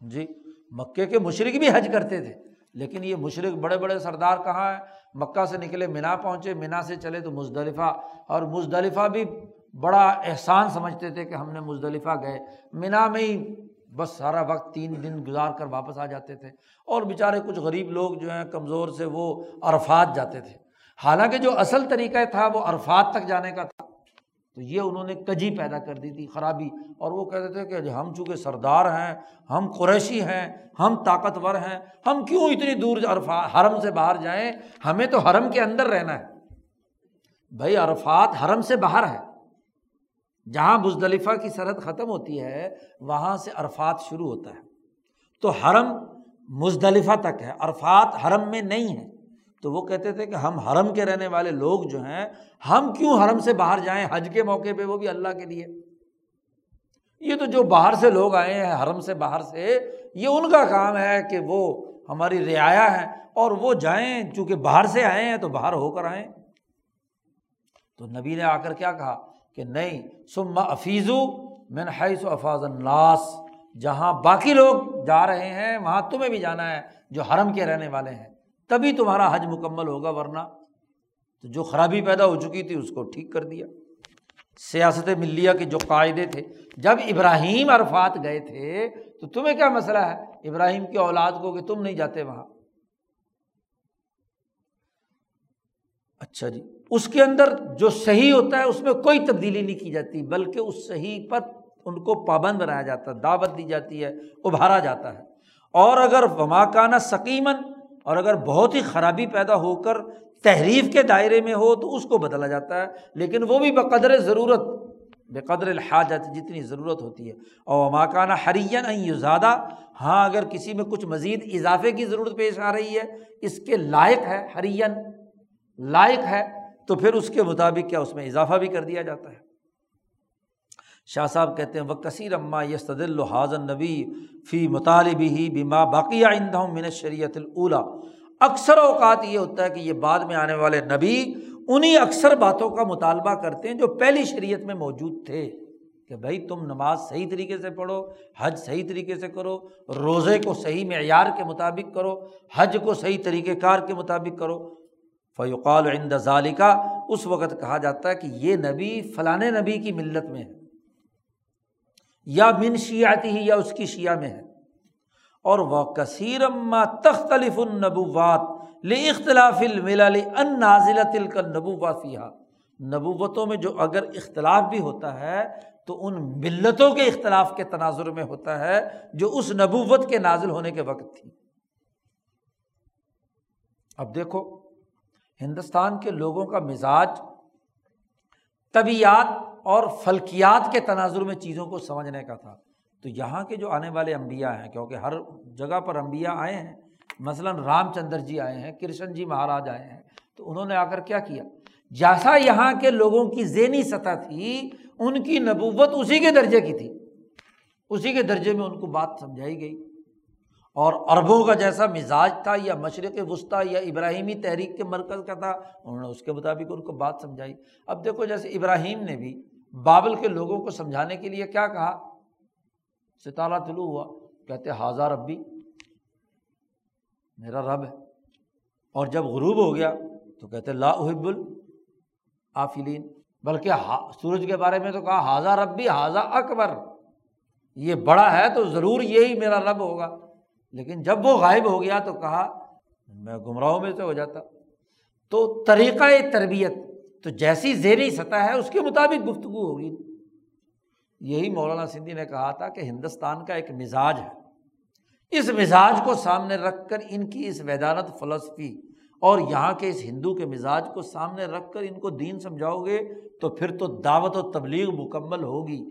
Speaker 1: جی مکے کے مشرق بھی حج کرتے تھے، لیکن یہ مشرق بڑے بڑے سردار کہاں ہیں؟ مکہ سے نکلے، مینا پہنچے، مینا سے چلے تو مزدلفہ، اور مزدلفہ بھی بڑا احسان سمجھتے تھے کہ ہم نے مزدلفہ گئے۔ مینا میں ہی بس سارا وقت تین دن گزار کر واپس آ جاتے تھے، اور بیچارے کچھ غریب لوگ جو ہیں کمزور سے وہ عرفات جاتے تھے۔ حالانکہ جو اصل طریقہ تھا وہ عرفات تک جانے کا تھا۔ تو یہ انہوں نے کجی پیدا کر دی تھی، خرابی۔ اور وہ کہتے تھے کہ ہم چونکہ سردار ہیں، ہم قریشی ہیں، ہم طاقتور ہیں، ہم کیوں اتنی دور حرم سے باہر جائیں؟ ہمیں تو حرم کے اندر رہنا ہے۔ بھائی، عرفات حرم سے باہر ہے۔ جہاں مزدلفہ کی سرحد ختم ہوتی ہے، وہاں سے عرفات شروع ہوتا ہے۔ تو حرم مزدلفہ تک ہے، عرفات حرم میں نہیں ہے۔ تو وہ کہتے تھے کہ ہم حرم کے رہنے والے لوگ جو ہیں، ہم کیوں حرم سے باہر جائیں حج کے موقع پہ؟ وہ بھی اللہ کے لیے۔ یہ تو جو باہر سے لوگ آئے ہیں حرم سے باہر سے، یہ ان کا کام ہے کہ وہ ہماری رعایا ہے اور وہ جائیں، چونکہ باہر سے آئے ہیں تو باہر ہو کر آئیں۔ تو نبی نے آ کر کیا کہا کہ نہیں سما افیزو میں حیث و افاظ الناس۔ جہاں باقی لوگ جا رہے ہیں، وہاں تمہیں بھی جانا ہے جو حرم کے رہنے والے ہیں۔ تبھی تمہارا حج مکمل ہوگا ورنہ تو جو خرابی پیدا ہو چکی تھی اس کو ٹھیک کر دیا۔ سیاست ملیہ کے جو قاعدے تھے، جب ابراہیم عرفات گئے تھے تو تمہیں کیا مسئلہ ہے؟ ابراہیم کی اولاد کو کہ تم نہیں جاتے وہاں۔ اچھا جی اس کے اندر جو صحیح ہوتا ہے اس میں کوئی تبدیلی نہیں کی جاتی، بلکہ اس صحیح پر ان کو پابند بنایا جاتا ہے، دعوت دی جاتی ہے، ابھارا جاتا ہے۔ اور اگر وماکانہ سکیمن اور اگر بہت ہی خرابی پیدا ہو کر تحریف کے دائرے میں ہو تو اس کو بدلا جاتا ہے، لیکن وہ بھی بقدر ضرورت بے قدر الحاجت جتنی ضرورت ہوتی ہے۔ اور ماکانہ حرین این زیادہ ہاں اگر کسی میں کچھ مزید اضافے کی ضرورت پیش آ رہی ہے، اس کے لائق ہے حرین لائق ہے، تو پھر اس کے مطابق کیا اس میں اضافہ بھی کر دیا جاتا ہے؟ شاہ صاحب کہتے ہیں وہ کثیر اما یس الحاظن نبی فی مطالبی ہی بیما باقیہ اندہ من شریعت الاولا اکثر اوقات یہ ہوتا ہے کہ یہ بعد میں آنے والے نبی انہیں اکثر باتوں کا مطالبہ کرتے ہیں جو پہلی شریعت میں موجود تھے کہ بھائی تم نماز صحیح طریقے سے پڑھو، حج صحیح طریقے سے کرو، روزے کو صحیح معیار کے مطابق کرو، حج کو صحیح طریقۂ کار کے مطابق کرو۔ فیوقال عند ذالکا اس وقت کہا جاتا ہے کہ یہ نبی فلاں نبی کی ملت میں ہے۔ یا من شیعتی ہی یا اس کی شیعہ میں ہے۔ اور وہ کثیر تختلف النبوات اختلاف ان نازل تل کا نبوتوں میں جو اگر اختلاف بھی ہوتا ہے، تو ان ملتوں کے اختلاف کے تناظر میں ہوتا ہے، جو اس نبوت کے نازل ہونے کے وقت تھی۔ اب دیکھو، ہندوستان کے لوگوں کا مزاج طبیعت اور فلکیات کے تناظر میں چیزوں کو سمجھنے کا تھا۔ تو یہاں کے جو آنے والے امبیا ہیں، کیونکہ ہر جگہ پر امبیا آئے ہیں، مثلاً رام چندر جی آئے ہیں، کرشن جی مہاراج آئے ہیں، تو انہوں نے آ کر کیا کیا؟ جیسا یہاں کے لوگوں کی ذہنی سطح تھی، ان کی نبوت اسی کے درجے کی تھی۔ اسی کے درجے میں ان کو بات سمجھائی گئی۔ اور عربوں کا جیسا مزاج تھا، یا مشرق وسطیٰ، یا ابراہیمی تحریک کے مرکز کا تھا، انہوں نے اس کے مطابق ان کو بات سمجھائی۔ اب دیکھو جیسے ابراہیم نے بھی بابل کے لوگوں کو سمجھانے کے لیے کیا کہا؟ ستارہ طلوع ہوا، کہتے حاضہ ربی، میرا رب ہے۔ اور جب غروب ہو گیا تو کہتے لا احب العافلین بلکہ سورج کے بارے میں تو کہا حاضہ ربی حاضہ اکبر یہ بڑا ہے تو ضرور یہی میرا رب ہوگا۔ لیکن جب وہ غائب ہو گیا تو کہا، میں گمراہوں میں سے ہو جاتا تو طریقۂ تربیت تو جیسی زیری سطح ہے، اس کے مطابق گفتگو ہوگی۔ یہی مولانا سندھی نے کہا تھا کہ ہندوستان کا ایک مزاج ہے۔ اس مزاج کو سامنے رکھ کر ان کی اس ویدانت فلسفی اور یہاں کے اس ہندو کے مزاج کو سامنے رکھ کر ان کو دین سمجھاؤ گے تو پھر تو دعوت و تبلیغ مکمل ہوگی۔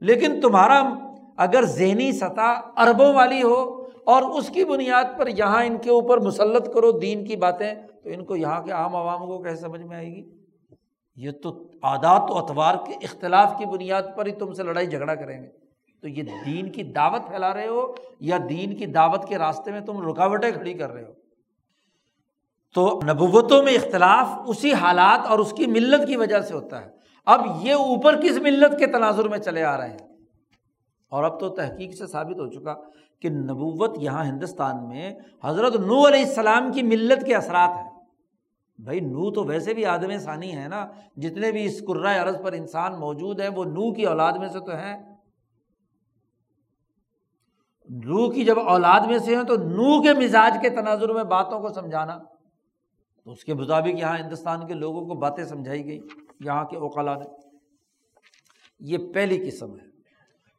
Speaker 1: لیکن تمہارا اگر ذہنی سطح اربوں والی ہو اور اس کی بنیاد پر یہاں ان کے اوپر مسلط کرو دین کی باتیں، تو ان کو یہاں کے عام عوام کو کیسے سمجھ میں آئے گی؟ یہ تو عادات و اتوار کے اختلاف کی بنیاد پر ہی تم سے لڑائی جھگڑا کریں گے۔ تو یہ دین کی دعوت پھیلا رہے ہو یا دین کی دعوت کے راستے میں تم رکاوٹیں کھڑی کر رہے ہو؟ تو نبوتوں میں اختلاف اسی حالات اور اس کی ملت کی وجہ سے ہوتا ہے۔ اب یہ اوپر کس ملت کے تناظر میں چلے آ رہے ہیں؟ اور اب تو تحقیق سے ثابت ہو چکا کہ نبوت یہاں ہندوستان میں حضرت نو علیہ السلام کی ملت کے اثرات ہیں۔ بھائی، نو تو ویسے بھی آدم ثانی ہے نا، جتنے بھی اس قرۂۂ عرض پر انسان موجود ہیں، وہ نو کی اولاد میں سے تو ہیں۔ نو کی جب اولاد میں سے ہیں تو نو کے مزاج کے تناظر میں باتوں کو سمجھانا۔ تو اس کے مطابق یہاں ہندوستان کے لوگوں کو باتیں سمجھائی گئی یہاں کے اوقلا نے یہ پہلی قسم ہے۔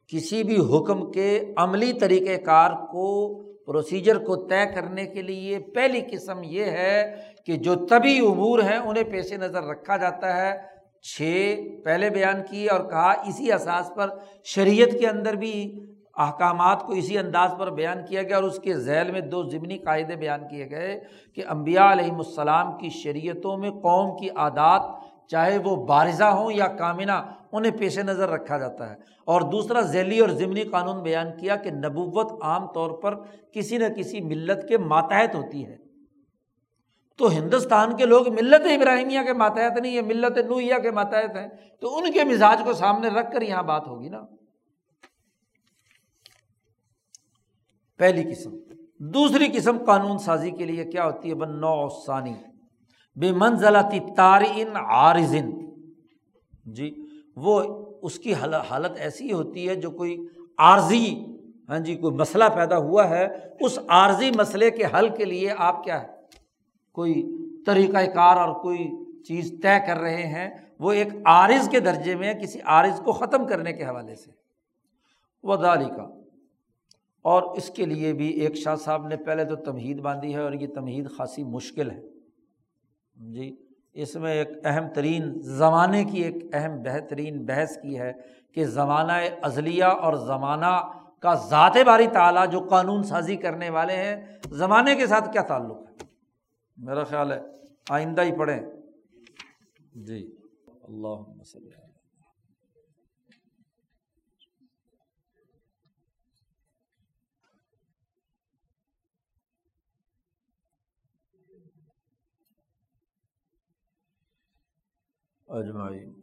Speaker 1: کسی بھی حکم کے عملی طریقۂ کار کو پروسیجر کو طے کرنے کے لیے پہلی قسم یہ ہے کہ جو طبی امور ہیں انہیں پیش نظر رکھا جاتا ہے۔ چھ، پہلے بیان کیے اور کہا اسی اساس پر شریعت کے اندر بھی احکامات کو اسی انداز پر بیان کیا گیا اور اس کے ذیل میں دو ضمنی قاعدے بیان کیے گئے کہ امبیا علیہم السلام کی شریعتوں میں قوم کی عادات، چاہے وہ بارزہ ہوں یا کامنہ، انہیں پیش نظر رکھا جاتا ہے۔ اور دوسرا ذیلی اور ضمنی قانون بیان کیا کہ نبوت عام طور پر کسی نہ کسی ملت کے ماتحت ہوتی ہے۔ تو ہندوستان کے لوگ ملت ابراہیمیہ کے ماتحت نہیں ہے ملت نویا کے ماتحت ہیں۔ تو ان کے مزاج کو سامنے رکھ کر یہاں بات ہوگی نا۔ پہلی قسم۔ دوسری قسم قانون سازی کے لیے کیا ہوتی ہے؟ بن نو ثانی۔ بے منزلتی تارئن عارضن جی وہ اس کی حالت ایسی ہوتی ہے جو کوئی عارضی ہاں جی کوئی مسئلہ پیدا ہوا ہے، اس عارضی مسئلے کے حل کے لیے آپ کیا ہے کوئی طریقۂ کار اور کوئی چیز طے کر رہے ہیں، وہ ایک عارض کے درجے میں کسی عارض کو ختم کرنے کے حوالے سے۔ وہ کا اور اس کے لیے بھی ایک شاہ صاحب نے پہلے تو تمہید باندھی ہے اور یہ تمہید خاصی مشکل ہے۔ جی اس میں ایک اہم ترین، زمانے کی ایک اہم بہترین بحث کی ہے کہ زمانہ ازلیہ اور زمانہ کا ذات باری تعالیٰ جو قانون سازی کرنے والے ہیں، زمانے کے ساتھ کیا تعلق ہے؟ میرا خیال ہے آئندہ ہی پڑھیں۔ جی۔ اللہ اجمائی